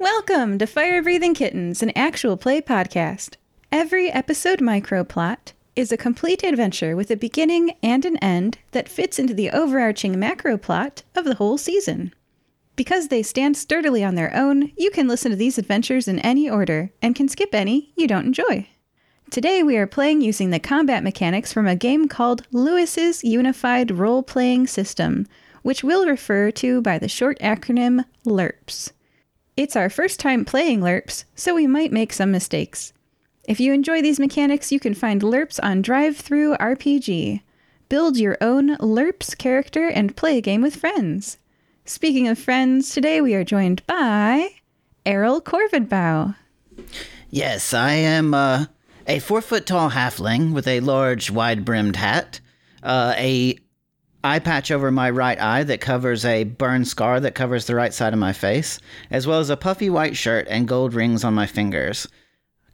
Welcome to Fire Breathing Kittens, an actual play podcast. Every episode microplot is a complete adventure with a beginning and an end that fits into the overarching macro plot of the whole season. Because they stand sturdily on their own, you can listen to these adventures in any order and can skip any you don't enjoy. Today we are playing using the combat mechanics from a game called Lewis's Unified Role Playing System, which we'll refer to by the short acronym LURPS. It's our first time playing LURPS, so we might make some mistakes. If you enjoy these mechanics, you can find LURPS on Drive-Thru RPG. Build your own LURPS character and play a game with friends. Speaking of friends, today we are joined by Errol Corvidbow. Yes, I am uh, a four foot tall halfling with a large, wide brimmed hat, uh, a eye patch over my right eye that covers a burn scar that covers the right side of my face, as well as a puffy white shirt and gold rings on my fingers.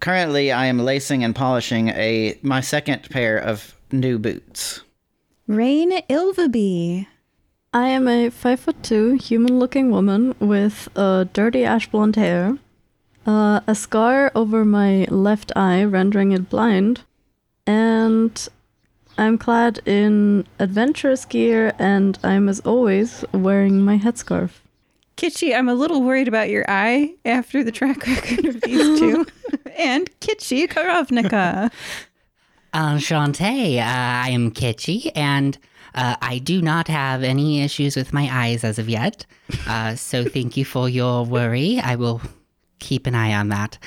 Currently, I am lacing and polishing a my second pair of new boots. Reine Ilvaby. I am a five foot two human looking woman with uh, dirty ash blonde hair, uh, a scar over my left eye, rendering it blind, and I'm clad in adventurous gear, and I'm as always wearing my headscarf. Kitschy, I'm a little worried about your eye after the track record of these two. and Kitschy Karovnica. Enchanté, uh, I am Kitschy, and uh, I do not have any issues with my eyes as of yet. Uh, so thank you for your worry. I will keep an eye on that.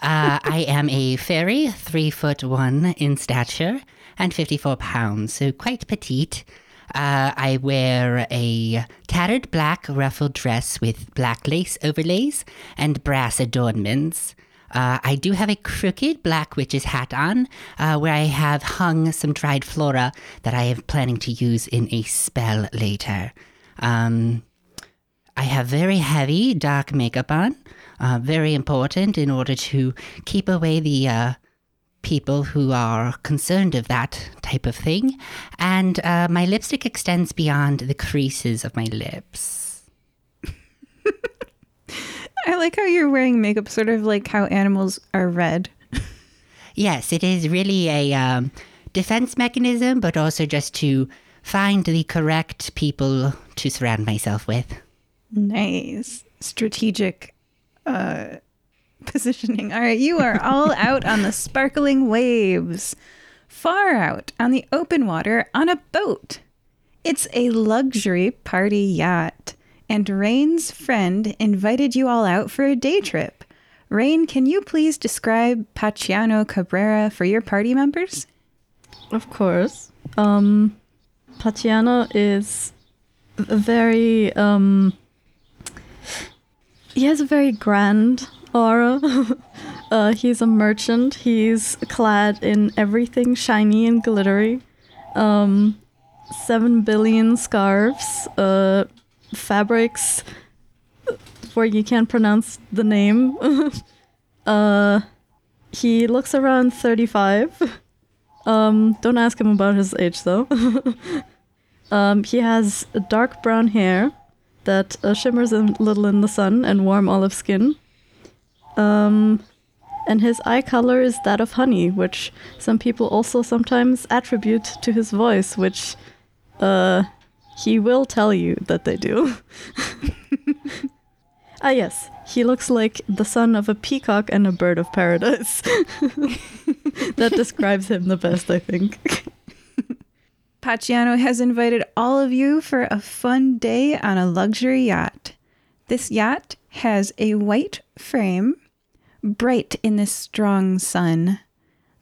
Uh, I am a fairy, three foot one in stature and 54 pounds, so quite petite. Uh, I wear a tattered black ruffled dress with black lace overlays and brass adornments. Uh, I do have a crooked black witch's hat on, uh, where I have hung some dried flora that I am planning to use in a spell later. Um, I have very heavy dark makeup on, uh, very important in order to keep away the uh, people who are concerned of that type of thing. And uh, my lipstick extends beyond the creases of my lips. I like how you're wearing makeup sort of like how animals are red. Yes, it is really a um, defense mechanism, but also just to find the correct people to surround myself with. Nice. Strategic uh, positioning. All right, you are all out on the sparkling waves, far out on the open water on a boat. It's a luxury party yacht, and Reine's friend invited you all out for a day trip. Reine, can you please describe Paciano Cabrera for your party members? Of course. Um, Paciano is very um, he has a very grand aura. uh, he's a merchant. He's clad in everything shiny and glittery. Um, seven billion scarves, uh, fabrics where you can't pronounce the name. uh, he looks around 35. Um, don't ask him about his age though. um, he has dark brown hair that uh, shimmers a little in the sun and warm olive skin. Um, and his eye color is that of honey, which some people also sometimes attribute to his voice, which uh, he will tell you that they do. ah, yes, he looks like the son of a peacock and a bird of paradise. that describes him the best, I think. Paciano has invited all of you for a fun day on a luxury yacht. This yacht has a white frame, bright in the strong sun.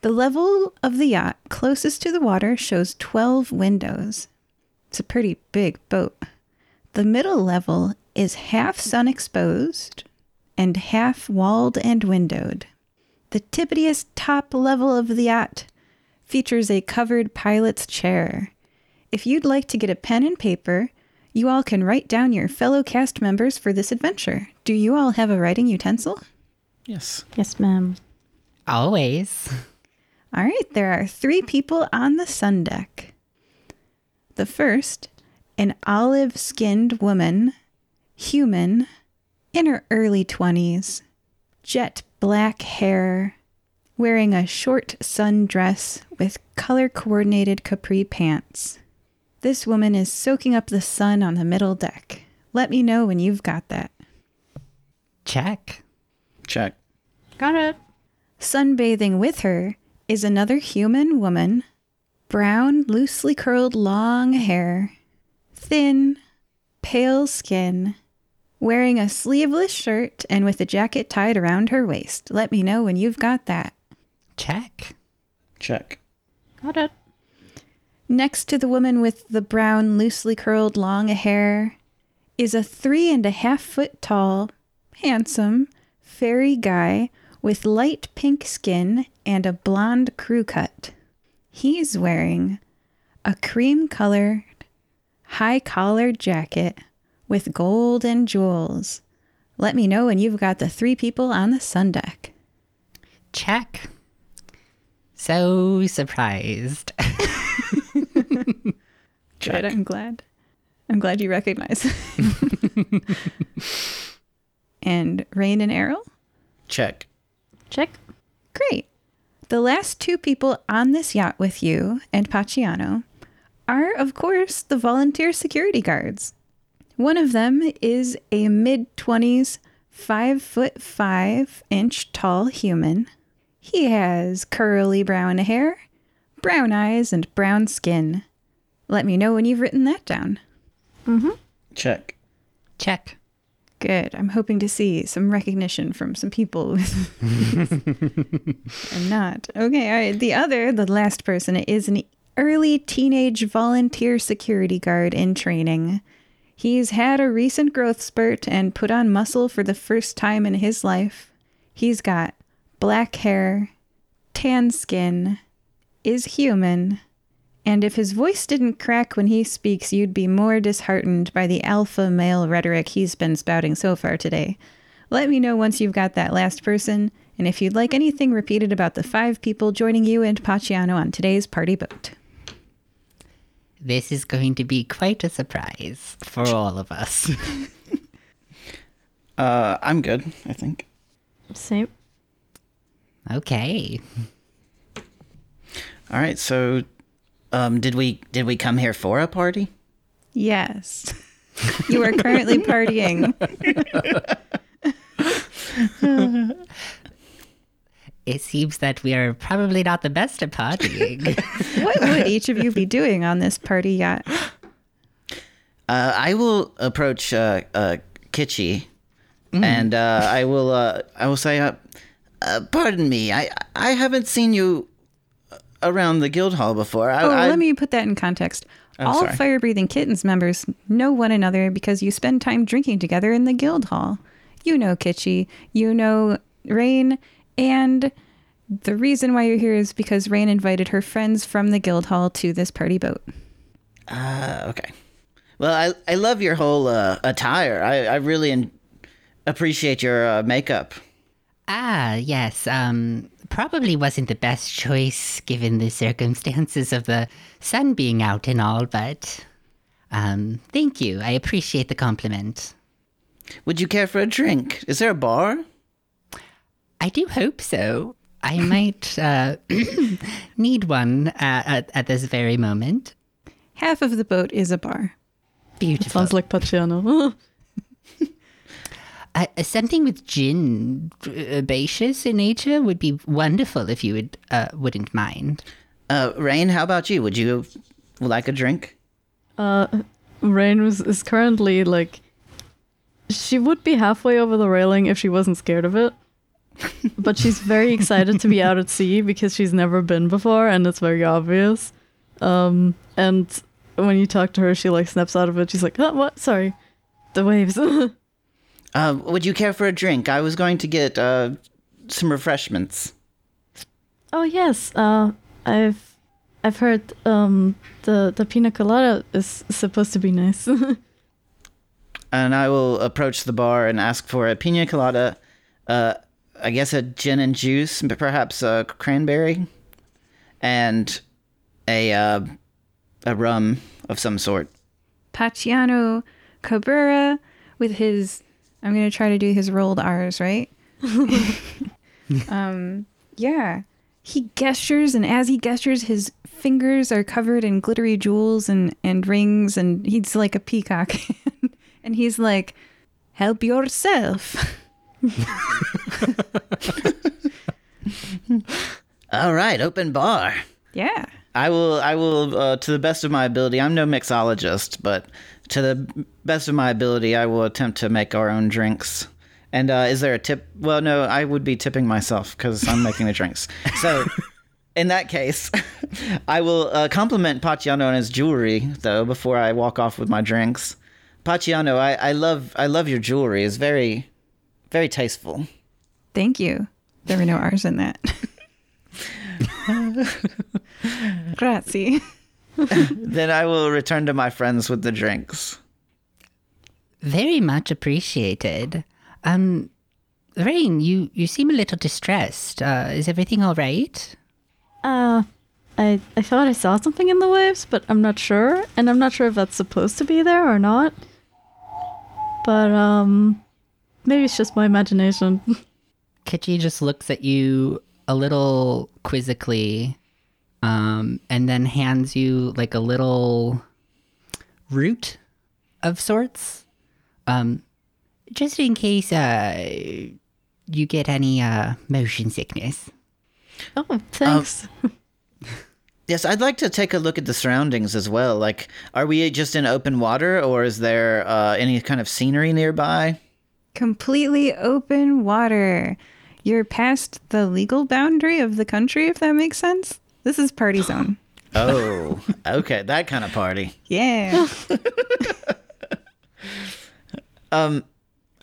The level of the yacht closest to the water shows 12 windows. It's a pretty big boat. The middle level is half sun exposed and half walled and windowed. The tippitiest top level of the yacht features a covered pilot's chair. If you'd like to get a pen and paper, you all can write down your fellow cast members for this adventure. Do you all have a writing utensil? Yes. Yes, ma'am. Always. All right, there are three people on the sun deck. The first, an olive skinned woman, human, in her early 20s, jet black hair, wearing a short sundress with color coordinated capri pants. This woman is soaking up the sun on the middle deck. Let me know when you've got that. Check. Check. Got it. Sunbathing with her is another human woman, brown, loosely curled long hair, thin, pale skin, wearing a sleeveless shirt and with a jacket tied around her waist. Let me know when you've got that. Check. Check. Got it. Next to the woman with the brown, loosely curled long hair is a three and a half foot tall, handsome, fairy guy with light pink skin and a blonde crew cut. He's wearing a cream colored, high collared jacket with gold and jewels. Let me know when you've got the three people on the sun deck. Check. So surprised. Good, I'm glad. I'm glad you recognize. and Reine and Errol? Check. Check. Great. The last two people on this yacht with you and Paciano are, of course, the volunteer security guards. One of them is a mid 20s, five foot five inch tall human. He has curly brown hair, brown eyes, and brown skin. Let me know when you've written that down. Mm hmm. Check. Check. Good. I'm hoping to see some recognition from some people. I'm not. Okay, all right. The other, the last person, is an early teenage volunteer security guard in training. He's had a recent growth spurt and put on muscle for the first time in his life. He's got black hair, tan skin, is human, and if his voice didn't crack when he speaks, you'd be more disheartened by the alpha male rhetoric he's been spouting so far today. Let me know once you've got that last person, and if you'd like anything repeated about the five people joining you and Paciano on today's party boat. This is going to be quite a surprise for all of us. Uh, I'm good, I think. Same. okay. All right, so um did we did we come here for a party? Yes. You are currently partying. It seems that we are probably not the best at partying. What would each of you be doing on this party yacht? Uh, I will approach uh, uh, Kitschy, and uh, I will uh, I will say, uh, uh, "Pardon me, I I haven't seen you around the guild hall before. I, Oh, I, let me put that in context. All sorry. Fire Breathing Kittens members know one another because you spend time drinking together in the guild hall. You know Kitschy, you know Reine, and the reason why you're here is because Reine invited her friends from the guild hall to this party boat. Uh, okay. Well, I I love your whole uh, attire. I I really en- appreciate your uh, makeup. ah, yes. Um, probably wasn't the best choice given the circumstances of the sun being out and all, but um, thank you. I appreciate the compliment. Would you care for a drink? Is there a bar? I do hope so. I might uh, need one uh, at, at this very moment. Half of the boat is a bar. Beautiful. Sounds like Paciano. Uh, something with gin, uh, herbaceous in nature, would be wonderful if you would uh, wouldn't mind. Uh, Reine, how about you? Would you like a drink? uh, Reine was, is currently like. She would be halfway over the railing if she wasn't scared of it. but she's very excited to be out at sea because she's never been before and it's very obvious. Um, and when you talk to her, she like snaps out of it. She's like, oh, what? Sorry. The waves. Uh, would you care for a drink? I was going to get uh, some refreshments. Oh yes, uh, I've I've heard um, the the pina colada is supposed to be nice. and I will approach the bar and ask for a pina colada, uh, I guess a gin and juice, but perhaps a cranberry, and a uh, a rum of some sort. Paciano Cabrera with his I'm gonna try to do his rolled R's, right? um, yeah. He gestures, and as he gestures, his fingers are covered in glittery jewels and, and rings, and he's like a peacock. and he's like, Help yourself. All right, open bar. Yeah. I will. I will. Uh, to the best of my ability, I'm no mixologist, but to the best of my ability, I will attempt to make our own drinks. And uh, is there a tip? Well, no, I would be tipping myself because I'm making the drinks. So, in that case, I will uh, compliment Paciano on his jewelry, though, before I walk off with my drinks. Paciano, I, I love I love your jewelry. It's very, very tasteful. Thank you. There were no R's in that. Grazie. Then I will return to my friends with the drinks. Very much appreciated. Um, Reine, you, you seem a little distressed. Uh, is everything all right? Uh, I I thought I saw something in the waves, but I'm not sure, and I'm not sure if that's supposed to be there or not. But um, maybe it's just my imagination. Kitschy just looks at you a little quizzically, um, and then hands you like a little root of sorts, um, just in case uh, you get any uh, motion sickness. oh, thanks. Yes, I'd like to take a look at the surroundings as well. Like, are we just in open water, or is there uh, any kind of scenery nearby? Completely open water. You're past the legal boundary of the country, if that makes sense. This is party zone. Oh, okay, that kind of party. Yeah. um,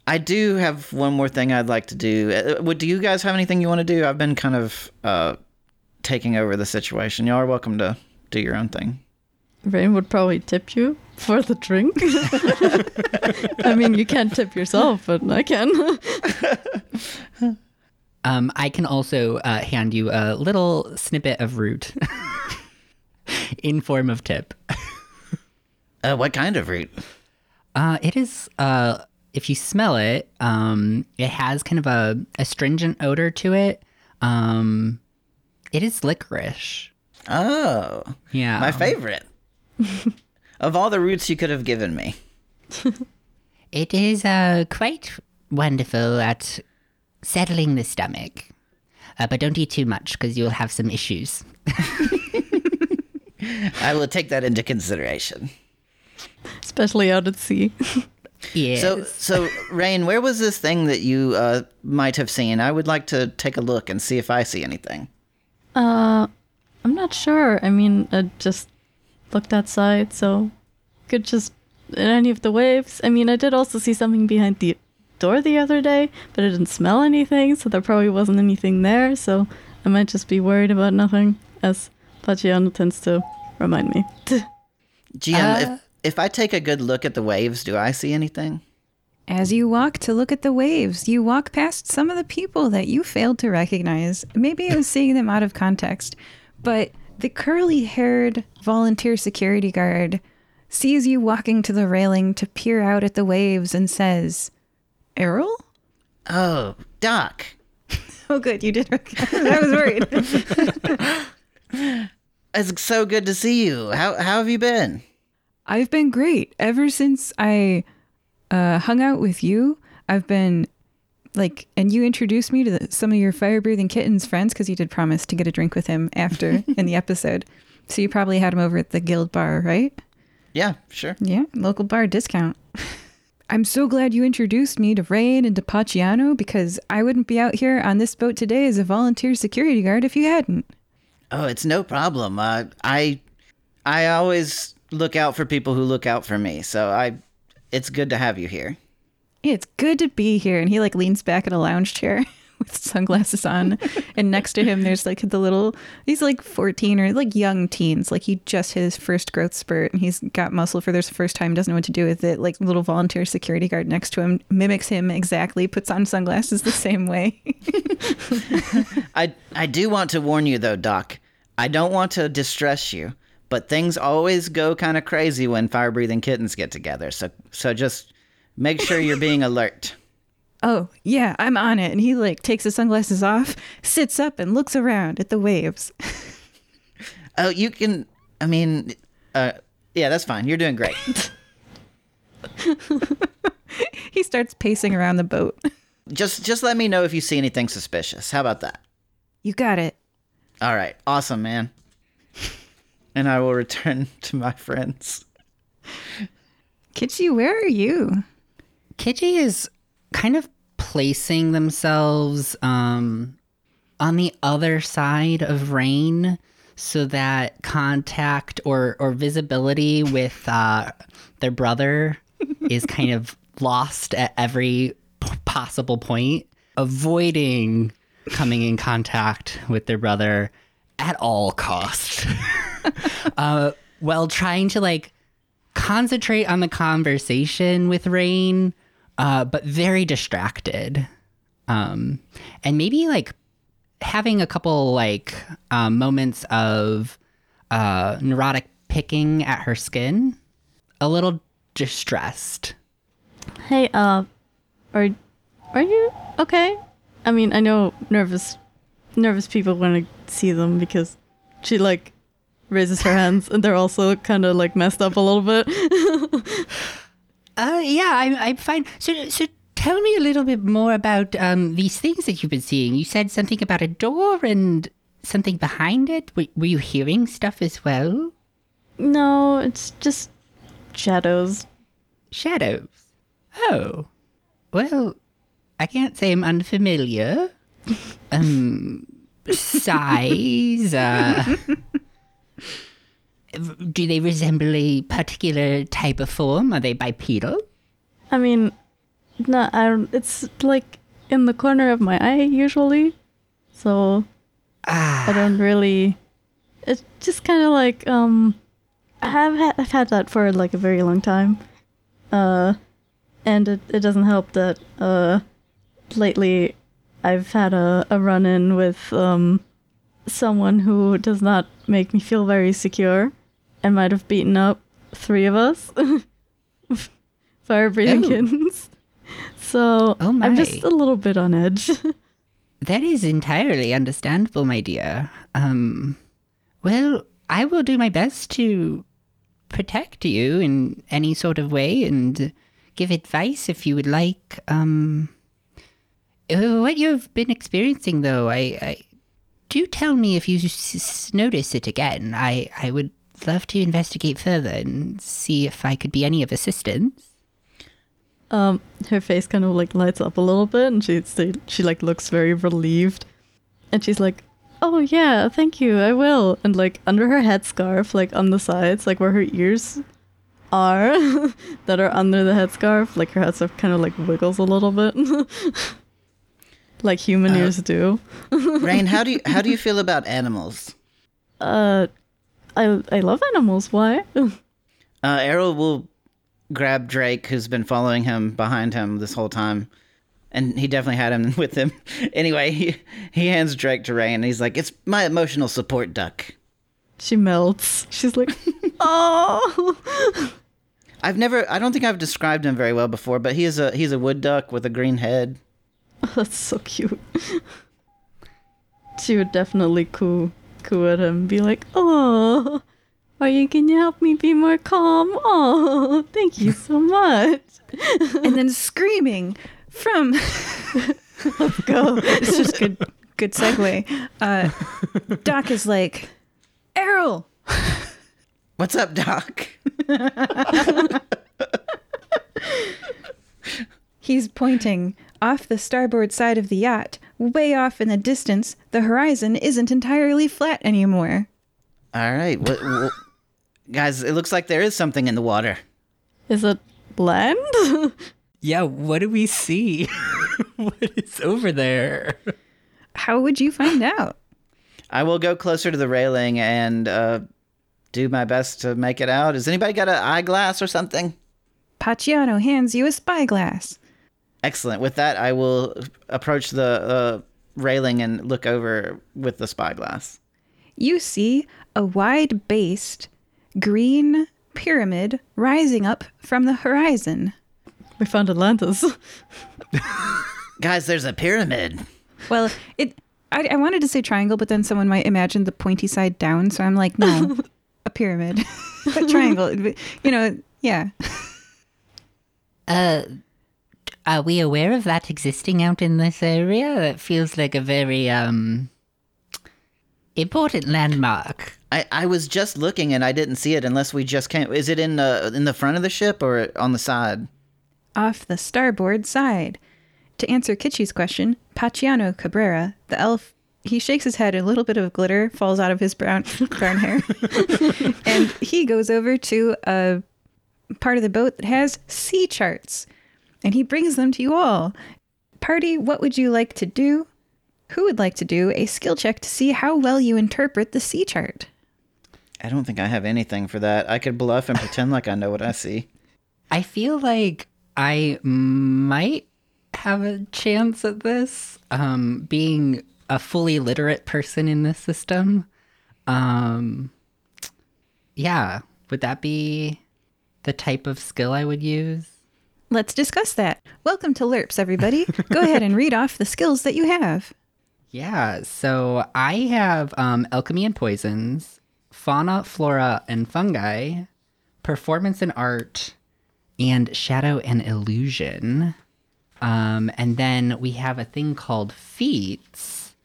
I do have one more thing I'd like to do. Uh, Would do you guys have anything you want to do? I've been kind of uh, taking over the situation. Y'all are welcome to do your own thing. Reine would probably tip you for the drink. I mean, you can't tip yourself, but I can. Um, I can also uh, hand you a little snippet of root in form of tip. Uh, what kind of root? Uh, it is, uh, if you smell it, um, it has kind of a astringent odor to it. Um, it is licorice. Oh, Yeah. my favorite. of all the roots you could have given me. It is uh, quite wonderful at settling the stomach. Uh, but don't eat too much because you'll have some issues. I will take that into consideration. Especially out at sea. Yes. So, so Reine, where was this thing that you uh, might have seen? I would like to take a look and see if I see anything. Uh, I'm not sure. I mean, I just looked outside, so could just in any of the waves. I mean, I did also see something behind the door the other day, but I didn't smell anything, so there probably wasn't anything there. So I might just be worried about nothing, as Paciano tends to remind me. GM, if uh, if I take a good look at the waves, do I see anything? As you walk to look at the waves, you walk past some of the people that you failed to recognize. Maybe it was seeing them out of context, but the curly haired volunteer security guard sees you walking to the railing to peer out at the waves and says, Errol? Oh, Doc. Oh, good. You did. I was worried. It's so good to see you. How how have you been? I've been great ever since I uh, hung out with you. I've been like, and you introduced me to the, some of your fire breathing kittens friends because you did promise to get a drink with him after in the episode. So you probably had him over at the guild bar, right? Yeah, sure. Yeah, local bar discount. I'm so glad you introduced me to Reine and to Paciano because I wouldn't be out here on this boat today as a volunteer security guard if you hadn't. Oh, it's no problem. Uh, I I always look out for people who look out for me. So I it's good to have you here. It's good to be here. And he like leans back in a lounge chair with sunglasses on. and next to him, there's like the little, he's like 14 or like young teens. Like he just hit his first growth spurt and he's got muscle for the first time, doesn't know what to do with it. Like little volunteer security guard next to him mimics him exactly, puts on sunglasses the same way. I I do want to warn you though, Doc. I don't want to distress you, but things always go kind of crazy when fire breathing kittens get together. So so just make sure you're being alert. Oh, yeah, I'm on it. And he like takes his sunglasses off, sits up, and looks around at the waves. Oh, you can. I mean, uh, yeah, that's fine. You're doing great. he starts pacing around the boat. just, just let me know if you see anything suspicious. How about that? You got it. All right, awesome, man. And I will return to my friends. Kitschy, where are you? Kitschy is kind of placing themselves um, on the other side of Reine so that contact or, or visibility with uh, their brother is kind of lost at every p- possible point, avoiding coming in contact with their brother at all costs. uh, while trying to like concentrate on the conversation with Reine, uh, but very distracted. Um, and maybe like having a couple like um, moments of uh, neurotic picking at her skin, a little distressed. Hey, uh, are are you okay? I mean, I know nervous nervous people want to see them because she like raises her hands and they're also kind of like messed up a little bit. Uh, yeah, I'm, I'm fine. So, so tell me a little bit more about um, these things that you've been seeing. You said something about a door and something behind it. Were, were you hearing stuff as well? no, it's just shadows. Shadows. Oh, well, I can't say I'm unfamiliar. um, size. Uh, do they resemble a particular type of form? Are they bipedal? I mean, no, I don't. It's like in the corner of my eye usually, so I don't really. It's just kind of like um, I have had I've had that for like a very long time, uh, and it it doesn't help that uh, lately I've had a a run in with um, someone who does not make me feel very secure, and might have beaten up three of us. Fire breathing kittens. So Oh I'm just a little bit on edge. That is entirely understandable, my dear. Um, well, I will do my best to protect you in any sort of way and give advice if you would like. Um, uh, what you've been experiencing, though, I, I do tell me if you s- notice it again. I, I would love to investigate further and see if I could be any of assistance. um, her face kind of like lights up a little bit, and she she, she like looks very relieved, and she's like, "Oh yeah, thank you, I will." And like under her headscarf, like on the sides, like where her ears are, that are under the headscarf, like her headscarf kind of like wiggles a little bit, like human ears do. Reine, how do you how do you feel about animals? Uh, I I love animals. Why? Uh, Errol will grab Drake, who's been following him behind him this whole time, and he definitely had him with him. Anyway, he he hands Drake to Ray, and he's like, "It's my emotional support duck." she melts. She's like, "Oh." I've never, I don't think I've described him very well before, but he is a he's a wood duck with a green head. That's so cute. she would definitely coo coo at him, be like, "Oh, are you can you help me be more calm? Oh, thank you so much." and then screaming from let's Go. it's just good good segue uh doc is like errol What's up, Doc? he's pointing off the starboard side of the yacht way off in the distance the horizon isn't entirely flat anymore All right, what, what, guys? It looks like there is something in the water. Is it land? Yeah, what do we see? what is over there? how would you find out I will go closer to the railing and uh, do my best to make it out. Has anybody got an eyeglass or something? Paciano hands you a spyglass Excellent. With that, I will approach the uh, railing and look over with the spyglass. you see a wide based green pyramid rising up from the horizon We found Atlantis. Guys, there's a pyramid. Well, it. I, I wanted to say triangle, but then someone might imagine the pointy side down, so I'm like, no, a pyramid, a triangle. You know, yeah. Uh, are we aware of that existing out in this area? It feels like a very um important landmark. I, I was just looking and I didn't see it unless we just came. Is it in the in the front of the ship or on the side? Off the starboard side. To answer Kitschy's question, Paciano Cabrera, the elf, he shakes his head. A little bit of glitter falls out of his brown brown hair, and he goes over to a part of the boat that has sea charts, and he brings them to you all. Party, what would you like to do? Who would like to do a skill check to see how well you interpret the sea chart? I don't think I have anything for that. I could bluff and pretend like I know what I see. I feel like I might have a chance at this, um, being a fully literate person in this system. Um, yeah, would that be the type of skill I would use? Let's discuss that. Welcome to LURPS, everybody. Go ahead and read off the skills that you have. Yeah, so I have um, alchemy and poisons, fauna, flora, and fungi, performance and art, and shadow and illusion. Um, and then we have a thing called feats.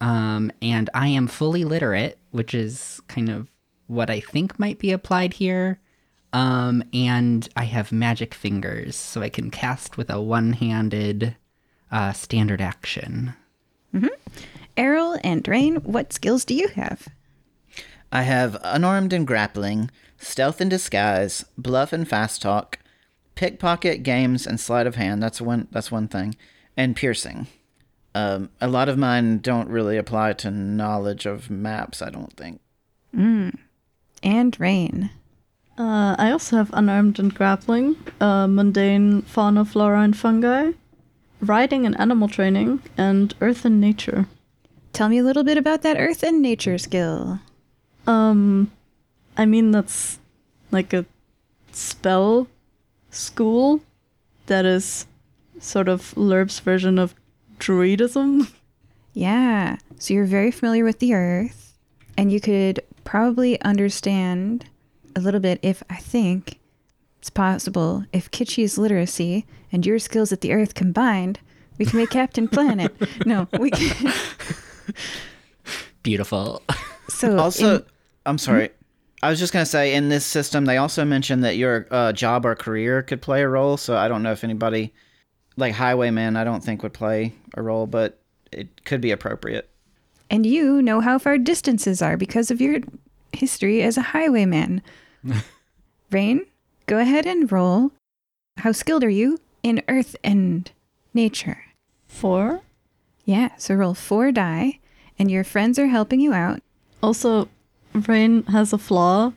Um, and I am fully literate, which is kind of what I think might be applied here. Um, and I have magic fingers, so I can cast with a one handed uh, standard action. Mm-hmm. Errol and Drain, what skills do you have? I have unarmed and grappling, stealth and disguise, bluff and fast talk, pickpocket, games, and sleight of hand. That's one. That's one thing, and piercing. Um, a lot of mine don't really apply to knowledge of maps. I don't think. And Reine. Uh, I also have unarmed and grappling, uh, mundane fauna, flora, and fungi, riding and animal training, and earth and nature. Tell me a little bit about that earth and nature skill. Um, I mean that's like a spell school that is sort of LURPS version of druidism. Yeah. So you're very familiar with the earth, and you could probably understand a little bit if I think it's possible if Kitschy's literacy and your skills at the earth combined, we can make Captain Planet. No, we can. Beautiful. So Also, in- I'm sorry. I was just gonna say in this system they also mentioned that your uh, job or career could play a role. So I don't know if anybody, like highwayman, I don't think would play a role, but it could be appropriate. and you know how far distances are because of your history as a highwayman. Reine, go ahead and roll. How skilled are you in earth and nature? Four. Yeah, so roll four die, and your friends are helping you out. Also, Reine has a flaw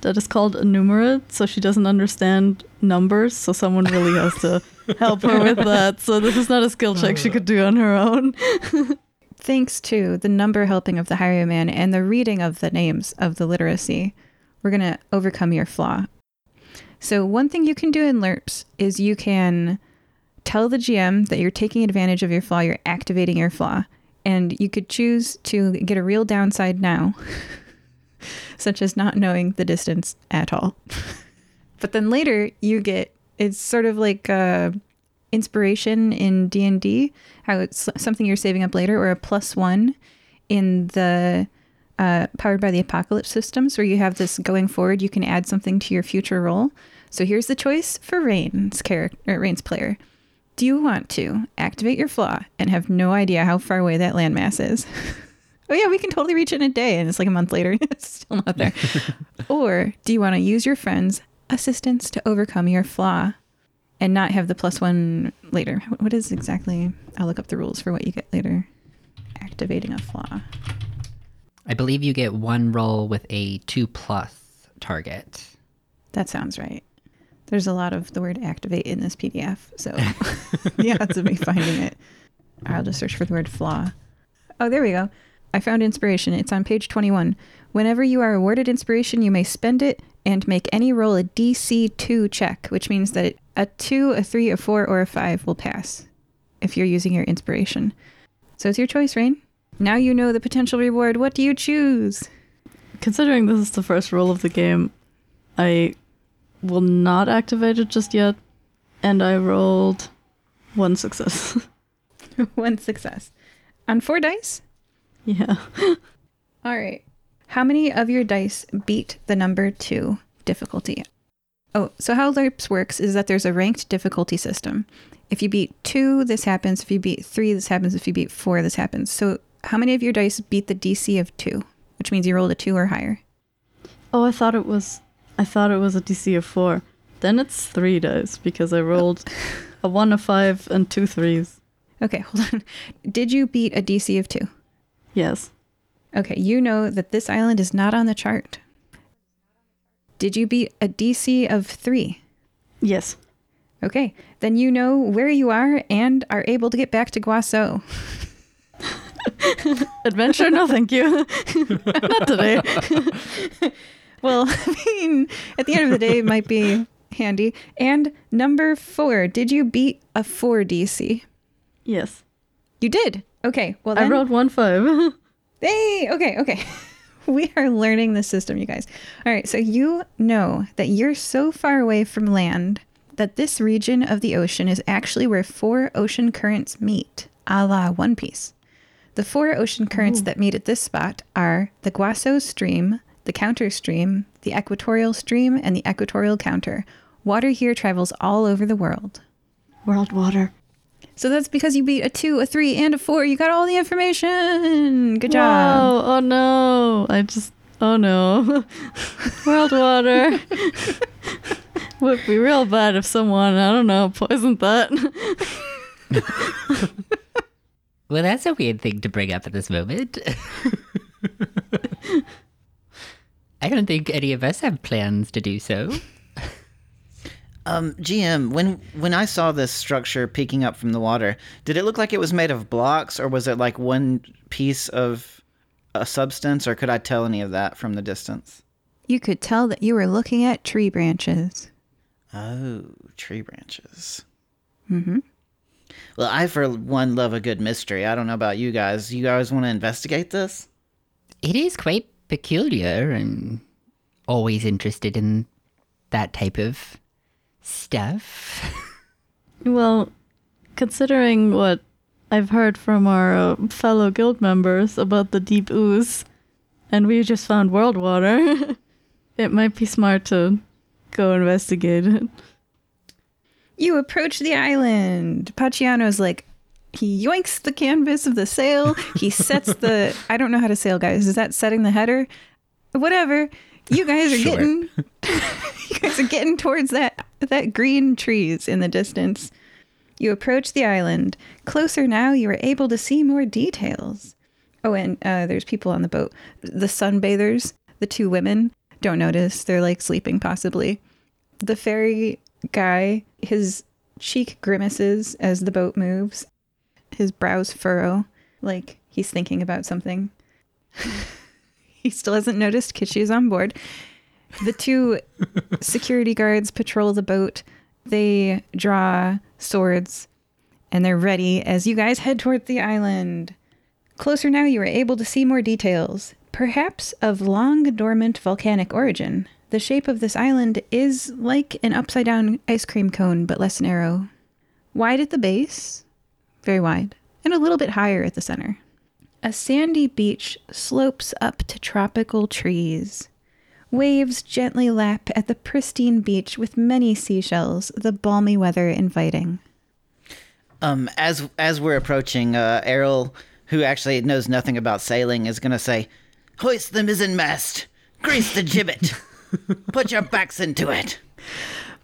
that is called innumerate, so she doesn't understand numbers, so someone really has to help her with that. So this is not a skill check she oh. could do on her own. Thanks to the number helping of the highwayman and the reading of the names of the literacy, we're going to overcome your flaw. So, one thing you can do in LURPS is you can tell the GM that you're taking advantage of your flaw, you're activating your flaw, and you could choose to get a real downside now, such as not knowing the distance at all. but then later you get it's sort of like uh, inspiration in D&D, how it's something you're saving up later or a plus 1 in the uh, powered by the apocalypse systems where you have this going forward you can add something to your future roll. So here's the choice for Reine's character Reine's player. Do you want to activate your flaw and have no idea how far away that landmass is? Oh yeah we can totally reach it in a day and it's like a month later. It's still not there. Or do you want to use your friend's assistance to overcome your flaw and not have the plus one later? What- what is exactly i'll look up the rules for what you get later. Activating a flaw I believe you get one roll with a two plus target. That sounds right. There's a lot of the word activate in this PDF, so the odds of me finding it. I'll just search for the word flaw. Oh, there we go. I found inspiration. It's on page 21. Whenever you are awarded inspiration, you may spend it and make any roll a DC 2 check, which means that a 2, a 3, a 4, or a 5 will pass if you're using your inspiration. So it's your choice, Reine. Now you know the potential reward. What do you choose? Considering this is the first roll of the game, I will not activate it just yet. And I rolled one success. One success. On four dice? yeah. All right. How many of your dice beat the number two difficulty? Oh, so how LURPS works is that there's a ranked difficulty system. If you beat two, this happens. If you beat three, this happens. If you beat four, this happens. So how many of your dice beat the DC of two, which means you rolled a two or higher? Oh, I thought it was. I thought it was a DC of four. Then it's three dice because I rolled a one, a five, and two threes. Okay, hold on. Did you beat a DC of two? Yes. Okay, you know that this island is not on the chart. Did you beat a DC of three? Yes. Okay, then you know where you are and are able to get back to Guaso. Adventure? No, thank you. Not today. Well, I mean, at the end of the day, it might be handy. And number four, did you beat a four DC? Yes. You did. Okay. Well, I rolled one five. Hey, okay, okay. We are learning the system, you guys. All right, so you know that you're so far away from land that this region of the ocean is actually where four ocean currents meet, a la One Piece. The four ocean currents that meet at this spot are the Guaso Stream, the Counter Stream, the Equatorial Stream, and the Equatorial Counter. Water here travels all over the world. World water. So that's because you beat a two, a three, and a four. You got all the information. Good job. Oh no. I just. Oh no. World water. Would be real bad if someone, I don't know, poisoned that. Well, that's a weird thing to bring up at this moment. I don't think any of us have plans to do so. Um, GM, when when I saw this structure peeking up from the water, did it look like it was made of blocks, or was it like one piece of a substance, or could I tell any of that from the distance? You could tell that you were looking at tree branches. Oh, tree branches. Mm-hmm. Well, I for one love a good mystery. I don't know about you guys. You guys want to investigate this? It is quite peculiar and always interested in that type of stuff. well, considering what I've heard from our uh, fellow guild members about the deep ooze, and we just found world water, it might be smart to go investigate it. You approach the island. Paciano's like, he yoinks the canvas of the sail. He sets the, I don't know how to sail, guys. Is that setting the header? Whatever. You guys are Sure. getting, you guys are getting towards that, that green trees in the distance. You approach the island. Closer now, you are able to see more details. Oh, and uh, there's people on the boat. The sunbathers, the two women, don't notice. They're like sleeping, possibly. The fairy guy, his cheek grimaces as the boat moves. His brows furrow, like he's thinking about something. he still hasn't noticed Kitschy's on board. The two security guards patrol the boat. They draw swords and they're ready as you guys head toward the island. Closer now, you are able to see more details, perhaps of long dormant volcanic origin. The shape of this island is like an upside down ice cream cone, but less narrow. Wide at the base, very wide, and a little bit higher at the center. A sandy beach slopes up to tropical trees. Waves gently lap at the pristine beach with many seashells, the balmy weather inviting. Um, as as we're approaching, uh, Errol, who actually knows nothing about sailing, is gonna say, "Hoist the mizzen mast, grease the gibbet, put your backs into it."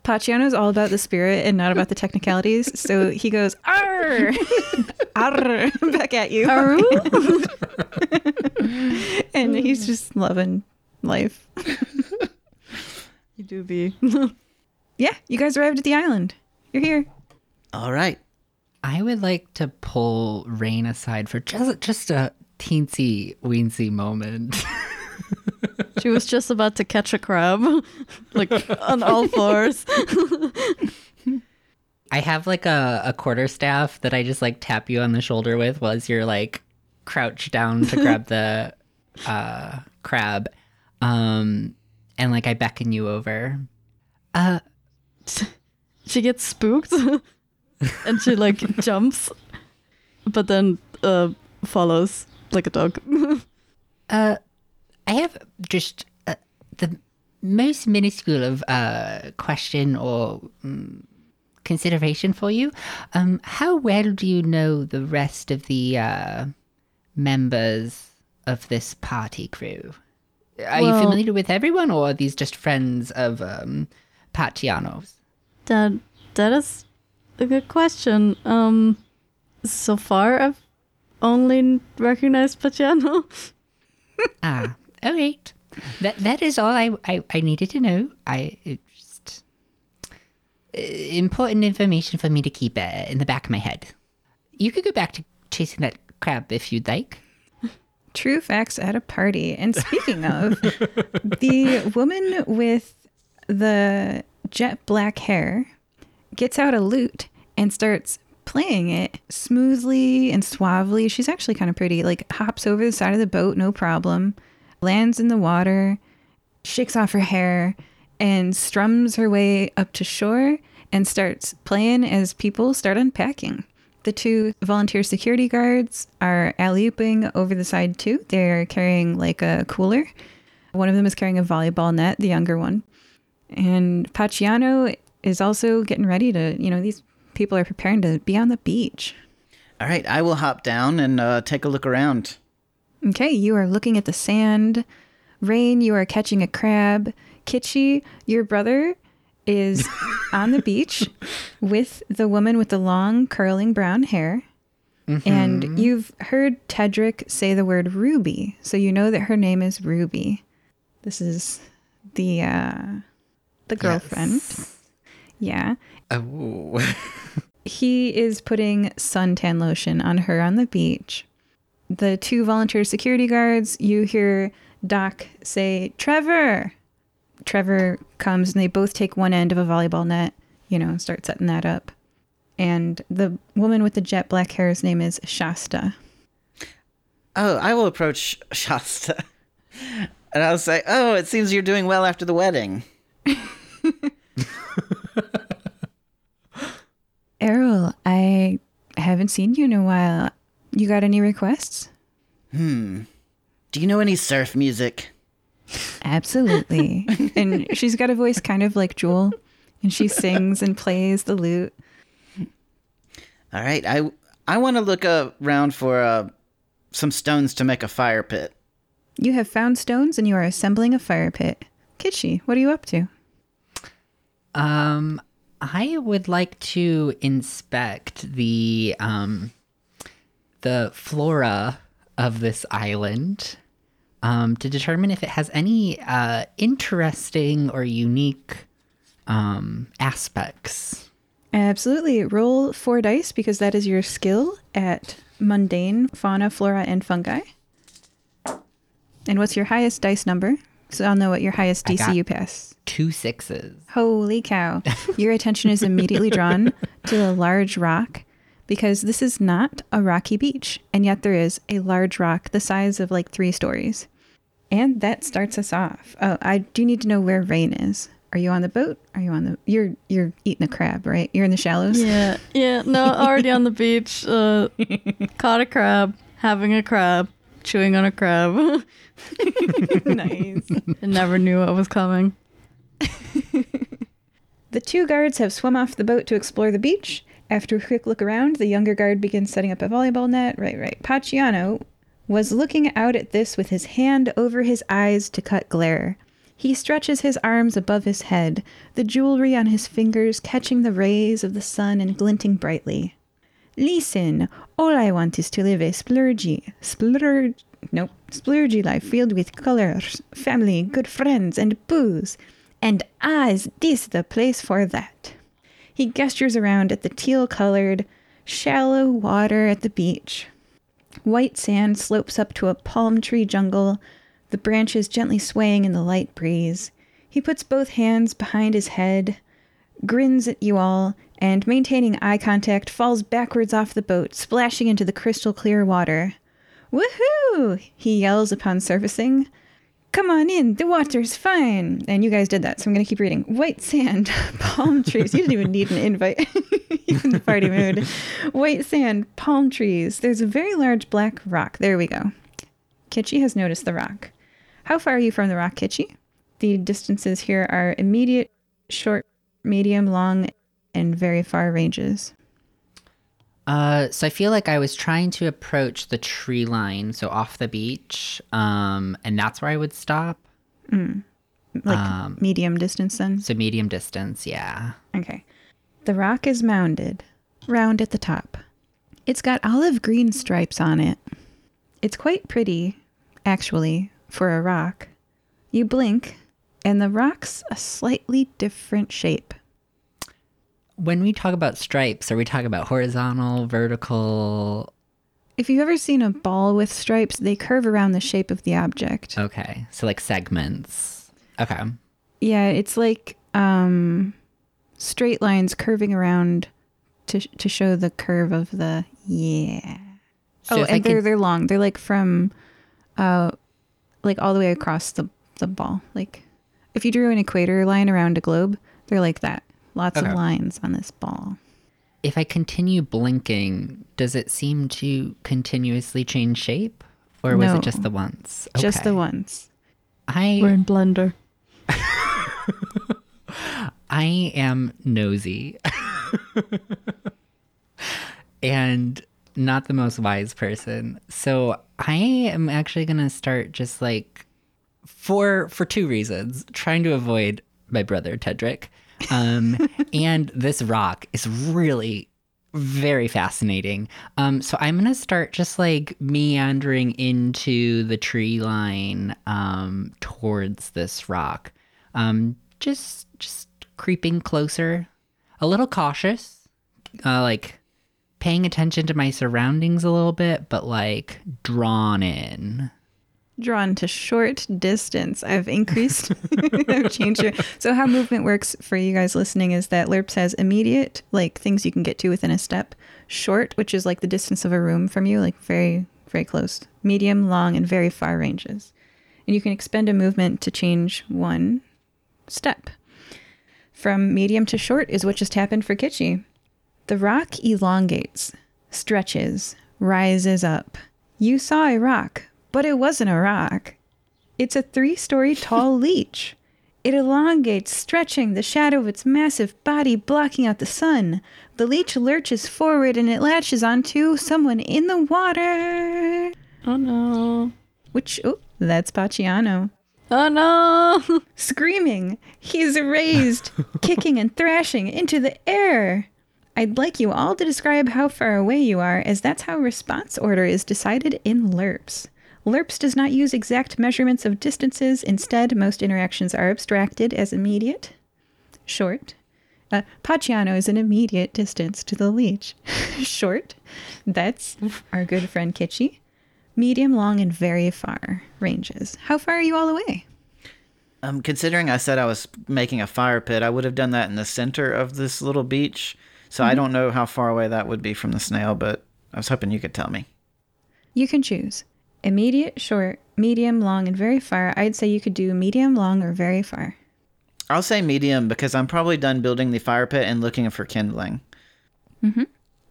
Paciano's all about the spirit and not about the technicalities, so he goes, Arr! Arr! Back at you. and he's just loving life. You do be. Yeah, you guys arrived at the island. You're here. All right. I would like to pull Reine aside for just just a teensy weensy moment. She was just about to catch a crab, like on all fours. I have like a, a quarter staff that I just like tap you on the shoulder with while you're like crouched down to grab the uh, crab. Um, and like I beckon you over. Uh, she gets spooked and she like jumps, but then uh, follows like a dog. uh, I have just uh, the most minuscule of uh, question or um, consideration for you. Um, how well do you know the rest of the uh, members of this party crew? Are you familiar with everyone, or are these just friends of um, Paciano's? that that is a good question. Um, so far I've only recognized Paciano. Ah, all right. That that is all I I, I needed to know. I just uh, important information for me to keep uh, in the back of my head. You could go back to chasing that crab if you'd like. True facts at a party. And speaking of, the woman with the jet black hair gets out a lute and starts playing it smoothly and suavely. She's actually kind of pretty. Like hops over the side of the boat, no problem. Lands in the water, shakes off her hair, and strums her way up to shore and starts playing as people start unpacking. The two volunteer security guards are alley ooping over the side too. They're carrying like a cooler. One of them is carrying a volleyball net, the younger one. And Paciano is also getting ready to, you know, these people are preparing to be on the beach. All right, I will hop down and uh, take a look around. Okay, you are looking at the sand. Reine, you are catching a crab. Kitschy, your brother is on the beach with the woman with the long curling brown hair. And you've heard Tedric say the word Ruby, so you know that her name is Ruby. This is the uh the girlfriend. Yeah. Oh, He is putting suntan lotion on her on the beach. The two volunteer security guards, you hear Doc say, Trevor. Trevor comes and they both take one end of a volleyball net, you know, and start setting that up. And the woman with the jet black hair's name is Shasta. Oh, I will approach Shasta. And I'll say, Oh, it seems you're doing well after the wedding. Errol, I haven't seen you in a while. You got any requests? Hmm. Do you know any surf music? Absolutely. and she's got a voice kind of like Jewel, and she sings and plays the lute. All right, I I want to look around for uh, some stones to make a fire pit. You have found stones and you are assembling a fire pit. Kitschy, what are you up to? um, I would like to inspect the um the flora of this island um, to determine if it has any uh, interesting or unique um, aspects. Absolutely. Roll four dice because that is your skill at mundane fauna, flora, and fungi. And what's your highest dice number? So I'll know what your highest DC you pass. Two sixes. Holy cow. Your attention is immediately drawn to a large rock because this is not a rocky beach, and yet there is a large rock the size of like three stories. And that starts us off. Oh, I do need to know where Reine is. Are you on the boat? Are you on the you're you're eating a crab, right? You're in the shallows? Yeah, yeah. No, already on the beach. Uh, caught a crab, having a crab, chewing on a crab. nice. I never knew what was coming. The two guards have swum off the boat to explore the beach. After a quick look around, the younger guard begins setting up a volleyball net. Right, right. Paciano was looking out at this with his hand over his eyes to cut glare. He stretches his arms above his head, the jewelry on his fingers catching the rays of the sun and glinting brightly. Listen, all I want is to live a splurgy, splurge, nope, splurgy life filled with colors, family, good friends, and booze. And ah, is this the place for that? He gestures around at the teal colored, shallow water at the beach. White sand slopes up to a palm tree jungle. the branches gently swaying in the light breeze. He puts both hands behind his head, grins at you all, and maintaining eye contact, falls backwards off the boat, splashing into the crystal clear water. Woohoo! He yells upon surfacing. Come on in, the water's fine. And you guys did that, so I'm going to keep reading. White sand, palm trees. You didn't even need an invite. You're in the party mood. White sand, palm trees. There's a very large black rock. There we go. Kitschy has noticed the rock. How far are you from the rock, Kitschy? The distances here are immediate, short, medium, long, and very far ranges. Uh, so I feel like I was trying to approach the tree line, so off the beach, um, and that's where I would stop. Mm. Like Um, medium distance then? So medium distance, yeah. Okay. The rock is mounded, round at the top. It's got olive green stripes on it. It's quite pretty, actually, for a rock. You blink, and the rock's a slightly different shape. When we talk about stripes, are we talking about horizontal, vertical? If you've ever seen a ball with stripes, they curve around the shape of the object. Okay, so like segments. Okay. Yeah, it's like um, straight lines curving around to to show the curve of the yeah. So oh, and they're they're long. They're like from, uh, like all the way across the the ball. Like if you drew an equator line around a globe, they're like that. Lots Okay. of lines on this ball. If I continue blinking, does it seem to continuously change shape? Or was No. it just the once? Just the Okay. ones. I We're in Blender. I am nosy. and not the most wise person. So I am actually going to start just like for for two reasons, trying to avoid my brother Tedrick. Um and this rock is really very fascinating. Um, so I'm gonna start just like meandering into the tree line um, towards this rock. Um, just just creeping closer, a little cautious, uh, like paying attention to my surroundings a little bit, but like drawn in. Drawn to short distance. I've increased. I've changed your. So how movement works for you guys listening is that LURPS says immediate, like things you can get to within a step. Short, which is like the distance of a room from you, like very very close. Medium, long, and very far ranges. And you can expend a movement to change one step. From medium to short is what just happened for Kitschy. The rock elongates, stretches, rises up. You saw a rock, but it wasn't a rock. It's a three story tall leech. It elongates, stretching the shadow of its massive body, blocking out the sun. The leech lurches forward and it latches onto someone in the water. Oh no. Which, oh, that's Paciano. Oh no. Screaming, he's raised, kicking and thrashing into the air. I'd like you all to describe how far away you are, as that's how response order is decided in LURPS. LURPS does not use exact measurements of distances. Instead, most interactions are abstracted as immediate, short. Uh, Paciano is an immediate distance to the leech. short. That's our good friend Kitschy. Medium, long, and very far ranges. How far are you all away? Um, considering I said I was making a fire pit, I would have done that in the center of this little beach. So I don't know how far away that would be from the snail, but I was hoping you could tell me. You can choose immediate, short, medium, long, and very far. I'd say you could do medium, long, or very far. I'll say medium because I'm probably done building the fire pit and looking for kindling. Mm-hmm.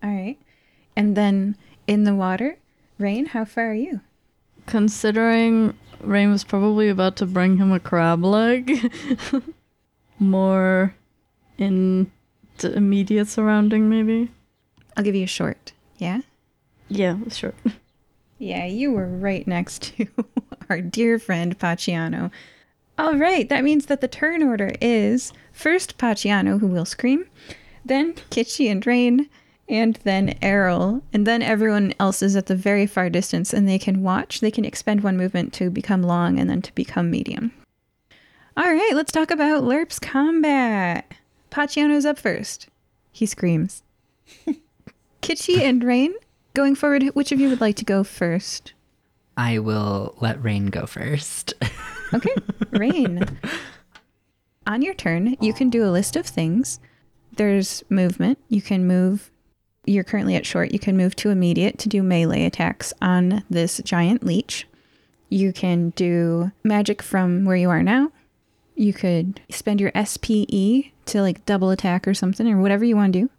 All right. And then in the water, Reine, how far are you? Considering Reine was probably about to bring him a crab leg, more in the immediate surrounding, maybe. I'll give you a short. Yeah? Yeah, sure. Yeah, you were right next to our dear friend Paciano. All right, that means that the turn order is first Paciano, who will scream, then Kitschy and Reine, and then Errol, and then everyone else is at the very far distance and they can watch. They can expend one movement to become long and then to become medium. All right, let's talk about LURPS combat. Paciano's up first. He screams. Kitschy and Reine, going forward, which of you would like to go first? I will let Reine go first. Okay, Reine. On your turn, you can do a list of things. There's movement. You can move. You're currently at short. You can move to immediate to do melee attacks on this giant leech. You can do magic from where you are now. You could spend your SPE to like double attack or something or whatever you want to do.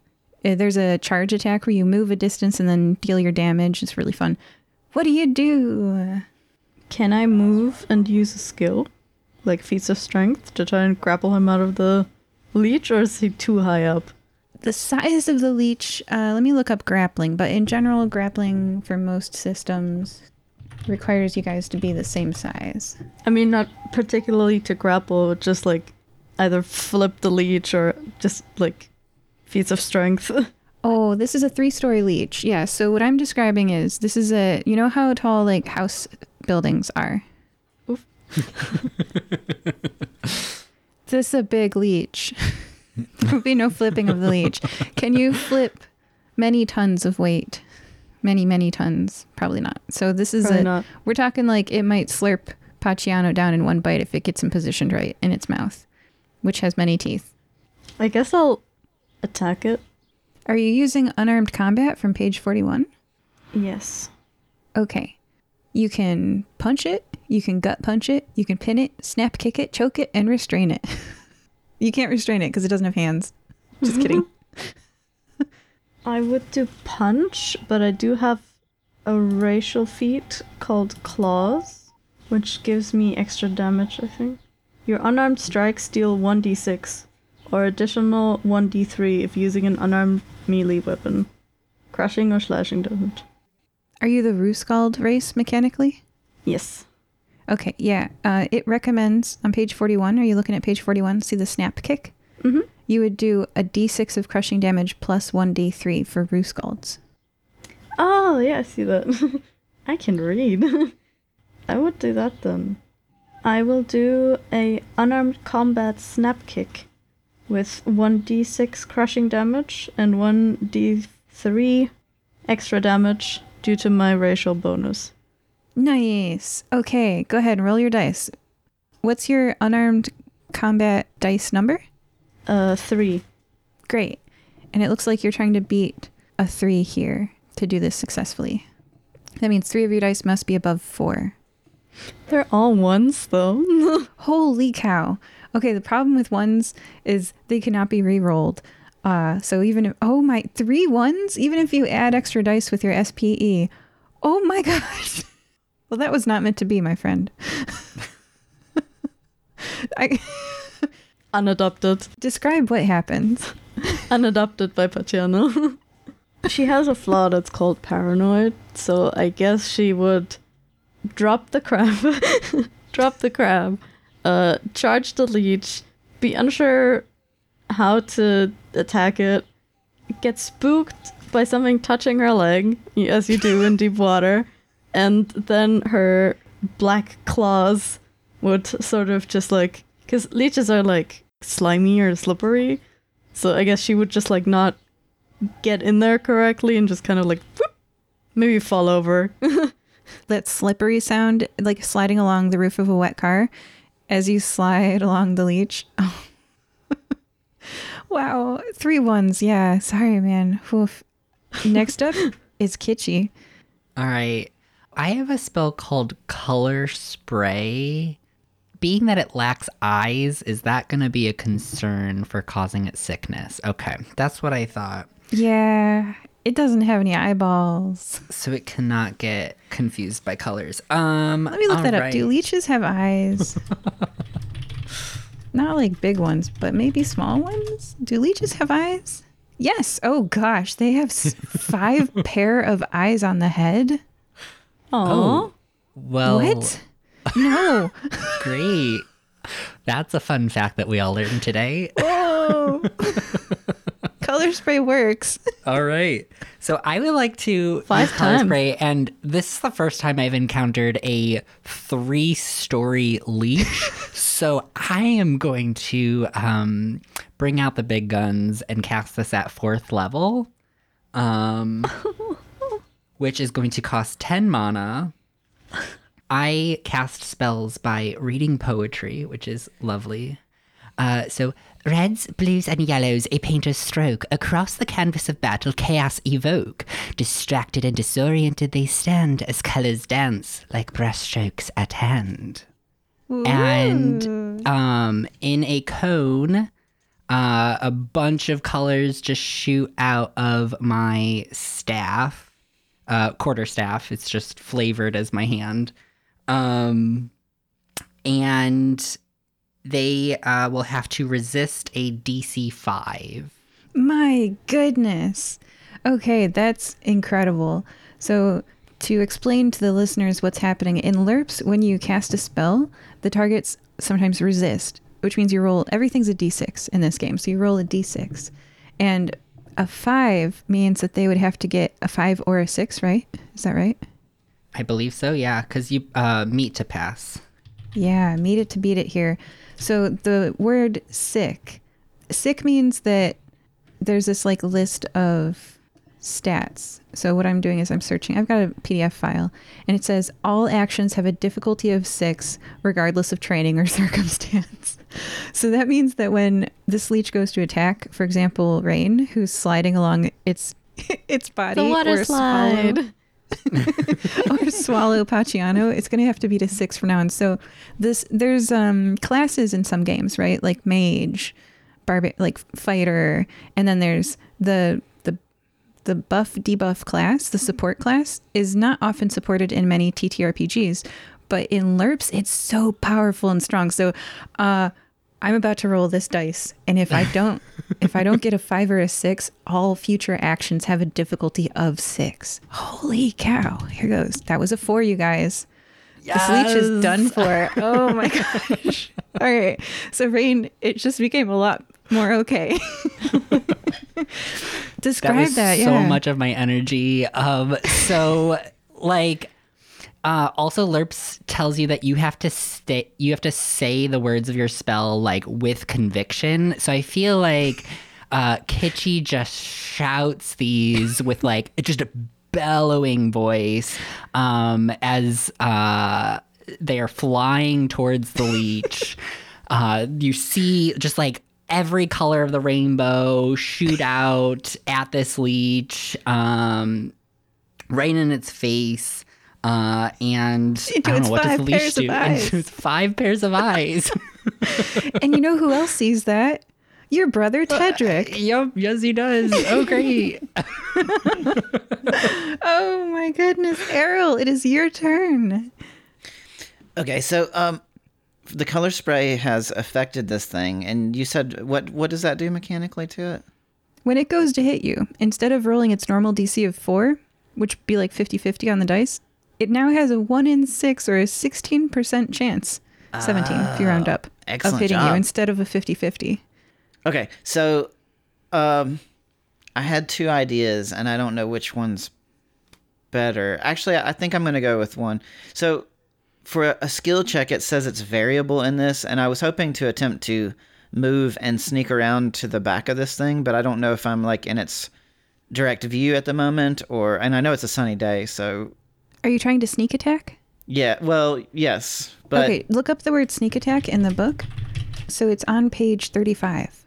Uh, There's a charge attack where you move a distance and then deal your damage. It's really fun. What do you do? Can I move and use a skill, like feats of strength, to try and grapple him out of the leech, or is he too high up? the size of the leech uh, let me look up grappling but in general grappling for most systems requires you guys to be the same size I mean, not particularly to grapple, just like either flip the leech or just like feats of strength. oh this is a three story leech yeah so what i'm describing is this is a you know how tall like house buildings are Oof. this is a big leech there will be no flipping of the leech can you flip many tons of weight many many tons probably not so this is Probably a not. We're talking like it might slurp Paciano down in one bite if it gets him positioned right in its mouth, which has many teeth. I guess I'll attack it. Are you using unarmed combat from page 41? Yes. Okay. You can punch it, you can gut punch it, you can pin it, snap kick it, choke it, and restrain it. you can't restrain it because it doesn't have hands. Just kidding. I would do punch, but I do have a racial feat called claws, which gives me extra damage, I think. Your unarmed strikes deal 1d6, or additional 1d3 if using an unarmed melee weapon. Crushing or slashing damage. Are you the Ruskald race mechanically? Yes. Okay, yeah. Uh, it recommends on page 41, are you looking at page 41? See the snap kick? Mm-hmm. You would do a d6 of crushing damage plus 1d3 for Ruskalds. Oh, yeah, I see that. I can read. I would do that then. I will do a unarmed combat snap kick with 1d6 crushing damage and 1d3 extra damage due to my racial bonus. Nice. Okay, go ahead and roll your dice. What's your unarmed combat dice number? Uh, 3. Great. And it looks like you're trying to beat a three here to do this successfully. That means three of your dice must be above four. They're all ones though. Holy cow. Okay, the problem with ones is they cannot be re-rolled. Uh, so even if, oh my, three ones? Even if you add extra dice with your SPE. Oh my gosh. Well, that was not meant to be, my friend. I Unadopted. describe what happens. Unadopted by Paciano. she has a flaw that's called paranoid, so I guess she would drop the crab, drop the crab, uh, charge the leech, be unsure how to attack it, get spooked by something touching her leg, as you do in deep water, and then her black claws would sort of just like because leeches are like slimy or slippery so i guess she would just like not get in there correctly and just kind of like whoop, maybe fall over. That slippery sound, like sliding along the roof of a wet car as you slide along the leech. Oh. wow. Three ones. Yeah. Sorry, man. Oof. Next up is Kitschy. All right. I have a spell called Color Spray. Being that it lacks eyes, is that going to be a concern for causing it sickness? Okay, that's what I thought. Yeah. It doesn't have any eyeballs. So it cannot get confused by colors. Um, Let me look that up. Do leeches have eyes? Not like big ones, but maybe small ones? Do leeches have eyes? Yes. Oh gosh, they have s- five pair of eyes on the head. oh Well, What? No. great. That's a fun fact that we all learned today. Oh. Color spray works. All right. So I would like to Five use color spray, and this is the first time I've encountered a three-story leech. so I am going to um, bring out the big guns and cast this at fourth level, um, which is going to cost ten mana. I cast spells by reading poetry, which is lovely. Uh, so, reds, blues, and yellows, a painter's stroke. Across the canvas of battle, chaos evoke. Distracted and disoriented, they stand as colors dance like brushstrokes at hand. And um, in a cone, uh, a bunch of colors just shoot out of my staff, uh, quarter staff. It's just flavored as my hand. Um, and they uh, will have to resist a DC 5. My goodness. Okay, that's incredible. So, to explain to the listeners what's happening in LURPS, when you cast a spell, the targets sometimes resist, which means you roll everything's a d6 in this game. So, you roll a d6. And a 5 means that they would have to get a 5 or a 6, right? Is that right? I believe so, yeah, because you uh, meet to pass. Yeah, meet it to beat it here. So the word sick, sick means that there's this like list of stats. So what I'm doing is I'm searching. I've got a PDF file and it says all actions have a difficulty of 6 regardless of training or circumstance. so that means that when this leech goes to attack, for example, Reine, who's sliding along its its body The water or slide. swallow or swallow Paciano, it's going to have to be to six from now on. So this there's um classes in some games, right? Like mage, barba- like fighter, and then there's the the the buff debuff class, the support class is not often supported in many TTRPGs, but in LURPS it's so powerful and strong. So uh I'm about to roll this dice, and if I don't, if I don't get a five or a six, all future actions have a difficulty of six. Holy cow! Here goes. That was a four, you guys. This leech is done for. Oh my gosh! All right, so Reine. It just became a lot more okay. Describe that that. so much of my energy. Um, so like, uh, also LURPS tells you that you have to stay, you have to say the words of your spell like with conviction. So I feel like uh, Kitschy just shouts these with like just a bellowing voice um, as uh, they are flying towards the leech. uh, you see just like every color of the rainbow shoot out at this leech, um, right in its face. Uh, and Into I don't know what does five the leech pairs of do? eyes. Into its five pairs of eyes. and you know who else sees that? Your brother Tedric. yep, yes, he does. Oh, great. Oh my goodness, Errol! It is your turn. Okay, so um, the color spray has affected this thing, and you said what? What does that do mechanically to it? When it goes to hit you, instead of rolling its normal DC of 4, which would be like 50 50 on the dice, it now has a 1 in 6 or a 16% chance, 17 if you round up, of hitting you instead of a 50 50. Okay, so um, I had two ideas, and I don't know which one's better. Actually, I think I'm going to go with one. So for a skill check, it says it's variable in this, and I was hoping to attempt to move and sneak around to the back of this thing, but I don't know if I'm like in its direct view at the moment, or and I know it's a sunny day, so Are you trying to sneak attack? yeah. Well, yes, but okay, look up the word sneak attack in the book. So it's on page 35.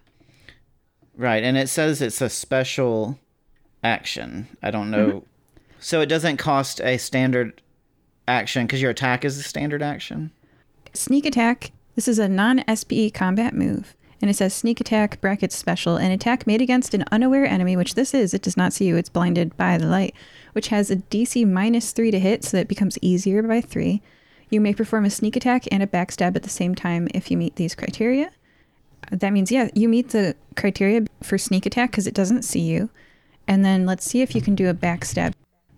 Right, and it says it's a special action. I don't know. Mm-hmm. So it doesn't cost a standard action because your attack is a standard action. Sneak attack. This is a non SPE combat move. And it says sneak attack, brackets special, an attack made against an unaware enemy, which this is. It does not see you, it's blinded by the light, which has a DC minus three to hit, so that it becomes easier by three. You may perform a sneak attack and a backstab at the same time if you meet these criteria. That means, yeah, you meet the criteria for sneak attack because it doesn't see you. And then let's see if you can do a backstab.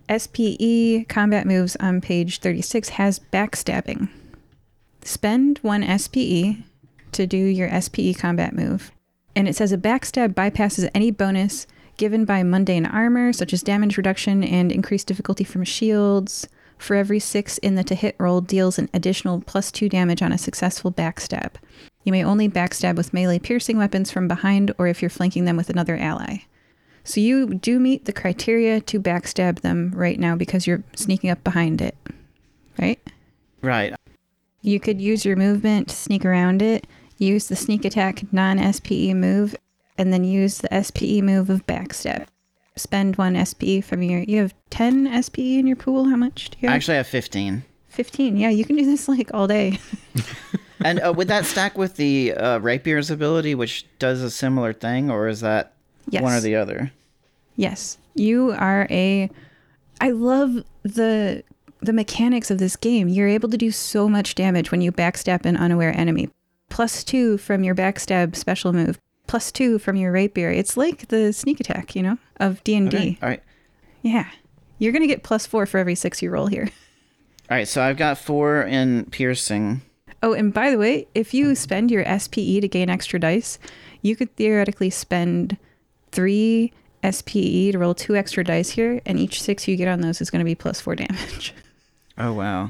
SPE combat moves on page 36 has backstabbing. Spend one SPE to do your SPE combat move. And it says a backstab bypasses any bonus given by mundane armor, such as damage reduction and increased difficulty from shields. For every six in the to hit roll, deals an additional plus two damage on a successful backstab. You may only backstab with melee piercing weapons from behind or if you're flanking them with another ally. So you do meet the criteria to backstab them right now because you're sneaking up behind it. right? Right. You could use your movement to sneak around it, use the sneak attack non SPE move, and then use the SPE move of backstab. Spend one SPE from your. You have 10 SPE in your pool? How much do you have? I actually have 15. 15. Yeah, you can do this like all day. And uh, would that stack with the uh, rapier's ability, which does a similar thing, or is that Yes. one or the other? Yes, you are a. I love the the mechanics of this game. You're able to do so much damage when you backstab an unaware enemy. Plus two from your backstab special move. Plus two from your rapier. It's like the sneak attack, you know, of D and D. All right. Yeah, you're gonna get plus four for every six you roll here. All right. So I've got four in piercing. Oh, and by the way, if you spend your SPE to gain extra dice, you could theoretically spend three SPE to roll two extra dice here, and each six you get on those is going to be plus four damage. Oh wow.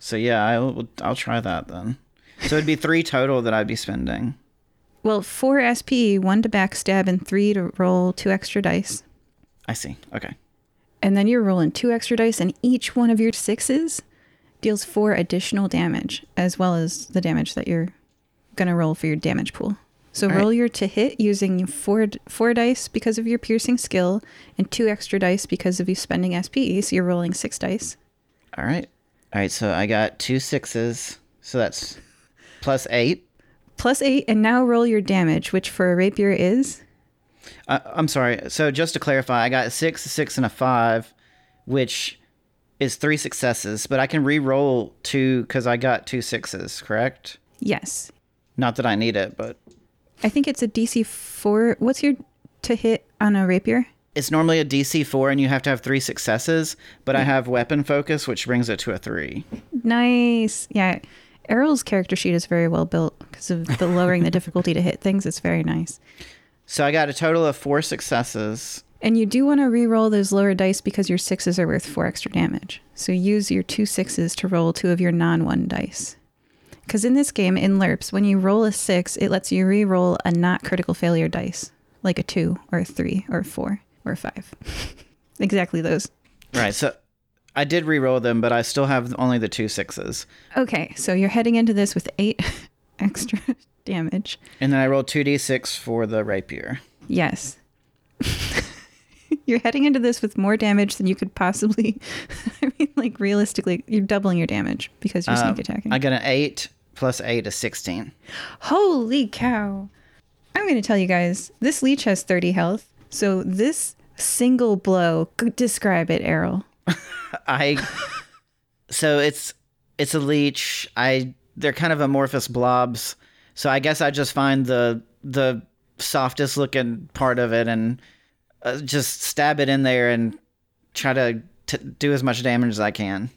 So yeah, I'll I'll try that then. So it'd be three total that I'd be spending. Well, four SPE, one to backstab, and three to roll two extra dice. I see. Okay. And then you're rolling two extra dice, and each one of your sixes deals four additional damage, as well as the damage that you're going to roll for your damage pool. So All right. roll your to hit using four four dice because of your piercing skill, and two extra dice because of you spending SPE. So you're rolling six dice. All right. All right. So I got two sixes. So that's plus eight. Plus eight, and now roll your damage, which for a rapier is Uh, I'm sorry. So just to clarify, I got a six, a six, and a five, which is three successes. But I can re-roll two because I got two sixes. Correct? yes. Not that I need it, but I think it's a DC four. What's your to hit on a rapier? it's normally a DC four, and you have to have three successes. But I have weapon focus, which brings it to a three. Nice. Yeah. Errol's character sheet is very well built because of the lowering the difficulty to hit things. It's very nice. So I got a total of four successes. And you do want to re-roll those lower dice because your sixes are worth four extra damage. So use your two sixes to roll two of your non-one dice. Because in this game, in LURPS, when you roll a six, it lets you re-roll a not critical failure dice, like a two or a three or a four or a five. exactly those. Right. So I did re-roll them, but I still have only the two sixes. Okay, so you're heading into this with eight extra damage. And then I rolled two d6 for the rapier. Yes. you're heading into this with more damage than you could possibly. I mean, like realistically, you're doubling your damage because you're Um, sneak attacking. I got an eight plus eight is sixteen. Holy cow! I'm going to tell you guys this leech has 30 health. So this single blow, describe it, Errol. I so it's it's a leech. I they're kind of amorphous blobs. So I guess I just find the the softest looking part of it and uh, just stab it in there and try to t- do as much damage as I can.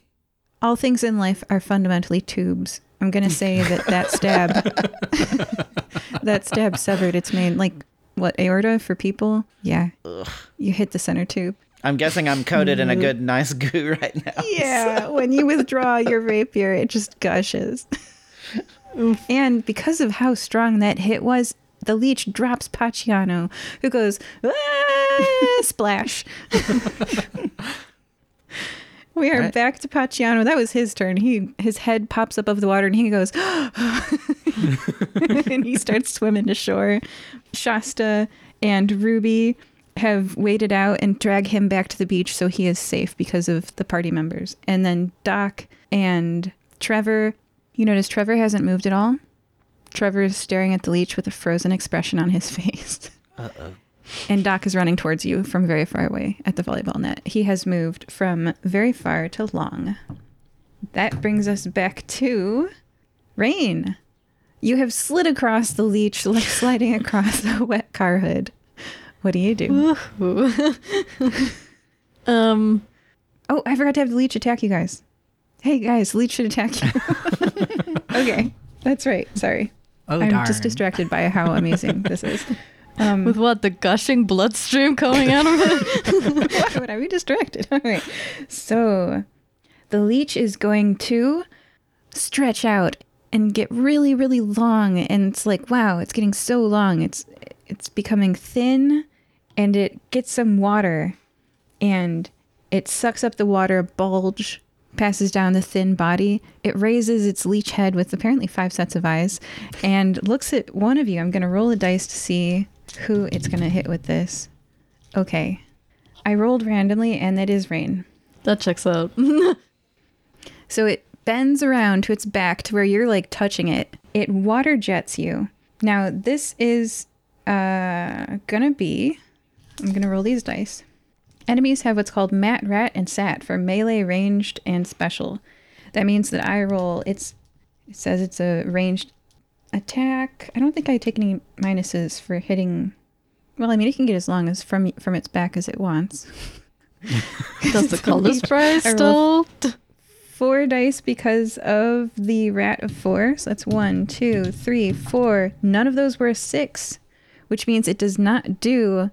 All things in life are fundamentally tubes. I'm going to say that that stab, that stab severed its main, like, what, aorta for people? Yeah. You hit the center tube. I'm guessing I'm coated in a good nice goo right now. Yeah, when you withdraw your rapier, it just gushes. and because of how strong that hit was, the leech drops Paciano, who goes, "Ah," splash. we are Right. back to Paciano. That was his turn. He his head pops up above the water and he goes, and he starts swimming to shore. Shasta and Ruby have waited out and drag him back to the beach so he is safe because of the party members. And then Doc and Trevor, you notice Trevor hasn't moved at all. Trevor is staring at the leech with a frozen expression on his face. Uh-oh. And Doc is running towards you from very far away at the volleyball net. He has moved from very far to long. That brings us back to Reine. You have slid across the leech like sliding across a wet car hood. What do you do? um, Oh, I forgot to have the leech attack you guys. Hey guys, leech should attack you. okay, that's right. Sorry. Oh, I'm darn. just distracted by how amazing this is. Um, with what the gushing bloodstream coming out of it. Why would I be distracted? All right. So the leech is going to stretch out and get really, really long. And it's like, wow, it's getting so long. It's it's becoming thin and it gets some water and it sucks up the water a bulge passes down the thin body. It raises its leech head with apparently five sets of eyes and looks at one of you. I'm going to roll a dice to see who it's going to hit with this. Okay. I rolled randomly, and that is Reine. That checks out. So it bends around to its back to where you're like touching it. It water jets you. Now, this is uh, gonna be. I'm gonna roll these dice. Enemies have what's called mat, rat, and sat for melee, ranged, and special. That means that I roll. It's. It says it's a ranged attack. I don't think I take any minuses for hitting. Well, I mean, it can get as long as from from its back as it wants. Does the color I still? four dice because of the rat of four. So that's one, two, three, four. None of those were a six, which means it does not do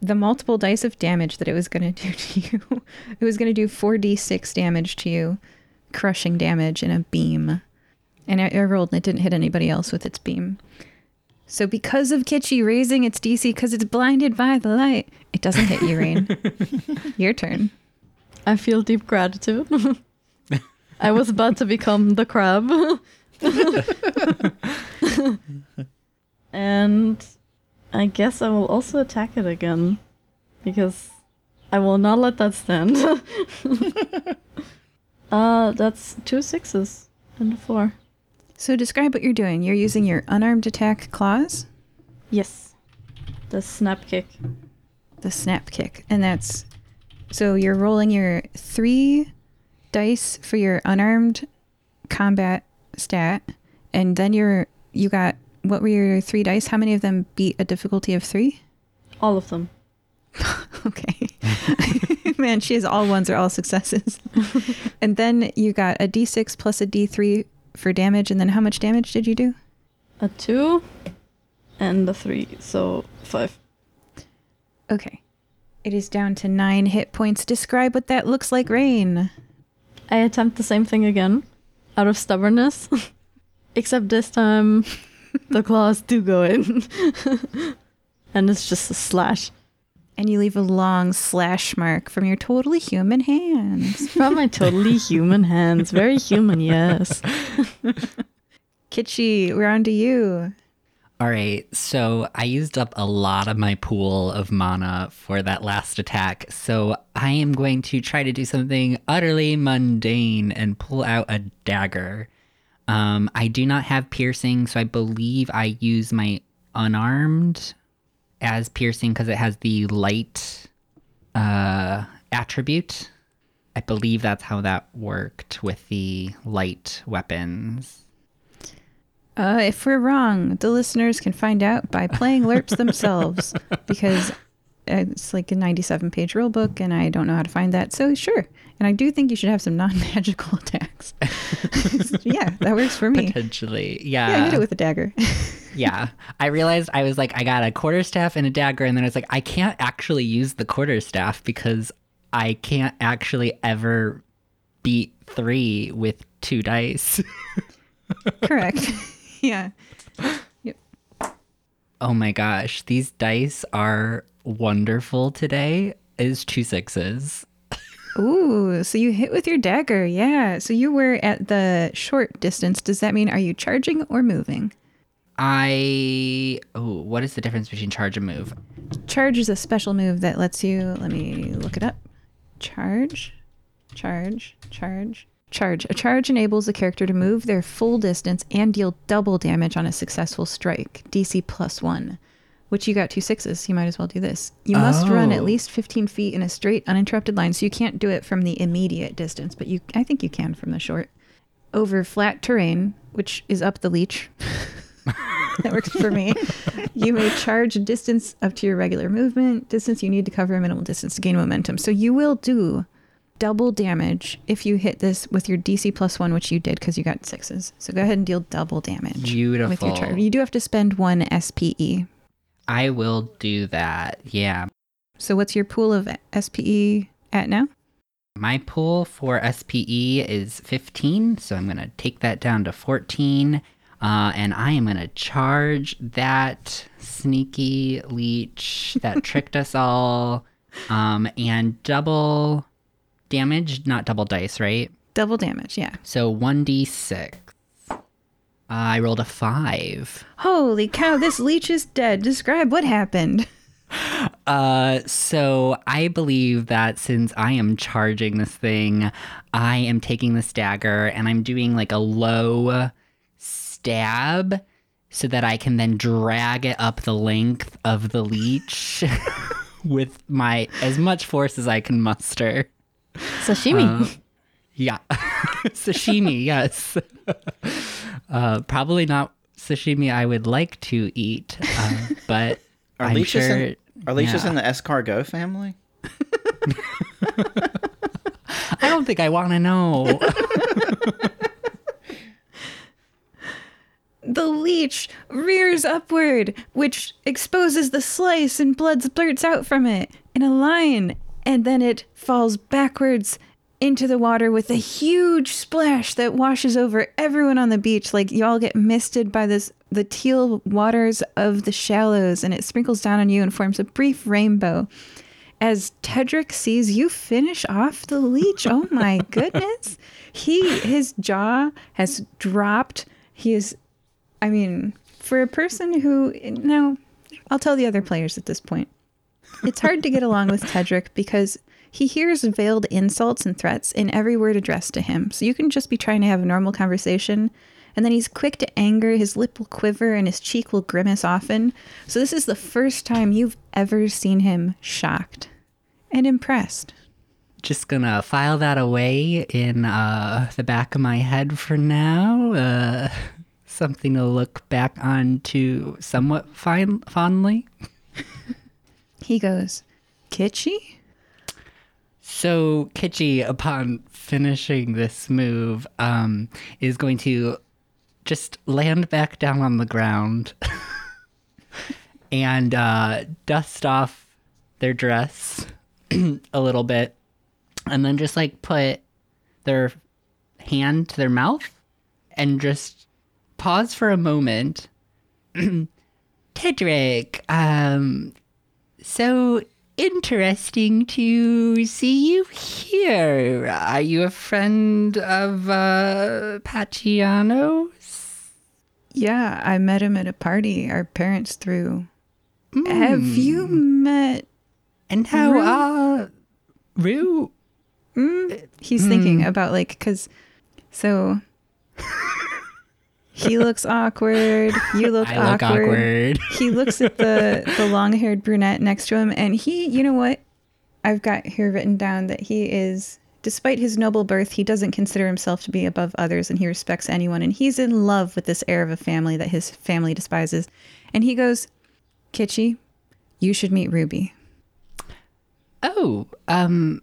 the multiple dice of damage that it was going to do to you. it was going to do 4d6 damage to you, crushing damage in a beam. And I, I rolled and it didn't hit anybody else with its beam. So because of Kitschy raising its DC because it's blinded by the light, it doesn't hit you, Reine. Your turn. I feel deep gratitude. I was about to become the crab. and I guess I will also attack it again. Because I will not let that stand. uh, that's two sixes and a four. So describe what you're doing. You're using your unarmed attack claws, Yes. The snap kick. the snap kick, and that's so you're rolling your three dice for your unarmed combat stat, and then you're you got what were your three dice? How many of them beat a difficulty of three? All of them. Okay. Man, she has all ones or all successes. and then you got a d6 plus a d3 for damage, and then how much damage did you do? A two and a three. So five. Okay. It is down to nine hit points. Describe what that looks like, Reine. I attempt the same thing again out of stubbornness. Except this time the claws do go in. and it's just a slash And you leave a long slash mark from your totally human hands. from my totally human hands. Very human, yes. Kitschy, we're on to you. All right, so I used up a lot of my pool of mana for that last attack, so I am going to try to do something utterly mundane and pull out a dagger. Um, I do not have piercing, so I believe I use my unarmed as piercing because it has the light uh, attribute. I believe that's how that worked with the light weapons. Uh, if we're wrong, the listeners can find out by playing LURPS themselves because Uh, it's like a 97 page rule book and I don't know how to find that. So, sure. And I do think you should have some non magical attacks. yeah, that works for me. Potentially, Yeah, I hit it with a dagger. yeah. I realized I was like, I got a quarterstaff and a dagger, and then I was like, I can't actually use the quarterstaff because I can't actually ever beat three with two dice. Correct. yeah. Yep. Oh my gosh, these dice are wonderful today. Is two sixes. Ooh, so you hit with your dagger. Yeah. So you were at the short distance. Does that mean are you charging or moving? I oh, what is the difference between charge and move? Charge is a special move that lets you, let me look it up. Charge, charge, charge, charge. A charge enables a character to move their full distance and deal double damage on a successful strike, DC plus one, which you got two sixes. You might as well do this. You must run at Oh. least 15 feet in a straight, uninterrupted line, so you can't do it from the immediate distance, but you, I think you can from the short. Over flat terrain, which is up the leech. that works for me. You may charge a distance up to your regular movement, distance you need to cover a minimal distance to gain momentum. So you will do double damage if you hit this with your DC plus one, which you did because you got sixes. So go ahead and deal double damage with Beautiful. your charge. You do have to spend one SPE. I will do that. Yeah. So what's your pool of SPE at now? My pool for SPE is 15, so I'm going to take that down to 14. Uh, and I am going to charge that sneaky leech that tricked us all. Um, and double damage, not double dice, right? Double damage, yeah. So 1d6. Uh, I rolled a 5. Holy cow, this leech is dead. Describe what happened. Uh, so I believe that since I am charging this thing, I am taking this dagger and I'm doing like a low stab so that I can then drag it up the length of the leech with my as much force as I can muster. Sashimi. Yeah. sashimi, yes. Uh, probably not sashimi I would like to eat, uh, but Are I'm leeches sure. in, are leeches yeah. in the escargot family? I don't think I want to know. The leech rears upward, which exposes the slice and blood splurts out from it in a line, and then it falls backwards into the water with a huge splash that washes over everyone on the beach like you all get misted by this the teal waters of the shallows and it sprinkles down on you and forms a brief rainbow as Tedric sees you finish off the leech. Oh my goodness. He his jaw has dropped. He is I mean, for a person who now I'll tell the other players at this point. It's hard to get along with Tedric because he hears veiled insults and threats in every word addressed to him. So you can just be trying to have a normal conversation and then he's quick to anger, his lip will quiver and his cheek will grimace often. So this is the first time you've ever seen him shocked and impressed. Just gonna file that away in uh, the back of my head for now. Uh, something to look back on to somewhat fine, fondly. He goes, Kitschy? So Kitschy, upon finishing this move, um, is going to just land back down on the ground and uh, dust off their dress a little bit, and then just like put their hand to their mouth and just pause for a moment. Tedric, um, so interesting to see you here. Are you a friend of uh, Paciano's? Yeah, I met him at a party our parents threw. Have you met? And how, uh, Rue? He's thinking about like, because so he looks awkward. You look, I look awkward. awkward. He looks at the the long haired brunette next to him, and he, you know what? I've got here written down that he is, despite his noble birth, he doesn't consider himself to be above others, and he respects anyone, and he's in love with this heir of a family that his family despises, and he goes, Kitschy, you should meet Ruby. Oh, um,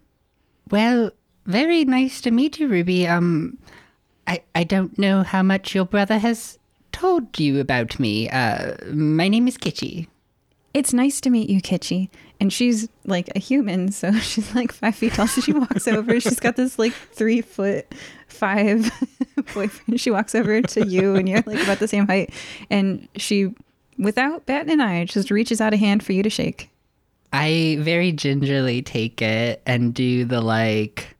well, very nice to meet you, Ruby. Um, I, I don't know how much your brother has told you about me. Uh, my name is Kitty. It's nice to meet you, Kitschy. And she's like a human, so she's like five feet tall. So she walks over. She's got this like three foot five boyfriend. She walks over to you, and you're like about the same height. And she, without batting an eye, just reaches out a hand for you to shake. I very gingerly take it and do the like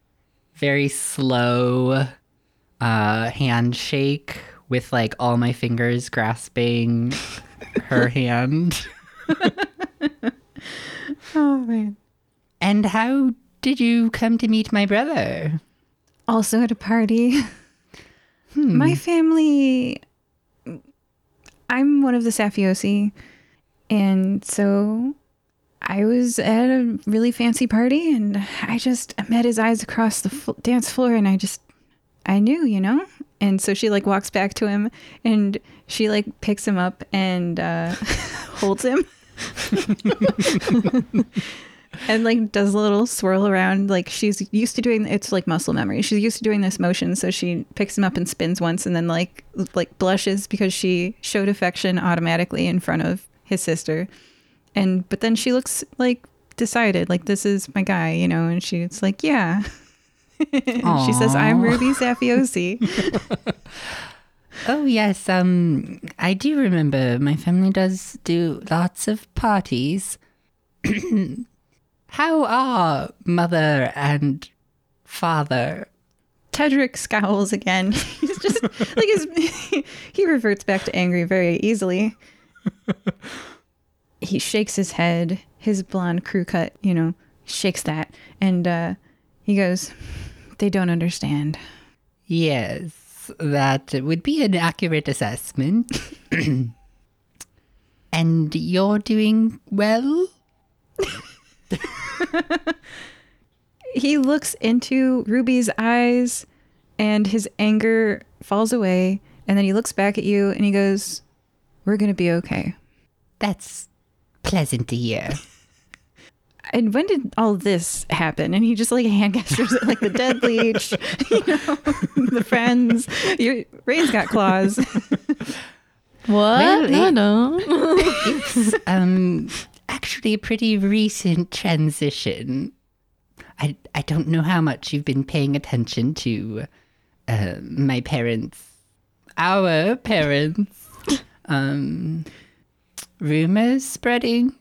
very slow uh handshake with like all my fingers grasping her hand. Oh man. And how did you come to meet my brother? Also at a party. My family. I'm one of the Safiosi, and so I was at a really fancy party, and I just met his eyes across the fl- dance floor, and I just, I knew, you know. And so she like walks back to him, and she like picks him up and uh, holds him. and like does a little swirl around. Like she's used to doing it's like muscle memory. She's used to doing this motion. So she picks him up and spins once and then like like blushes because she showed affection automatically in front of his sister. And but then she looks like decided like this is my guy you know? And she's like yeah she says i'm ruby safiosi Oh yes, um I do remember my family does do lots of parties. How are mother and father? Tedric scowls again. He's just like his, he reverts back to angry very easily. he shakes his head, his blonde crew cut, you know, shakes that, and uh, he goes, "They don't understand." Yes, that would be an accurate assessment. and you're doing well? he looks into Ruby's eyes and his anger falls away. And then he looks back at you and he goes, We're going to be okay. That's pleasant to hear. And when did all this happen? And he just like hand gestures at like the dead leech, you know, the friends. Your, Ray's got claws. What? Well, no, it- no. It's um actually a pretty recent transition. I I don't know how much you've been paying attention to uh, my parents, our parents. um, rumors spreading,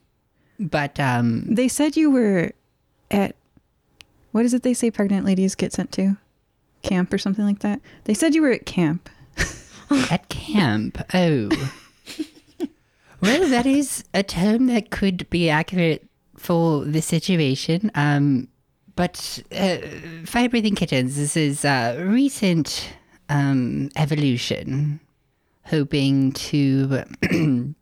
but um, They said you were at, what is it they say pregnant ladies get sent to? Camp or something like that? They said you were at camp. at camp. Oh. well, that is a term that could be accurate for the situation. Um, but uh, fire breathing kittens, this is uh, recent um, evolution, hoping to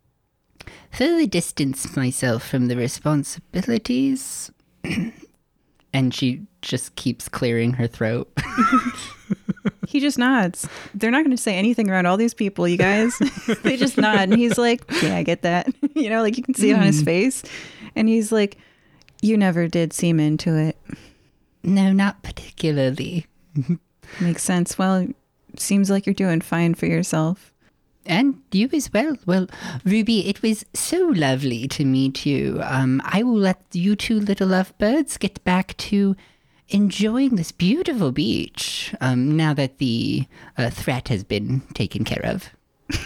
further distance myself from the responsibilities. and she just keeps clearing her throat. He just nods. They're not going to say anything around all these people, you guys. they just nod. And he's like, Yeah, I get that. you know, like you can see it on his mm. face. And he's like, You never did seem into it. no, not particularly. Makes sense. Well, seems like you're doing fine for yourself. And you as well. Well, Ruby, it was so lovely to meet you. Um, I will let you two little lovebirds get back to enjoying this beautiful beach um, now that the uh, threat has been taken care of.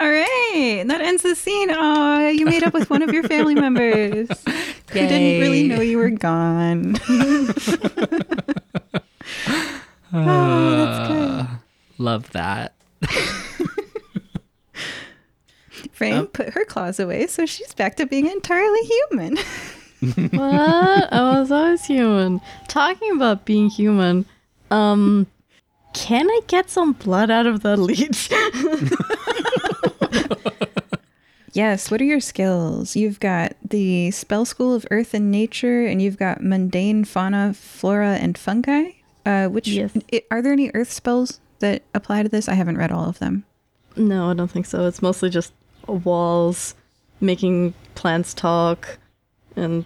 All right. That ends the scene. Oh, you made up with one of your family members who didn't really know you were gone. oh, that's good. Love that. Frame put her claws away, so she's back to being entirely human. what? I was always human. Talking about being human, um, can I get some blood out of the leech? Yes, what are your skills? You've got the spell school of earth and nature, and you've got mundane fauna, flora, and fungi. Uh, which Yes. i- are there any earth spells that apply to this? I haven't read all of them. no, I don't think so. It's mostly just walls, making plants talk, and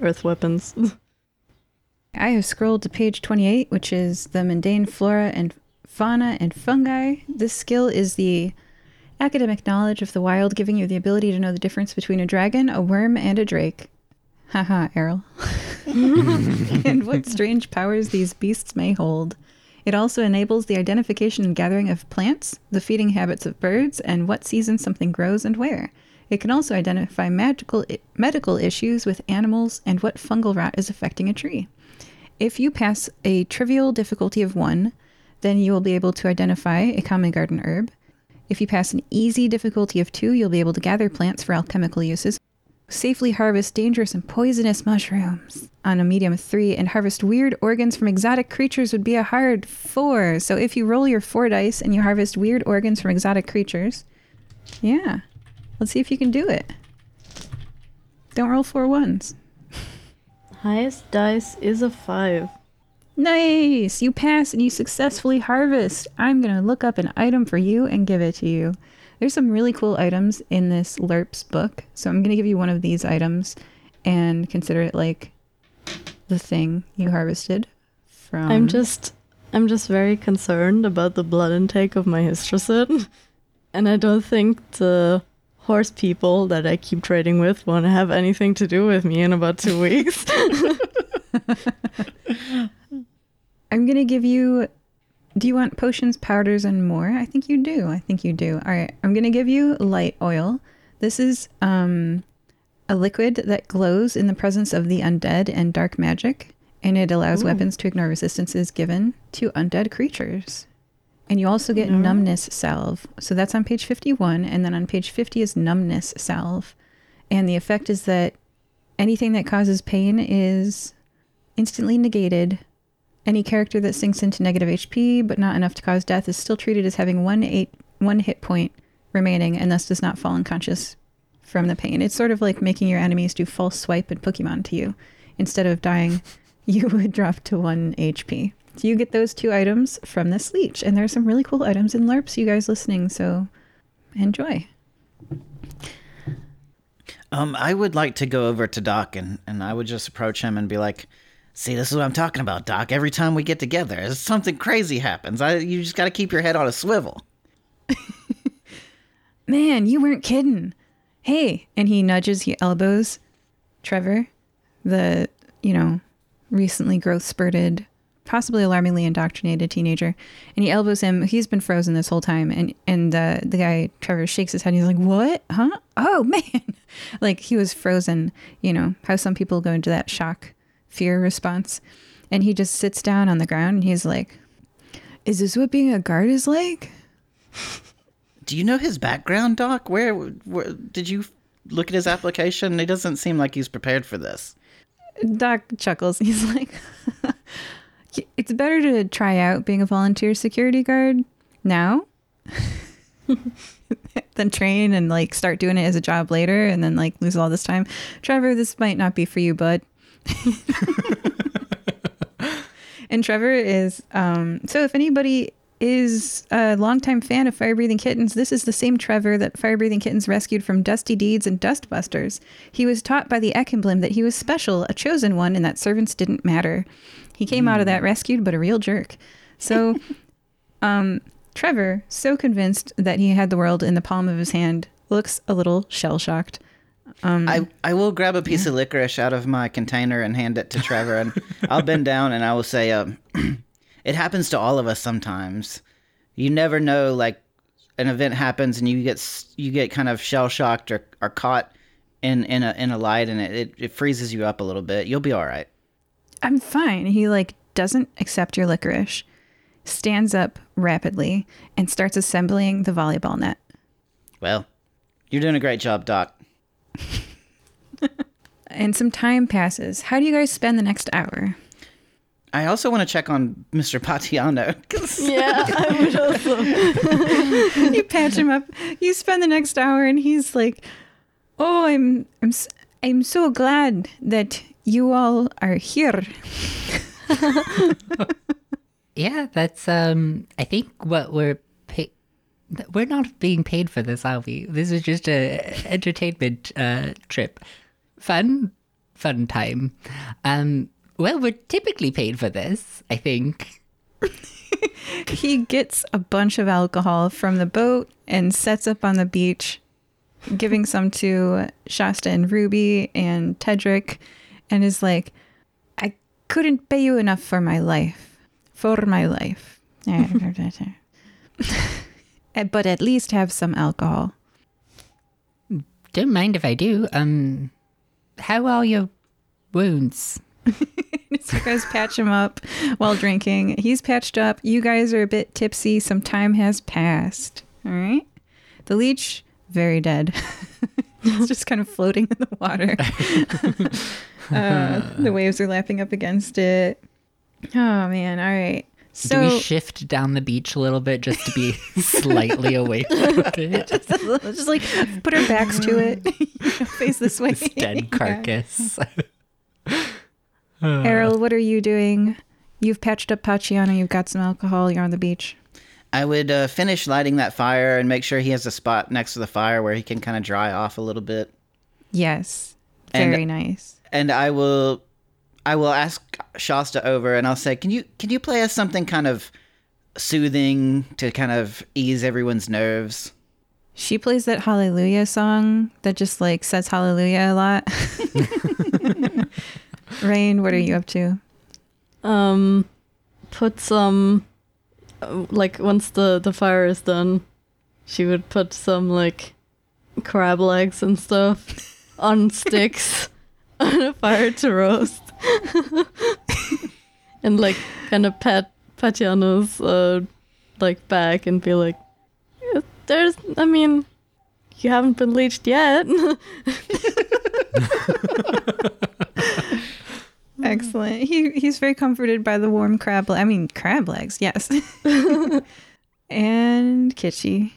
earth weapons. I have scrolled to page 28, which is the mundane flora and fauna and fungi. This skill is the academic knowledge of the wild, giving you the ability to know the difference between a dragon, a worm, and a drake. Haha, Errol. and what strange powers these beasts may hold. It also enables the identification and gathering of plants, the feeding habits of birds, and what season something grows and where. It can also identify magical medical issues with animals and what fungal rot is affecting a tree. If you pass a trivial difficulty of one, then you will be able to identify a common garden herb. If you pass an easy difficulty of two, you'll be able to gather plants for alchemical uses, safely harvest dangerous and poisonous mushrooms on a medium three, and harvest weird organs from exotic creatures would be a hard four. So if you roll your four dice and you harvest weird organs from exotic creatures, yeah, let's see if you can do it. Don't roll four ones. Highest dice is a five. Nice! You pass and you successfully harvest. I'm going to look up an item for you and give it to you. There's some really cool items in this LURPS book. So I'm going to give you one of these items and consider it like the thing you harvested from. I'm just I'm just very concerned about the blood intake of my histricid. And I don't think the horse people that I keep trading with want to have anything to do with me in about two weeks. I'm going to give you. Do you want potions, powders, and more? I think you do. I think you do. All right. I'm going to give you light oil. This is um, a liquid that glows in the presence of the undead and dark magic. and it allows weapons to ignore resistances given to undead creatures. And you also get numbness salve. So that's on page 51. And then on page 50 is numbness salve. And the effect is that anything that causes pain is instantly negated. Any character that sinks into negative HP, but not enough to cause death, is still treated as having one, eight, one hit point remaining and thus does not fall unconscious from the pain. It's sort of like making your enemies do false swipe and Pokemon to you. Instead of dying, you would drop to one HP. So you get those two items from this leech. And there are some really cool items in LURPS, you guys listening, so enjoy. Um, I would like to go over to Doc and, and I would just approach him and be like, "See, this is what I'm talking about, Doc. Every time we get together, something crazy happens. I you just got to keep your head on a swivel." Man, you weren't kidding. Hey, and he nudges, he elbows Trevor, the, you know, recently growth spurted, possibly alarmingly indoctrinated teenager, and he elbows him. He's been frozen this whole time, and and uh, the guy Trevor shakes his head. And he's like, "What? Huh? Oh man!" like he was frozen. You know how some people go into that shock, fear response, and he just sits down on the ground and he's like, "Is this what being a guard is like?" Do you know his background, Doc? Where, where did you look at his application? He doesn't seem like he's prepared for this. Doc chuckles. He's like, it's better to try out being a volunteer security guard now than train and like start doing it as a job later and then like lose all this time. Trevor, this might not be for you, bud. and Trevor is, um, so if anybody is a longtime fan of Fire Breathing Kittens, this is the same Trevor that Fire Breathing Kittens rescued from Dusty Deeds and Dustbusters. He was taught by the Ekemblem that he was special, a chosen one, and that servants didn't matter. He came out of that rescued, but a real jerk. So, um, Trevor, so convinced that he had the world in the palm of his hand, looks a little shell shocked. I, I will grab a piece of licorice out of my container and hand it to Trevor, and I'll bend down and I will say, um, "It happens to all of us sometimes. You never know, like an event happens and you get you get kind of shell shocked or, or caught in in a in a light, and it, it, it freezes you up a little bit. You'll be all right." I'm fine. He like doesn't accept your licorice, stands up rapidly, and starts assembling the volleyball net. Well, you're doing a great job, Doc. And some time passes. How do you guys spend the next hour? I also want to check on Mr. Paciano. 'cause Yeah, I would also. you patch him up. You spend the next hour, and he's like, "Oh, I'm, I'm, s- I'm so glad that you all are here." Yeah, that's um. I think what we're pay- we're not being paid for this, are we? This is just a entertainment uh, trip, fun, fun time. Um. Well, we're typically paid for this. I think. he gets a bunch of alcohol from the boat and sets up on the beach, giving some to Shasta and Ruby and Tedric, and is like, I couldn't pay you enough for my life. For my life. but at least have some alcohol. Don't mind if I do. Um. How are your wounds? So you guys patch him up while drinking. He's patched up. You guys are a bit tipsy. Some time has passed. All right. The leech, very dead. it's just kind of floating in the water. uh, the waves are lapping up against it. Oh, man. All right. So, Do we shift down the beach a little bit just to be slightly away from it? just like put our backs to it, you know, face this way. This dead Yeah. carcass. Errol, what are you doing? You've patched up Paciano. You've got some alcohol. You're on the beach. I would uh, finish lighting that fire and make sure he has a spot next to the fire where he can kind of dry off a little bit. Yes. And- Very nice. And I will, I will ask Shasta over, and I'll say, "Can you can you play us something kind of soothing to kind of ease everyone's nerves?" She plays that Hallelujah song that just like says Hallelujah a lot. Reine, what are you up to? um, put some. Like once the the fire is done, she would put some like crab legs and stuff on sticks on a fire to roast. and like kind of pat Tatiana's uh like back and be like, "Yeah, "There's, I mean, you haven't been leached yet." Excellent. He he's very comforted by the warm crab. I mean, crab legs. Yes. and Kitschy.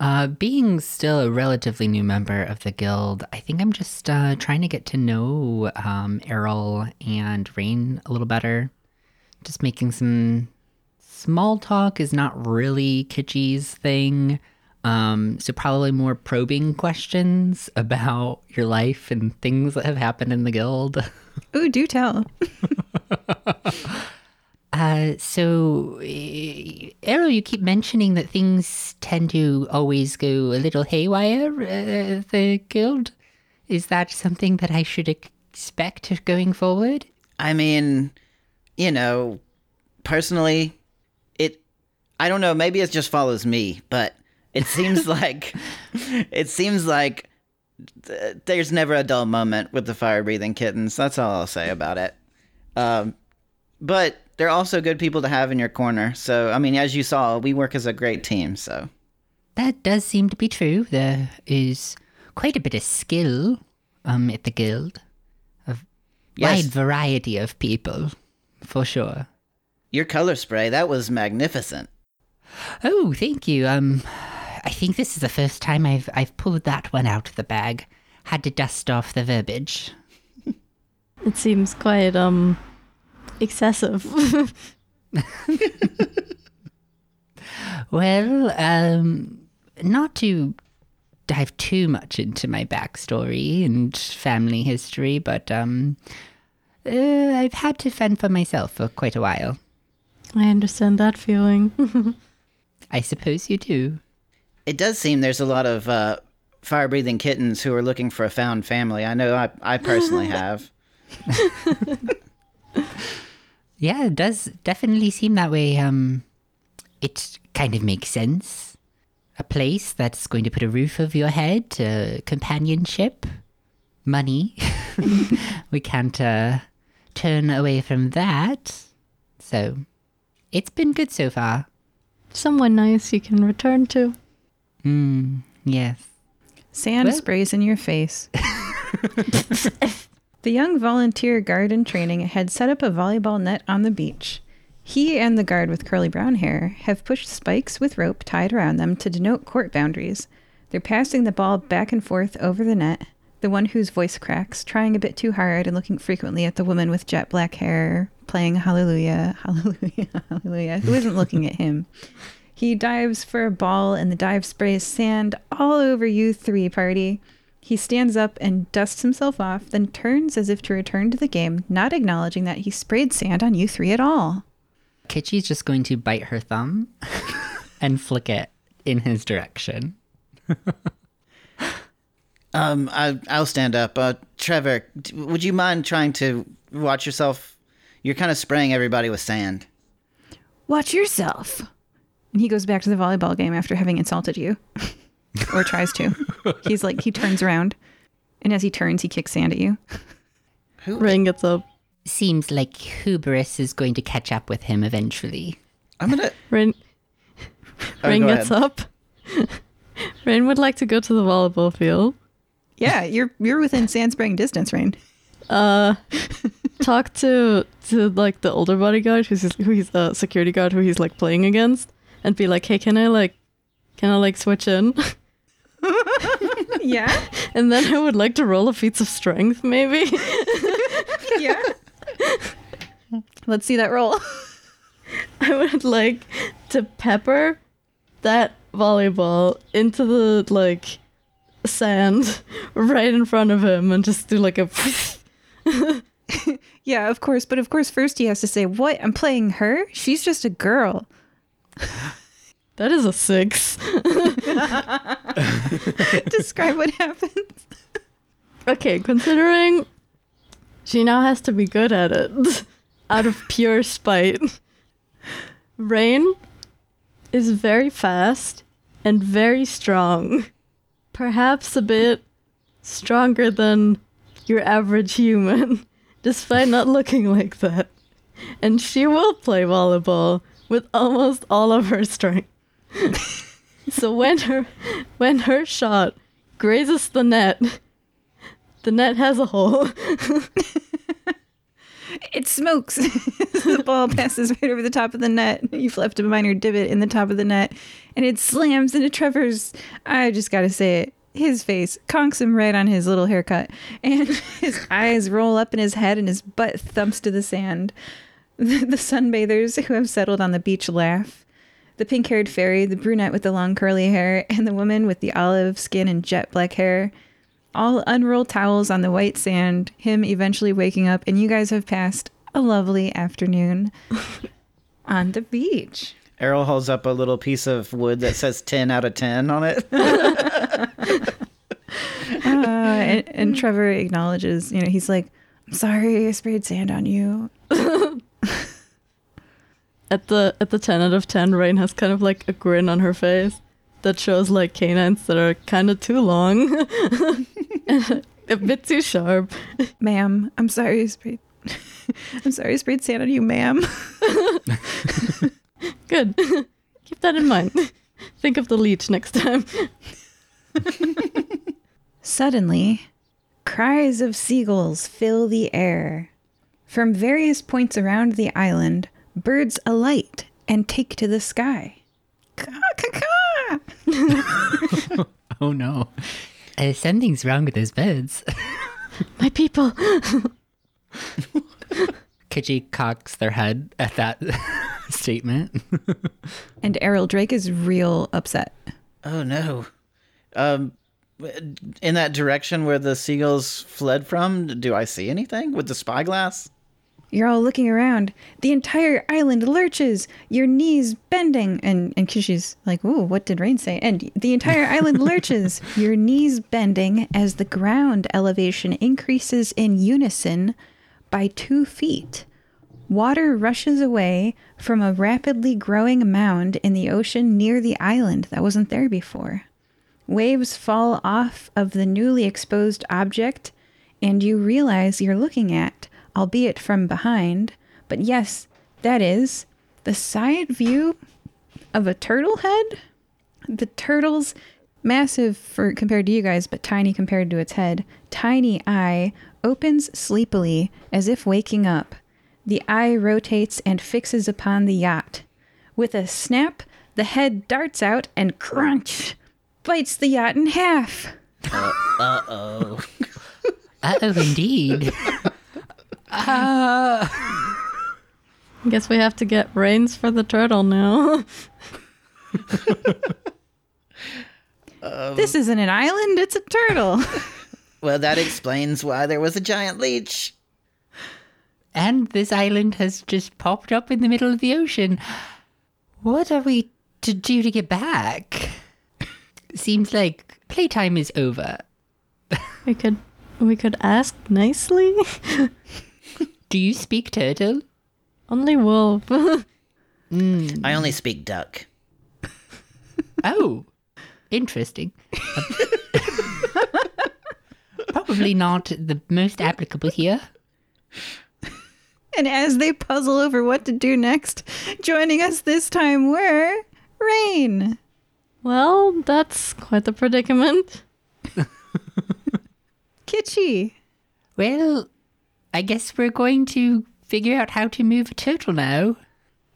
Uh, being still a relatively new member of the guild, I think I'm just uh, trying to get to know um, Errol and Reine a little better. Just making some small talk is not really Kitschy's thing. Um, so probably more probing questions about your life and things that have happened in the guild. Ooh, do tell. Uh, so, uh, Errol, you keep mentioning that things tend to always go a little haywire uh, the guild. Is that something that I should expect going forward? I mean, you know, personally, it. I don't know. Maybe it just follows me, but it seems like it seems like th- there's never a dull moment with the fire breathing kittens. That's all I'll say about it. Um, but they're also good people to have in your corner. So I mean, as you saw, we work as a great team. So That does seem to be true. There is quite a bit of skill um, at the guild. A Yes. wide variety of people, for sure. your color spray that was magnificent. Oh, thank you. Um, I think this is the first time I've I've pulled that one out of the bag. Had to dust off the verbiage. it seems quite um excessive. Well, um, not to dive too much into my backstory and family history, but um, uh, I've had to fend for myself for quite a while. I understand that feeling. I suppose you do. It does seem there's a lot of uh, fire breathing kittens who are looking for a found family. I know I, I personally have. Yeah, it does definitely seem that way. Um, it kind of makes sense. A place that's going to put a roof over your head, uh, companionship, money. we can't uh, turn away from that. So, it's been good so far. Someone nice you can return to. Hmm. Yes. Sand Well- sprays in your face. the young volunteer guard in training had set up a volleyball net on the beach. He and the guard with curly brown hair have pushed spikes with rope tied around them to denote court boundaries. They're passing the ball back and forth over the net. The one whose voice cracks, trying a bit too hard and looking frequently at the woman with jet black hair, playing Hallelujah, Hallelujah, Hallelujah, who isn't looking at him. He dives for a ball, and the dive sprays sand all over you three party. He stands up and dusts himself off, then turns as if to return to the game, not acknowledging that he sprayed sand on you three at all. Kitschy's just going to bite her thumb and flick it in his direction. Um, I, I'll stand up. Uh, Trevor, d- would you mind trying to watch yourself? You're kind of spraying everybody with sand. Watch yourself. And he goes back to the volleyball game after having insulted you, or tries to. He's like, he turns around, and as he turns, he kicks sand at you. Who? Reine gets up. Seems like hubris is going to catch up with him eventually. I'm gonna. Reine Oh, Reine go gets ahead. up. Reine would like to go to the volleyball field. Yeah, you're you're within sand spraying distance, Reine. Uh, talk to to like the older bodyguard who's who he's a security guard who he's like playing against, and be like, hey, can I like, can I like switch in? Yeah, And then I would like to roll a feats of strength, maybe. yeah. Let's see that roll. I would like to pepper that volleyball into the like sand right in front of him and just do like a Yeah, of course. But of course, first he has to say, What? I'm playing her? She's just a girl. That is a six. Describe what happens. Okay, considering she now has to be good at it out of pure spite. Reine is very fast and very strong. Perhaps a bit stronger than your average human, despite not looking like that. and she will play volleyball with almost all of her strength. so when her when her shot grazes the net, the net has a hole. It smokes. the ball passes right over the top of the net. You've left a minor divot in the top of the net, and it slams into Trevor's. I just gotta say it. His face conks him right on his little haircut, and his eyes roll up in his head, and his butt thumps to the sand. The, the sunbathers who have settled on the beach laugh. The pink haired fairy, the brunette with the long curly hair, and the woman with the olive skin and jet black hair all unroll towels on the white sand, him eventually waking up, and you guys have passed a lovely afternoon on the beach. Errol holds up a little piece of wood that says 10 out of 10 on it. Uh, and, and Trevor acknowledges, you know, he's like, I'm sorry I sprayed sand on you. At the at the ten out of ten, Reine has kind of like a grin on her face that shows like canines that are kind of too long, a bit too sharp. Ma'am, I'm sorry I sprayed. I'm sorry I sprayed sand on you, ma'am. Good. Keep that in mind. Think of the leech next time. Suddenly, cries of seagulls fill the air. From various points around the island, birds alight and take to the sky. Caw, caw, caw. Oh no. Uh, something's wrong with those birds. My people. Kitschy cocks their head at that statement. And Errol Drake is real upset. Oh no. Um in that direction where the seagulls fled from, do I see anything with the spyglass? You're all looking around. The entire island lurches, your knees bending. And, and Kitschy's like, Ooh, what did Reine say? And the entire island lurches, your knees bending as the ground elevation increases in unison by two feet. Water rushes away from a rapidly growing mound in the ocean near the island that wasn't there before. Waves fall off of the newly exposed object, and you realize you're looking at, albeit from behind, but yes, that is the side view of a turtle head. The turtle's massive for compared to you guys, but tiny compared to its head. Tiny eye opens sleepily as if waking up. The eye rotates and fixes upon the yacht. With a snap, the head darts out and crunch bites the yacht in half. Uh, uh-oh. oh, indeed. uh, Guess we have to get reins for the turtle now. this isn't an island, it's a turtle. well, that explains why there was a giant leech. and this island has just popped up in the middle of the ocean. What are we to do to get back? Seems like playtime is over. we could we could ask nicely. Do you speak turtle? Only wolf. I only speak duck. Oh, interesting. Probably not the most applicable here. and as they puzzle over what to do next, joining us this time were Reine. well, that's quite the predicament. Kitschy. Well, I guess we're going to figure out how to move a turtle now.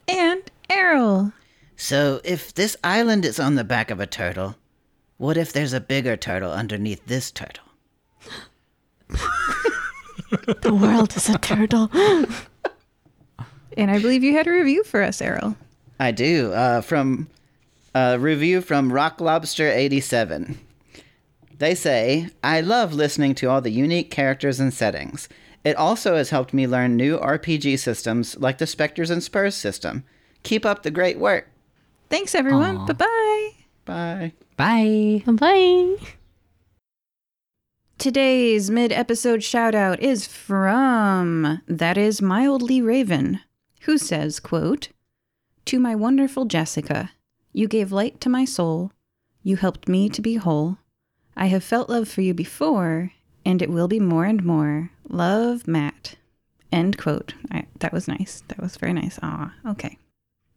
and Errol. So, if this island is on the back of a turtle, what if there's a bigger turtle underneath this turtle? The world is a turtle. And I believe you had a review for us, Errol. I do. Uh, from a review from Rock Lobster 87. They say, I love listening to all the unique characters and settings. It also has helped me learn new RPG systems like the Spectres and Spurs system. Keep up the great work. Thanks, everyone. Aw. Bye bye. Bye. Bye. Bye. Today's mid episode shout out is from that is mildly Raven, who says, quote, To my wonderful Jessica, you gave light to my soul. You helped me to be whole. I have felt love for you before, and it will be more and more. Love, Matt. End quote. I, that was nice. That was very nice. Ah, okay.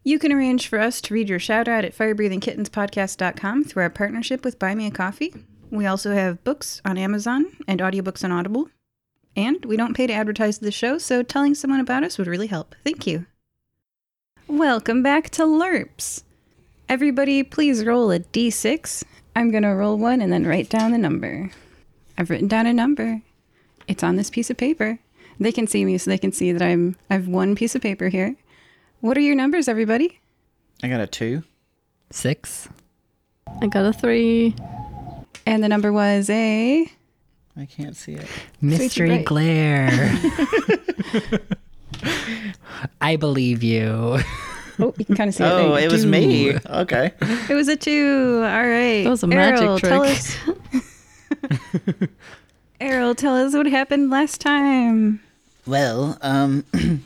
You can arrange for us to read your shout out at firebreathingkittenspodcast.com through our partnership with Buy Me a Coffee. We also have books on Amazon and audiobooks on Audible. And we don't pay to advertise the show, so telling someone about us would really help. Thank you. Welcome back to LURPS. Everybody, please roll a d6. I'm going to roll one and then write down the number. I've written down a number. It's on this piece of paper. They can see me so they can see that I'm I've one piece of paper here. What are your numbers, everybody? I got a two. Six. I got a three. And the number was a I can't see it. Mystery right. glare. I believe you. Oh, you can kind of see it. Oh, there. it was me. Okay. It was a two. All right. That was a magic Errol, Tell trick. Errol, tell us what happened last time. Well, um,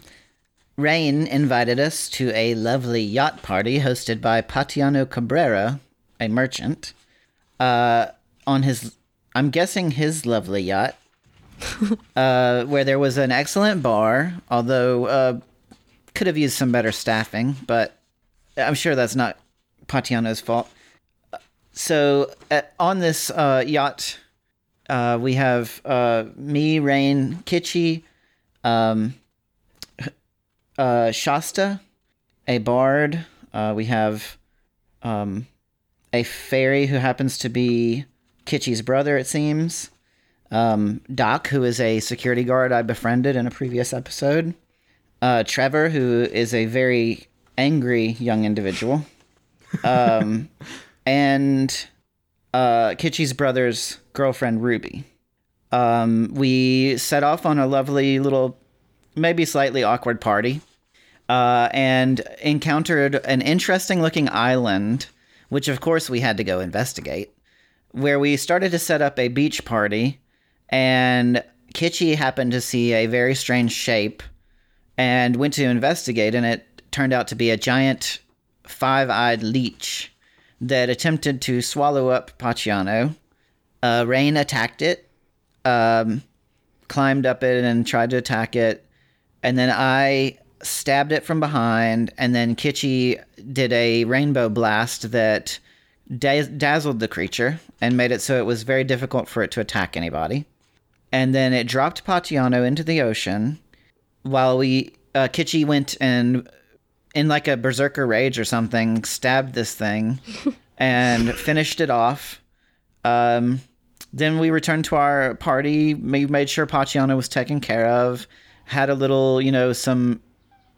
Reine invited us to a lovely yacht party hosted by Paciano Cabrera, a merchant, uh, on his, I'm guessing his lovely yacht, uh, where there was an excellent bar, although uh, could have used some better staffing, but I'm sure that's not Paciano's fault. So uh, on this uh, yacht, uh, we have uh, me, Reine, Kitschy, um, uh, Shasta, a bard. Uh, we have um, a fairy who happens to be Kitschy's brother, it seems. Um, Doc, who is a security guard I befriended in a previous episode. Uh, Trevor, who is a very angry young individual. Um, and uh, brother's girlfriend, Ruby. Um, we set off on a lovely little, maybe slightly awkward party, uh, and encountered an interesting looking island, which of course we had to go investigate, where we started to set up a beach party, and Kitschy happened to see a very strange shape and went to investigate, and it turned out to be a giant five eyed leech that attempted to swallow up Paciano. Uh, Reine attacked it, um, climbed up it, and tried to attack it. And then I stabbed it from behind, and then Kitschy did a rainbow blast that daz- dazzled the creature and made it so it was very difficult for it to attack anybody. And then it dropped Paciano into the ocean while we, uh, Kitschy went and in like a berserker rage or something, stabbed this thing and finished it off. Um, then we returned to our party. We made sure Paciano was taken care of. Had a little, you know, some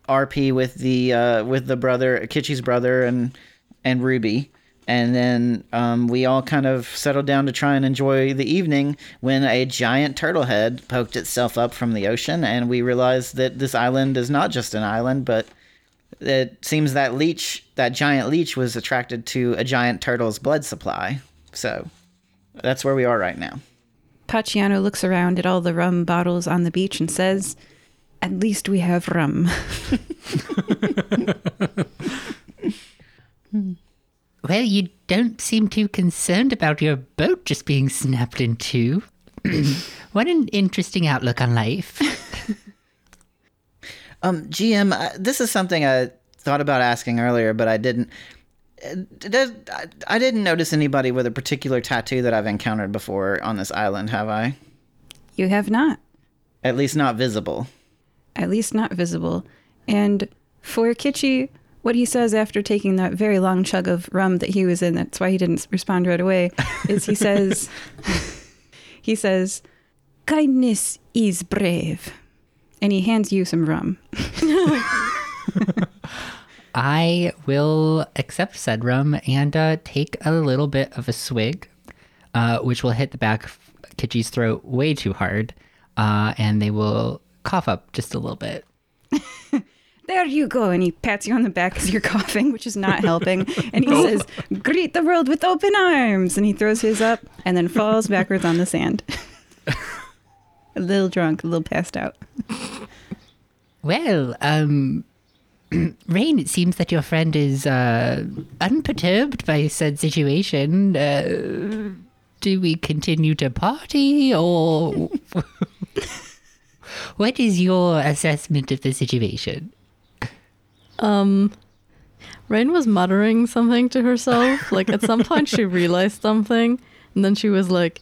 RP with the uh, with the brother, Kitschy's brother, and and Ruby. And then um, we all kind of settled down to try and enjoy the evening when a giant turtle head poked itself up from the ocean, and we realized that this island is not just an island, but it seems that leech, that giant leech, was attracted to a giant turtle's blood supply. So that's where we are right now. Paciano looks around at all the rum bottles on the beach and says, At least we have rum. Hmm. Well, you don't seem too concerned about your boat just being snapped in two. what an interesting outlook on life. Um, GM, uh, this is something I thought about asking earlier, but I didn't. Uh, does- I didn't notice anybody with a particular tattoo that I've encountered before on this island, have I? You have not. At least not visible. at least not visible. And for Kitschy, what he says after taking that very long chug of rum that he was in, that's why he didn't respond right away, is he says, he says, kindness is brave. And he hands you some rum. I will accept said rum and uh, take a little bit of a swig, uh, which will hit the back of Kitschy's throat way too hard, uh, and they will cough up just a little bit. There you go. And he pats you on the back as you're coughing, which is not helping. And he says, Greet the world with open arms. And he throws his up and then falls backwards on the sand. A little drunk, a little passed out. Well, um, Reine, it seems that your friend is uh, unperturbed by said situation. Uh, do we continue to party or what is your assessment of the situation? Um, Reine was muttering something to herself. Like at some point, she realized something, and then she was like,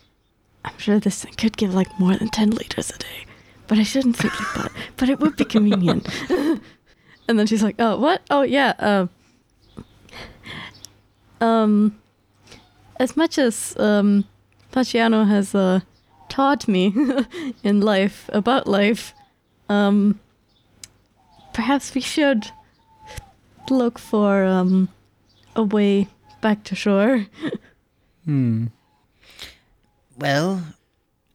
"I'm sure this could give like more than ten liters a day, but I shouldn't think like that. But it would be convenient." and then she's like, "Oh, what? Oh, yeah. Uh, um, as much as um, Paciano has uh, taught me in life about life, um, perhaps we should." look for um a way back to shore. Hmm. Well,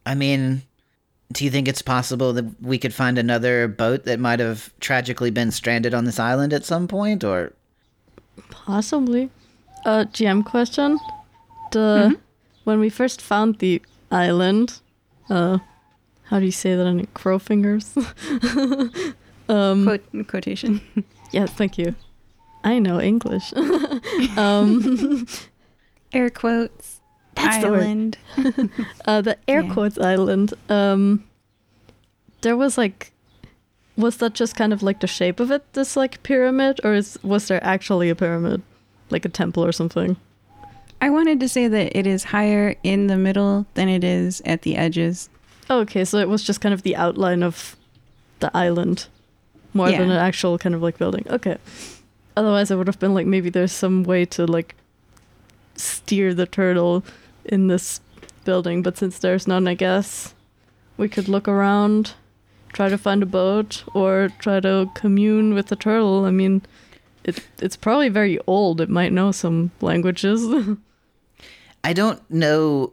I mean, do you think it's possible that we could find another boat that might have tragically been stranded on this island at some point, or Possibly. Uh GM question. The when we first found the island, uh how do you say that in crow fingers? um Quote, quotation. yes, thank you. I know English. um Air quotes. That's the word. island. uh, the air Yeah. quotes island um there was like was that just kind of like the shape of it this like pyramid or is was there actually a pyramid like a temple or something I wanted to say that it is higher in the middle than it is at the edges. okay so it was just kind of the outline of the island more than an actual kind of like building okay otherwise it would have been like maybe there's some way to like steer the turtle in this building but since there's none i guess we could look around try to find a boat or try to commune with the turtle i mean it, it's probably very old it might know some languages I don't know.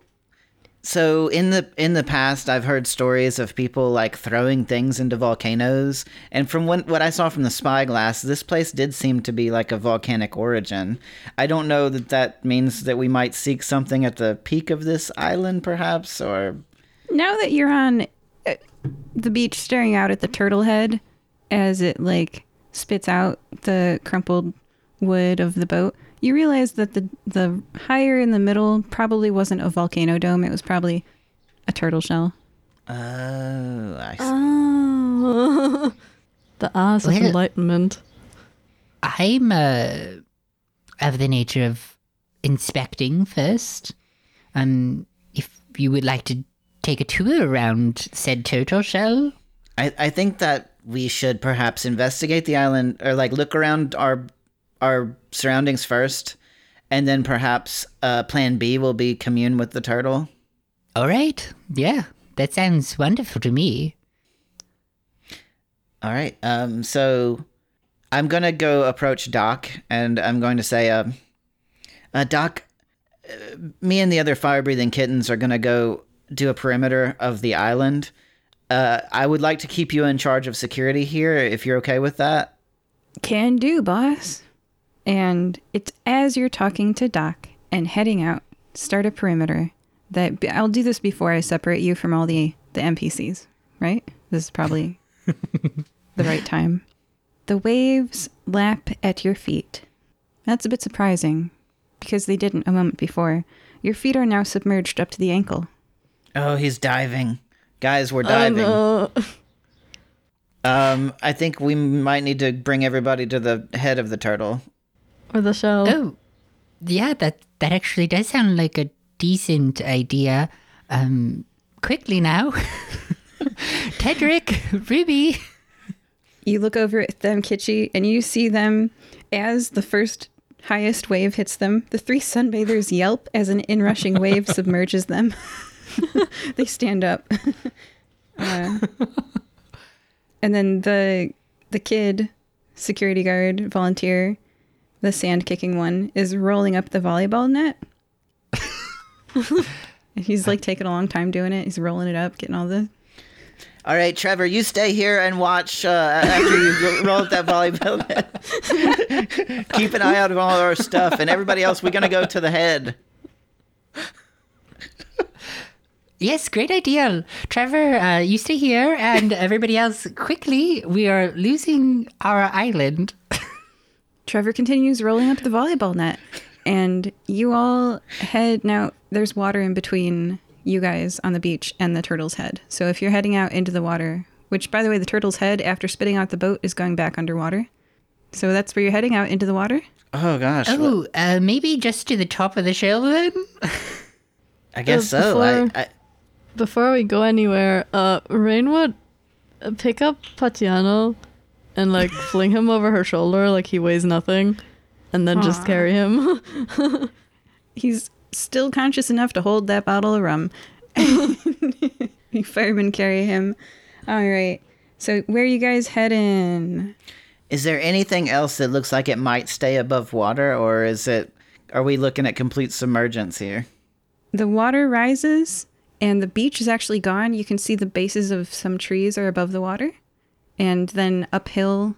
So in the in the past, I've heard stories of people like throwing things into volcanoes, and from when, what I saw from the spyglass, this place did seem to be like a volcanic origin. I don't know that that means that we might seek something at the peak of this island, perhaps, or Now that you're on uh, the beach staring out at the turtle head as it like spits out the crumpled wood of the boat, you realize that the the higher in the middle probably wasn't a volcano dome, it was probably a turtle shell. oh, I see. oh the eyes of enlightenment I'm uh, of the nature of inspecting first. Um, if you would like to take a tour around said turtle shell, I, I think that we should perhaps investigate the island or like look around our our surroundings first, and then perhaps uh, Plan B will be commune with the turtle. all right, yeah, that sounds wonderful to me. All right. Um. So, I'm gonna go approach Doc, and I'm going to say, um, uh, Doc, uh, me and the other fire-breathing kittens are gonna go do a perimeter of the island. Uh, I would like to keep you in charge of security here, if you're okay with that. Can do, boss. And it's as you're talking to Doc and heading out, start a perimeter. That I'll do this before I separate you from all the the NPCs, right? This is probably the right time. The waves lap at your feet. That's a bit surprising because they didn't a moment before. Your feet are now submerged up to the ankle. Oh, he's diving, guys. We're diving. Oh, no. Um, I think we might need to bring everybody to the head of the turtle. Or the show. Oh, yeah, that that actually does sound like a decent idea. Um, quickly now, Tedric, Ruby. You look over at them, Kitschy, and you see them as the first highest wave hits them. The three sunbathers yelp as an inrushing wave submerges them. they stand up. Uh, and then the the kid, security guard, volunteer, the sand kicking one, is rolling up the volleyball net. He's like taking a long time doing it. He's rolling it up, getting all the All right, Trevor, you stay here and watch uh, after you roll up that volleyball net. Keep an eye out on all our stuff, and everybody else, we're gonna go to the head. Yes, great idea. Trevor, uh, you stay here, and everybody else, quickly. We are losing our island. Trevor continues rolling up the volleyball net, and you all head now. There's water in between you guys on the beach and the turtle's head. So if you're heading out into the water, which, by the way, the turtle's head, after spitting out the boat, is going back underwater. So that's where you're heading out into the water. Oh gosh. Oh, uh, maybe just to the top of the shell then? I guess Uh, so. Before- I, Before we go anywhere, uh, Reine would uh, pick up Paciano and like fling him over her shoulder like he weighs nothing, and then just carry him. He's still conscious enough to hold that bottle of rum. you firemen carry him. All right. So where are you guys heading? is there anything else that looks like it might stay above water, or is it? Are we looking at complete submergence here? The water rises and the beach is actually gone. You can see the bases of some trees are above the water. And then uphill,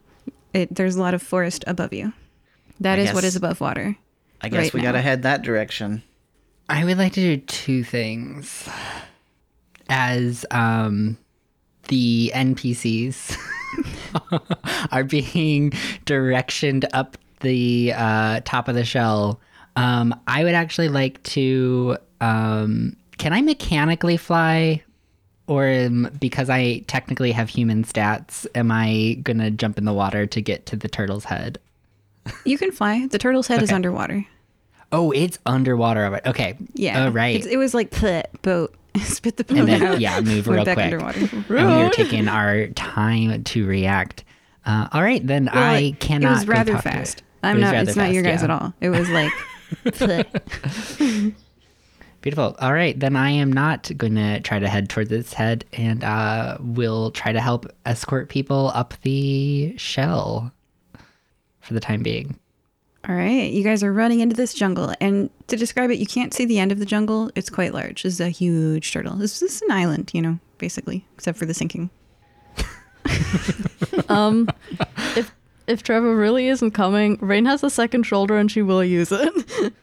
it, there's a lot of forest above you. That I is guess- is above water. I guess Right we gotta head that direction. I would like to do two things. As um, the NPCs are being directioned up the uh, top of the shell, um, I would actually like to. Um, can I mechanically fly? Or um, because I technically have human stats, am I gonna jump in the water to get to the turtle's head? You can fly. The turtle's head is underwater. Oh, it's underwater. Okay. Yeah. Oh, right. It's, it was like "Bleh, boat. Spit the boat and then out. yeah, move real back quick. underwater. And we were taking our time to react. Uh, all right, then Well, I it- cannot. It was go rather talk to fast. it. I'm It was not. rather It's not your guys yeah. at all. It was like. "Bleh." Beautiful. All right, then I am not going to try to head towards this head, and uh, we'll try to help escort people up the shell for the time being. All right, you guys are running into this jungle, and to describe it, you can't see the end of the jungle. It's quite large. This is a huge turtle. This, this is an island, you know, basically, except for the sinking. um, if if Trevor really isn't coming, Reine has a second shoulder and she will use it.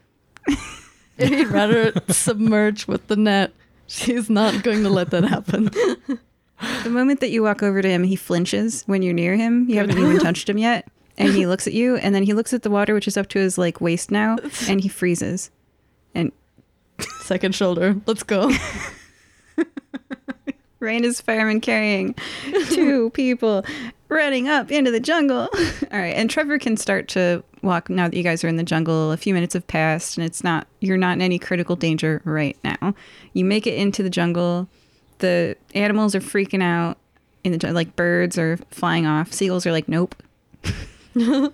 if he'd rather submerge with the net, she's not going to let that happen. The moment that you walk over to him, he flinches when you're near him. You haven't even touched him yet, and he looks at you, and then he looks at the water, which is up to his like waist now, and he freezes. And Second shoulder. Let's go. Reine is fireman carrying two people running up into the jungle. All right, and Trevor can start to walk now that you guys are in the jungle. A few minutes have passed, and it's not you're not in any critical danger right now. You make it into the jungle. The animals are freaking out in the like birds are flying off. Seagulls are like nope. to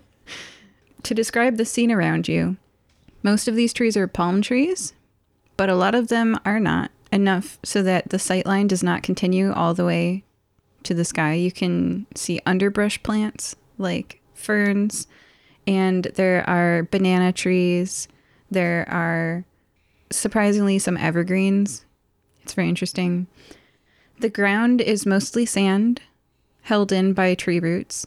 describe the scene around you, most of these trees are palm trees, but a lot of them are not enough so that the sight line does not continue all the way to the sky. You can see underbrush plants like ferns, and there are banana trees. There are surprisingly some evergreens. It's very interesting. The ground is mostly sand, held in by tree roots.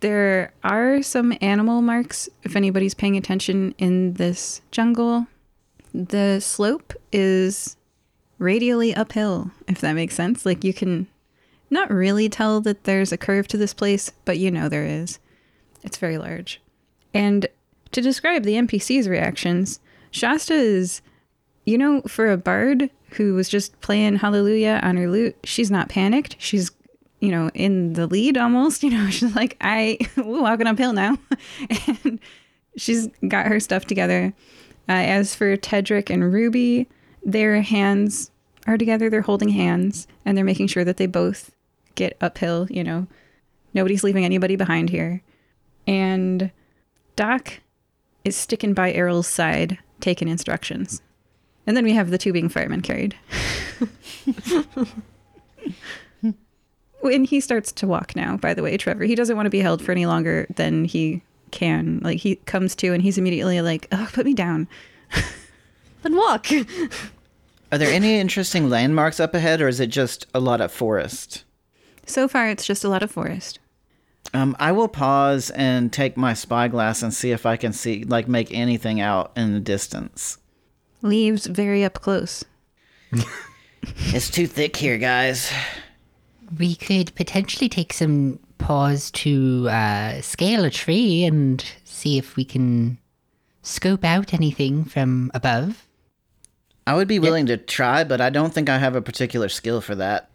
There are some animal marks, if anybody's paying attention in this jungle. The slope is radially uphill, if that makes sense. Like you can not really tell that there's a curve to this place, but you know there is. It's very large. And to describe the NPC's reactions, Shasta is, you know, for a bard who was just playing Hallelujah on her lute, she's not panicked. She's, you know, in the lead almost. You know, she's like, I, we're walking uphill now. and she's got her stuff together. Uh, as for Tedric and Ruby, their hands are together. They're holding hands and they're making sure that they both get uphill. You know, nobody's leaving anybody behind here. And Doc is sticking by Errol's side, taking instructions. And then we have the two being firemen carried. and he starts to walk now, by the way, Trevor. He doesn't want to be held for any longer than he can. Like, he comes to and he's immediately like, oh, put me down. then walk. Are there any interesting landmarks up ahead, or is it just a lot of forest? So far, it's just a lot of forest. Um, I will pause and take my spyglass and see if I can see, like, make anything out in the distance. Leaves very up close. It's too thick here, guys. We could potentially take some pause to uh, scale a tree and see if we can scope out anything from above. I would be willing to try, but I don't think I have a particular skill for that.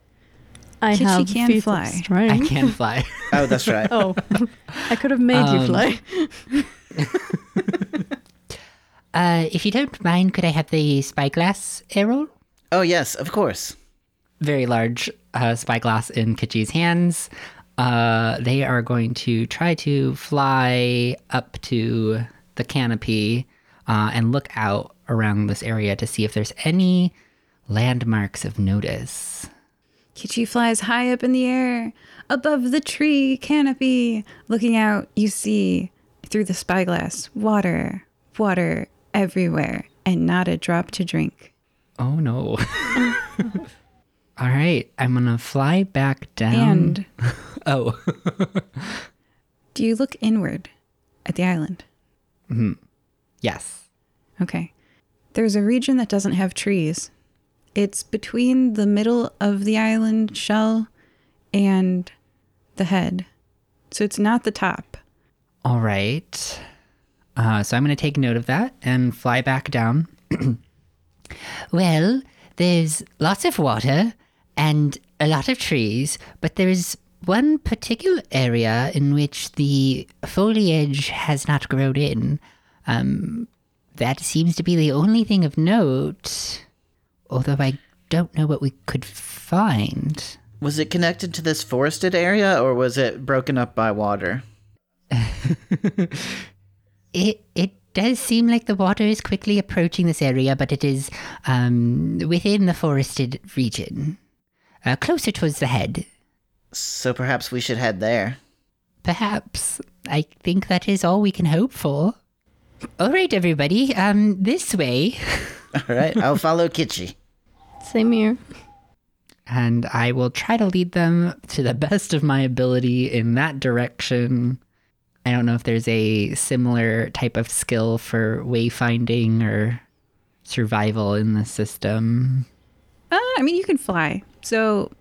I Kitschy have can feet of fly. I strength. can fly. Oh, that's right. Oh, I could have made you Um, fly. Uh, if you don't mind, could I have the spyglass arrow? Oh, yes, of course. Very large uh, spyglass in Kitschy's hands. Uh, they are going to try to fly up to the canopy uh, and look out around this area to see if there's any landmarks of notice. Kitschy flies high up in the air, above the tree canopy. Looking out, you see through the spyglass water, water everywhere, and not a drop to drink. Oh no. All right, I'm gonna fly back down. And oh, do you look inward at the island? hmm yes. Okay. There's a region that doesn't have trees. It's between the middle of the island shell and the head. So it's not the top. All right. Uh, so I'm going to take note of that and fly back down. well, there's lots of water and a lot of trees, but there's one particular area in which the foliage has not grown in. Um, that seems to be the only thing of note, although I don't know what we could find. Was it connected to this forested area or was it broken up by water? It it does seem like the water is quickly approaching this area, but it is um, within the forested region, uh, closer towards the head. So perhaps we should head there. Perhaps I think that is all we can hope for. All right, everybody. Um, this way, All right, I'll follow Kitschy. Same here. and I will try to lead them to the best of my ability in that direction. I don't know if there's a similar type of skill for wayfinding or survival in the system. Uh, I mean, you can fly. So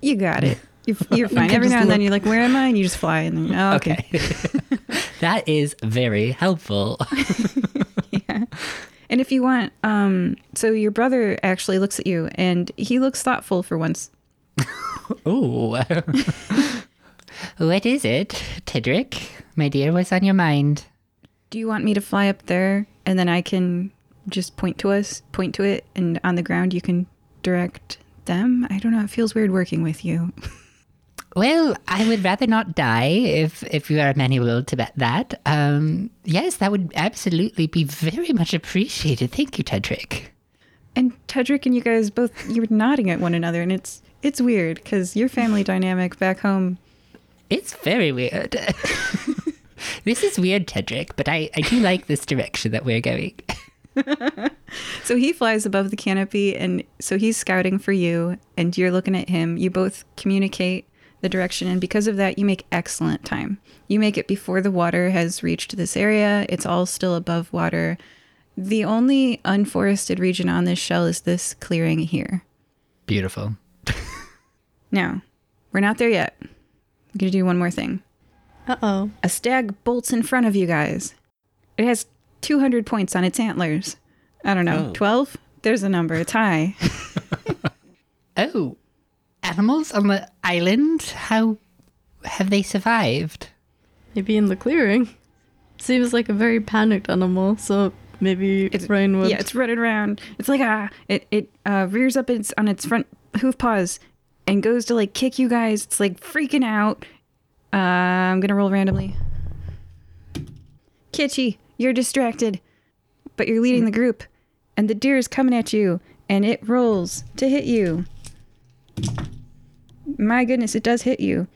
you got it. You're, you're fine. can Every just now and then you're like, where am I? And you just fly. And then, oh, okay. Okay. that is very helpful. yeah. And if you want, um, so your brother actually looks at you and he looks thoughtful for once. oh. what is it, Tedric? My dear, what's on your mind? Do you want me to fly up there and then I can just point to us, point to it, and on the ground you can direct them? I don't know. It feels weird working with you. Well, I would rather not die if if you are amenable to that- that. Um, yes, that would absolutely be very much appreciated. Thank you, Tedric. And Tedric and you guys both you were nodding at one another, and it's it's weird because your family dynamic back home. It's very weird. this is weird, Tedric, but I, I do like this direction that we're going. So he flies above the canopy, and so he's scouting for you, and you're looking at him. You both communicate the direction, and because of that, you make excellent time. You make it before the water has reached this area. It's all still above water. The only unforested region on this shell is this clearing here. Beautiful. Now, we're not there yet. I'm going to do one more thing. Uh oh. A stag bolts in front of you guys. It has 200 points on its antlers. I don't know, Oh. 12? There's a number. It's high. Oh, animals on the island? How have they survived? Maybe in the clearing. Seems like a very panicked animal, so maybe It's- Reine would. Yeah, it's running around. It's like ah, it it uh, rears up its on its front hoof paws and goes to like kick you guys. It's like freaking out. Uh, I'm gonna roll randomly. Kitschy, you're distracted, but you're leading the group, and the deer is coming at you, and it rolls to hit you. My goodness, it does hit you.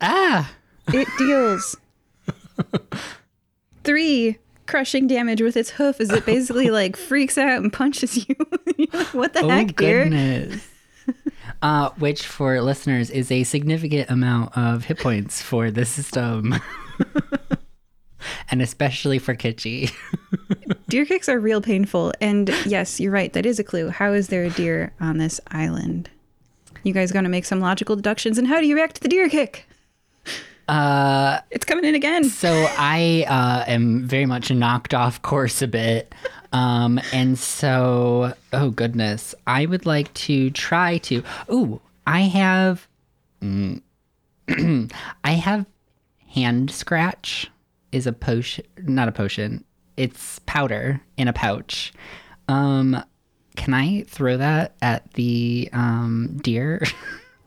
Ah, It deals three crushing damage with its hoof as it basically like freaks out and punches you. Like, what the oh heck, goodness. uh, which for listeners is a significant amount of hit points for the system. and especially for Kitschy. Deer kicks are real painful. And yes, you're right. That is a clue. How is there a deer on this island? You guys going to make some logical deductions. And how do you react to the deer kick? Uh, It's coming in again. so I uh, am very much knocked off course a bit. Um, and so, oh goodness, I would like to try to. Ooh, I have Mm, I have hand scratch is a potion, not a potion. It's powder in a pouch. Um, can I throw that at the um deer?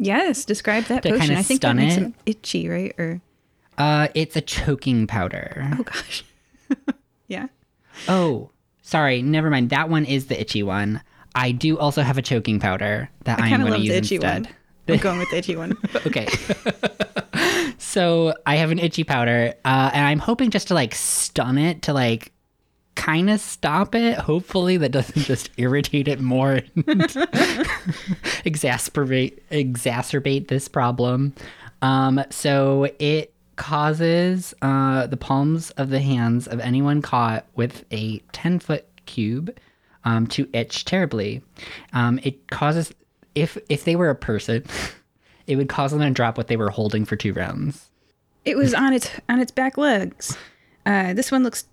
Yes, describe that potion. kinda I think that makes it? itchy, right? Or uh, it's a choking powder. oh gosh, yeah. Oh, sorry, never mind. That one is the itchy one. I do also have a choking powder that I, am going to use the itchy instead. one. I'm going with the itchy one. Okay. so I have an itchy powder, uh, and I'm hoping just to like stun it to like kind of stop it. Hopefully, that doesn't just irritate it more and exacerbate exacerbate this problem. Um, so it causes uh, the palms of the hands of anyone caught with a 10 foot cube um, to itch terribly. Um, it causes if if they were a person, it would cause them to drop what they were holding for two rounds. It was on its on its back legs. Uh, this one looks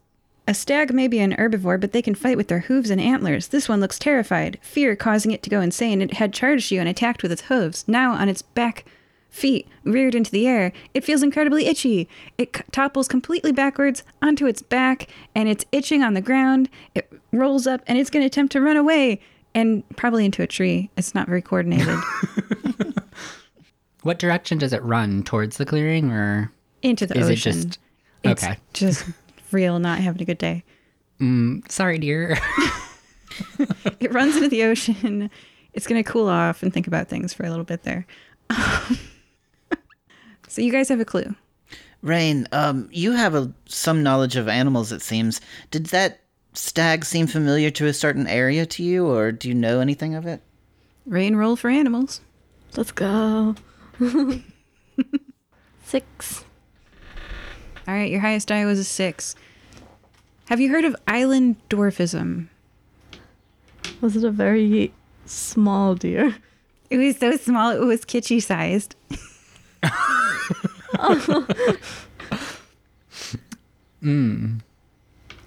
a stag may be an herbivore, but they can fight with their hooves and antlers. This one looks terrified, fear causing it to go insane. It had charged you and attacked with its hooves. Now on its back feet, reared into the air, it feels incredibly itchy. It c- topples completely backwards onto its back, and it's itching on the ground. It rolls up, and it's going to attempt to run away, and probably into a tree. It's not very coordinated. What direction does it run towards the clearing, or into the is it ocean. just It's okay? just real not having a good day. Sorry, dear. It runs into the ocean. It's going to cool off and think about things for a little bit there. so you guys have a clue. Reine, um, you have a, some knowledge of animals, it seems. Did that stag seem familiar to a certain area to you, or do you know anything of it? Reine roll for animals. Let's go. Six. All right, your highest die was a six. Have you heard of island dwarfism? Was it a very small deer? It was so small, it was kitschy sized. Island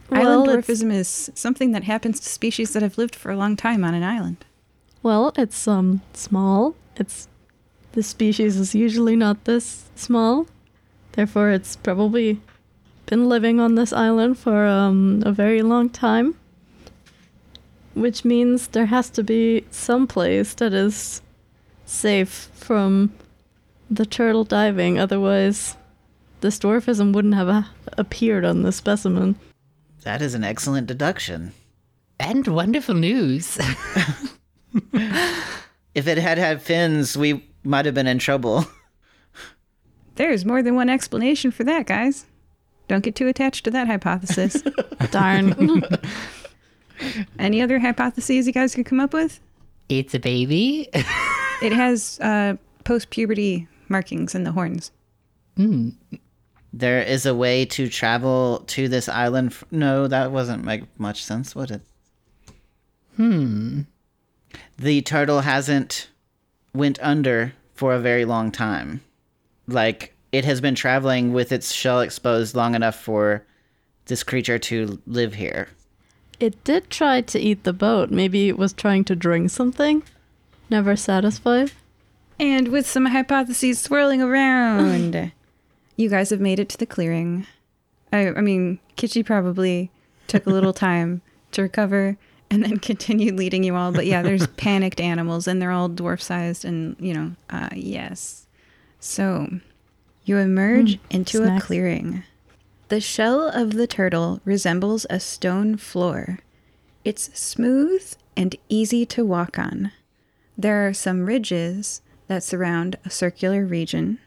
Well, dwarfism is something that happens to species that have lived for a long time on an island. well, it's um small. It's the species is usually not this small. Therefore, it's probably been living on this island for um, a very long time. Which means there has to be some place that is safe from the turtle diving. Otherwise, this dwarfism wouldn't have uh, appeared on the specimen. That is an excellent deduction. and wonderful news. If it had had fins, we might have been in trouble. There's more than one explanation for that, guys. Don't get too attached to that hypothesis. Darn. Any other hypotheses you guys could come up with? it's a baby. It has uh, post puberty markings in the horns. There is a way to travel to this island. F- no, that wasn't make much sense, would it? Hmm. The turtle hasn't went under for a very long time. Like it has been traveling with its shell exposed long enough for this creature to live here. it did try to eat the boat. Maybe it was trying to drink something. Never satisfied. And with some hypotheses swirling around, you guys have made it to the clearing. I, I mean, Kitschy probably took a little time to recover and then continued leading you all. But yeah, there's panicked animals and they're all dwarf sized and, you know, uh, yes. So you emerge hmm, into a clearing. The shell of the turtle resembles a stone floor. It's smooth and easy to walk on. There are some ridges that surround a circular region.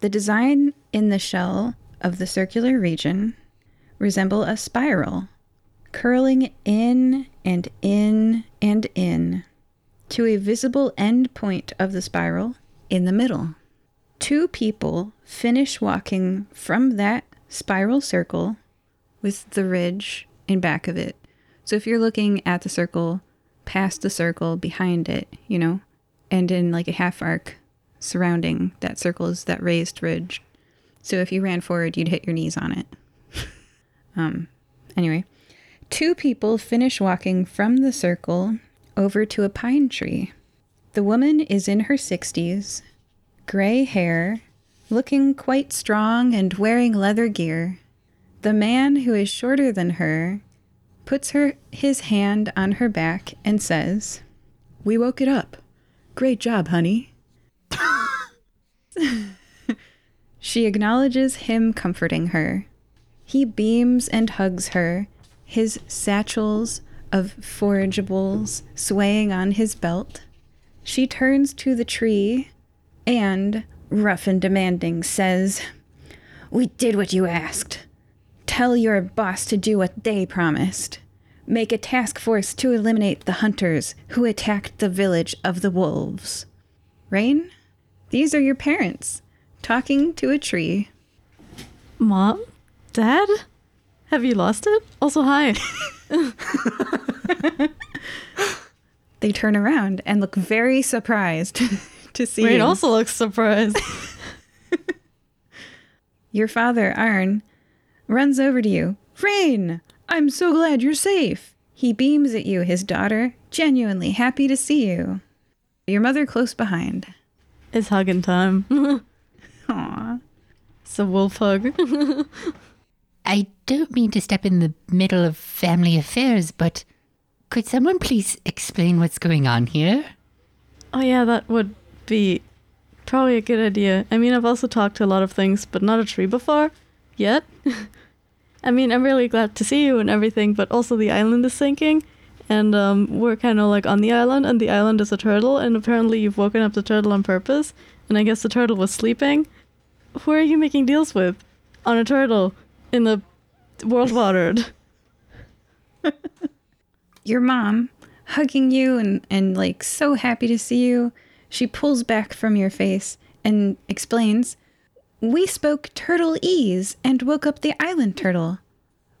The design in the shell of the circular region resemble a spiral, curling in and in and in to a visible end point of the spiral in the middle. Two people finish walking from that spiral circle with the ridge in back of it. So if you're looking at the circle, past the circle, behind it, you know, and in like a half arc surrounding that circle is that raised ridge. So if you ran forward, you'd hit your knees on it. um, anyway, two people finish walking from the circle over to a pine tree. The woman is in her 60s, gray hair, looking quite strong and wearing leather gear. The man who is shorter than her puts her his hand on her back and says, "We woke it up. Great job, honey." she acknowledges him comforting her. He beams and hugs her, his satchels of forageables swaying on his belt. She turns to the tree and, rough and demanding, says, We did what you asked. Tell your boss to do what they promised. Make a task force to eliminate the hunters who attacked the village of the wolves. Reine, these are your parents talking to a tree. Mom? Dad? Have you lost it? Also, hi. They turn around and look very surprised to see Reine you. also looks surprised. Your father, Arn, runs over to you. Reine, I'm so glad you're safe. He beams at you, his daughter, genuinely happy to see you. Your mother close behind. it's hugging time. Aw. it's a wolf hug. I don't mean to step in the middle of family affairs, but could someone please explain what's going on here? oh, yeah, that would be probably a good idea. I mean, I've also talked to a lot of things, but not a tree before. Yet. I mean, I'm really glad to see you and everything, but also the island is sinking. And um, we're kind of like on the island, and the island is a turtle, and apparently you've woken up the turtle on purpose. And I guess the turtle was sleeping. Who are you making deals with? On a turtle in the world watered. Your mom, hugging you and, and like so happy to see you, she pulls back from your face and explains, We spoke turtle ease and woke up the island turtle.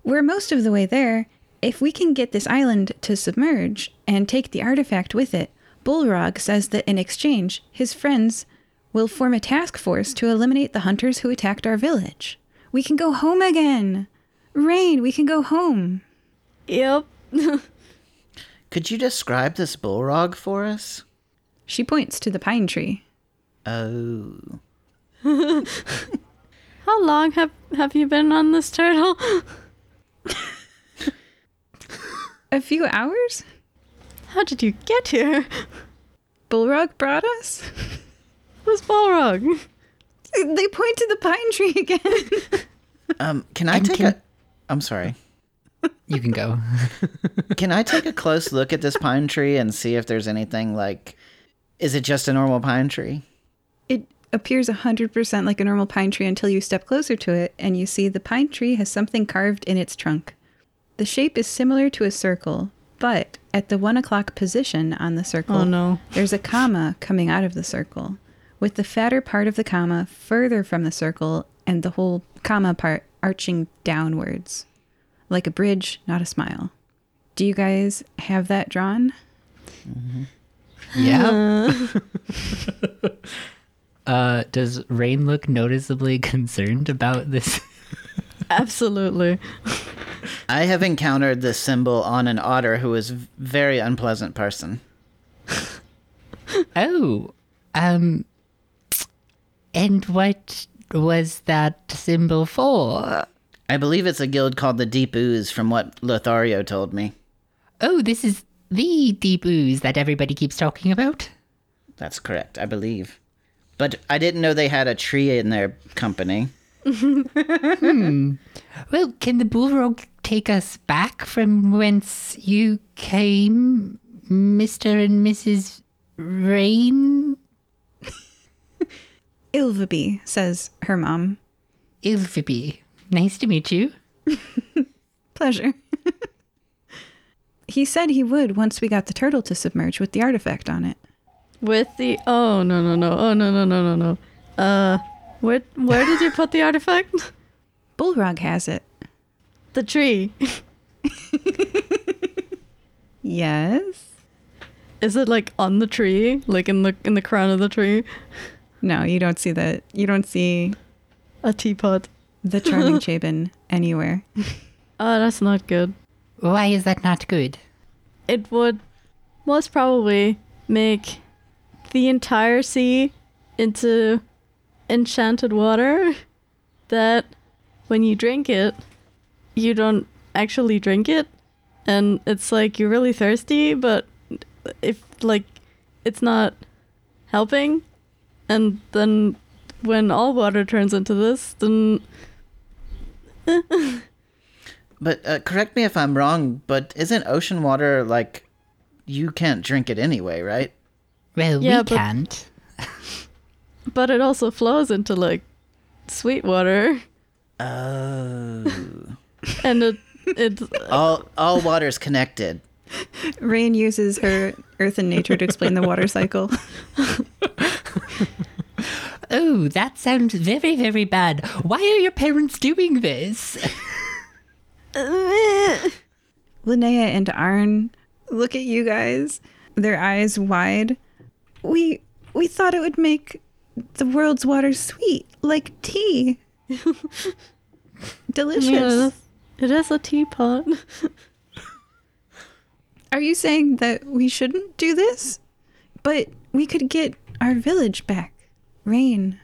We're most of the way there. If we can get this island to submerge and take the artifact with it, Bullrog says that in exchange, his friends will form a task force to eliminate the hunters who attacked our village. We can go home again. Reine, we can go home. Yep. Could you describe this bullrog for us? She points to the pine tree. Oh. How long have have you been on this turtle? A few hours? How did you get here? Bullrog brought us? Who's Balrog? They point to the pine tree again. Um, can I And take can- a I'm sorry. You can go. Can I take a close look at this pine tree and see if there's anything like is it just a normal pine tree? it appears 100% like a normal pine tree until you step closer to it and you see the pine tree has something carved in its trunk. The shape is similar to a circle, but at the one o'clock position on the circle, Oh no. there's a comma coming out of the circle, with the fatter part of the comma further from the circle and the whole comma part arching downwards, like a bridge, not a smile. Do you guys have that drawn? Mm-hmm. Yeah. uh, does Reine look noticeably concerned about this? Absolutely. I have encountered this symbol on an otter who is a very unpleasant person. Oh, um, and what was that symbol for? I believe it's a guild called the Deep Ooze from what Lothario told me. Oh, this is the deep ooze that everybody keeps talking about. That's correct, I believe. But I didn't know they had a tree in their company. Hmm. Well, can the bullrog take us back from whence you came, Mr. and Mrs. Reine? Ilvaby, says her mom. Ilviby. Nice to meet you. Pleasure. he said he would once we got the turtle to submerge with the artifact on it. With the oh no no no oh no no no no no. Uh, where where did you put the artifact? Bullrog has it. The tree. Yes. Is it like on the tree, like in the in the crown of the tree? No, you don't see that. you don't see A teapot. the charming Chabin anywhere. Oh, that's not good. Why is that not good? It would most probably make the entire sea into enchanted water that when you drink it, you don't actually drink it. And it's like you're really thirsty, but if like it's not helping, and then when all water turns into this, then eh, But uh, correct me if I'm wrong, but isn't ocean water like you can't drink it anyway, right? Well, Yeah, we but- can't. but it also flows into like sweet water, Oh. and it it all all water's connected. Reine uses her earth and nature to explain the water cycle. Oh, that sounds very, very bad. Why are your parents doing this? Linnea and Arn look at you guys, their eyes wide. We we thought it would make the world's water sweet, like tea. Delicious. yeah, it is- it is a teapot. Are you saying that we shouldn't do this? But we could get our village back. Reine.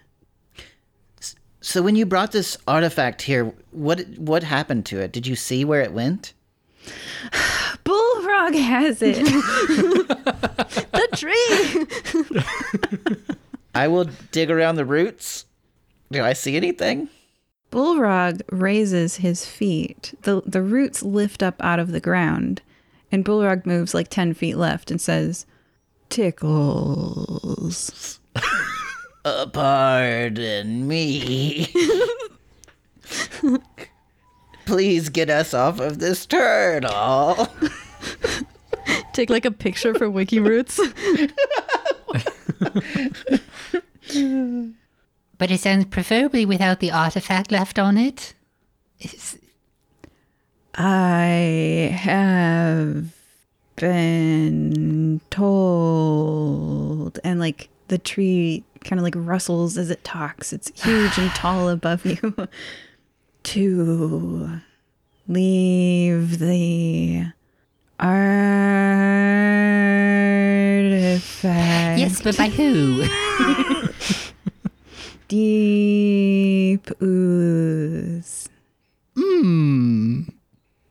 So when you brought this artifact here, what what happened to it? Did you see where it went? Bullfrog has it. the tree. I will dig around the roots. Do I see anything? Bullrog raises his feet. The the roots lift up out of the ground, and Bullrog moves like ten feet left and says, "Tickles." Uh, pardon me. Please get us off of this turtle. Take like a picture for WikiRoots. But it sounds preferably without the artifact left on it. Is- I have been told, and like the tree kind of like rustles as it talks. It's huge and tall above you. to leave the artifact yes, but by who? deep ooze. Hmm.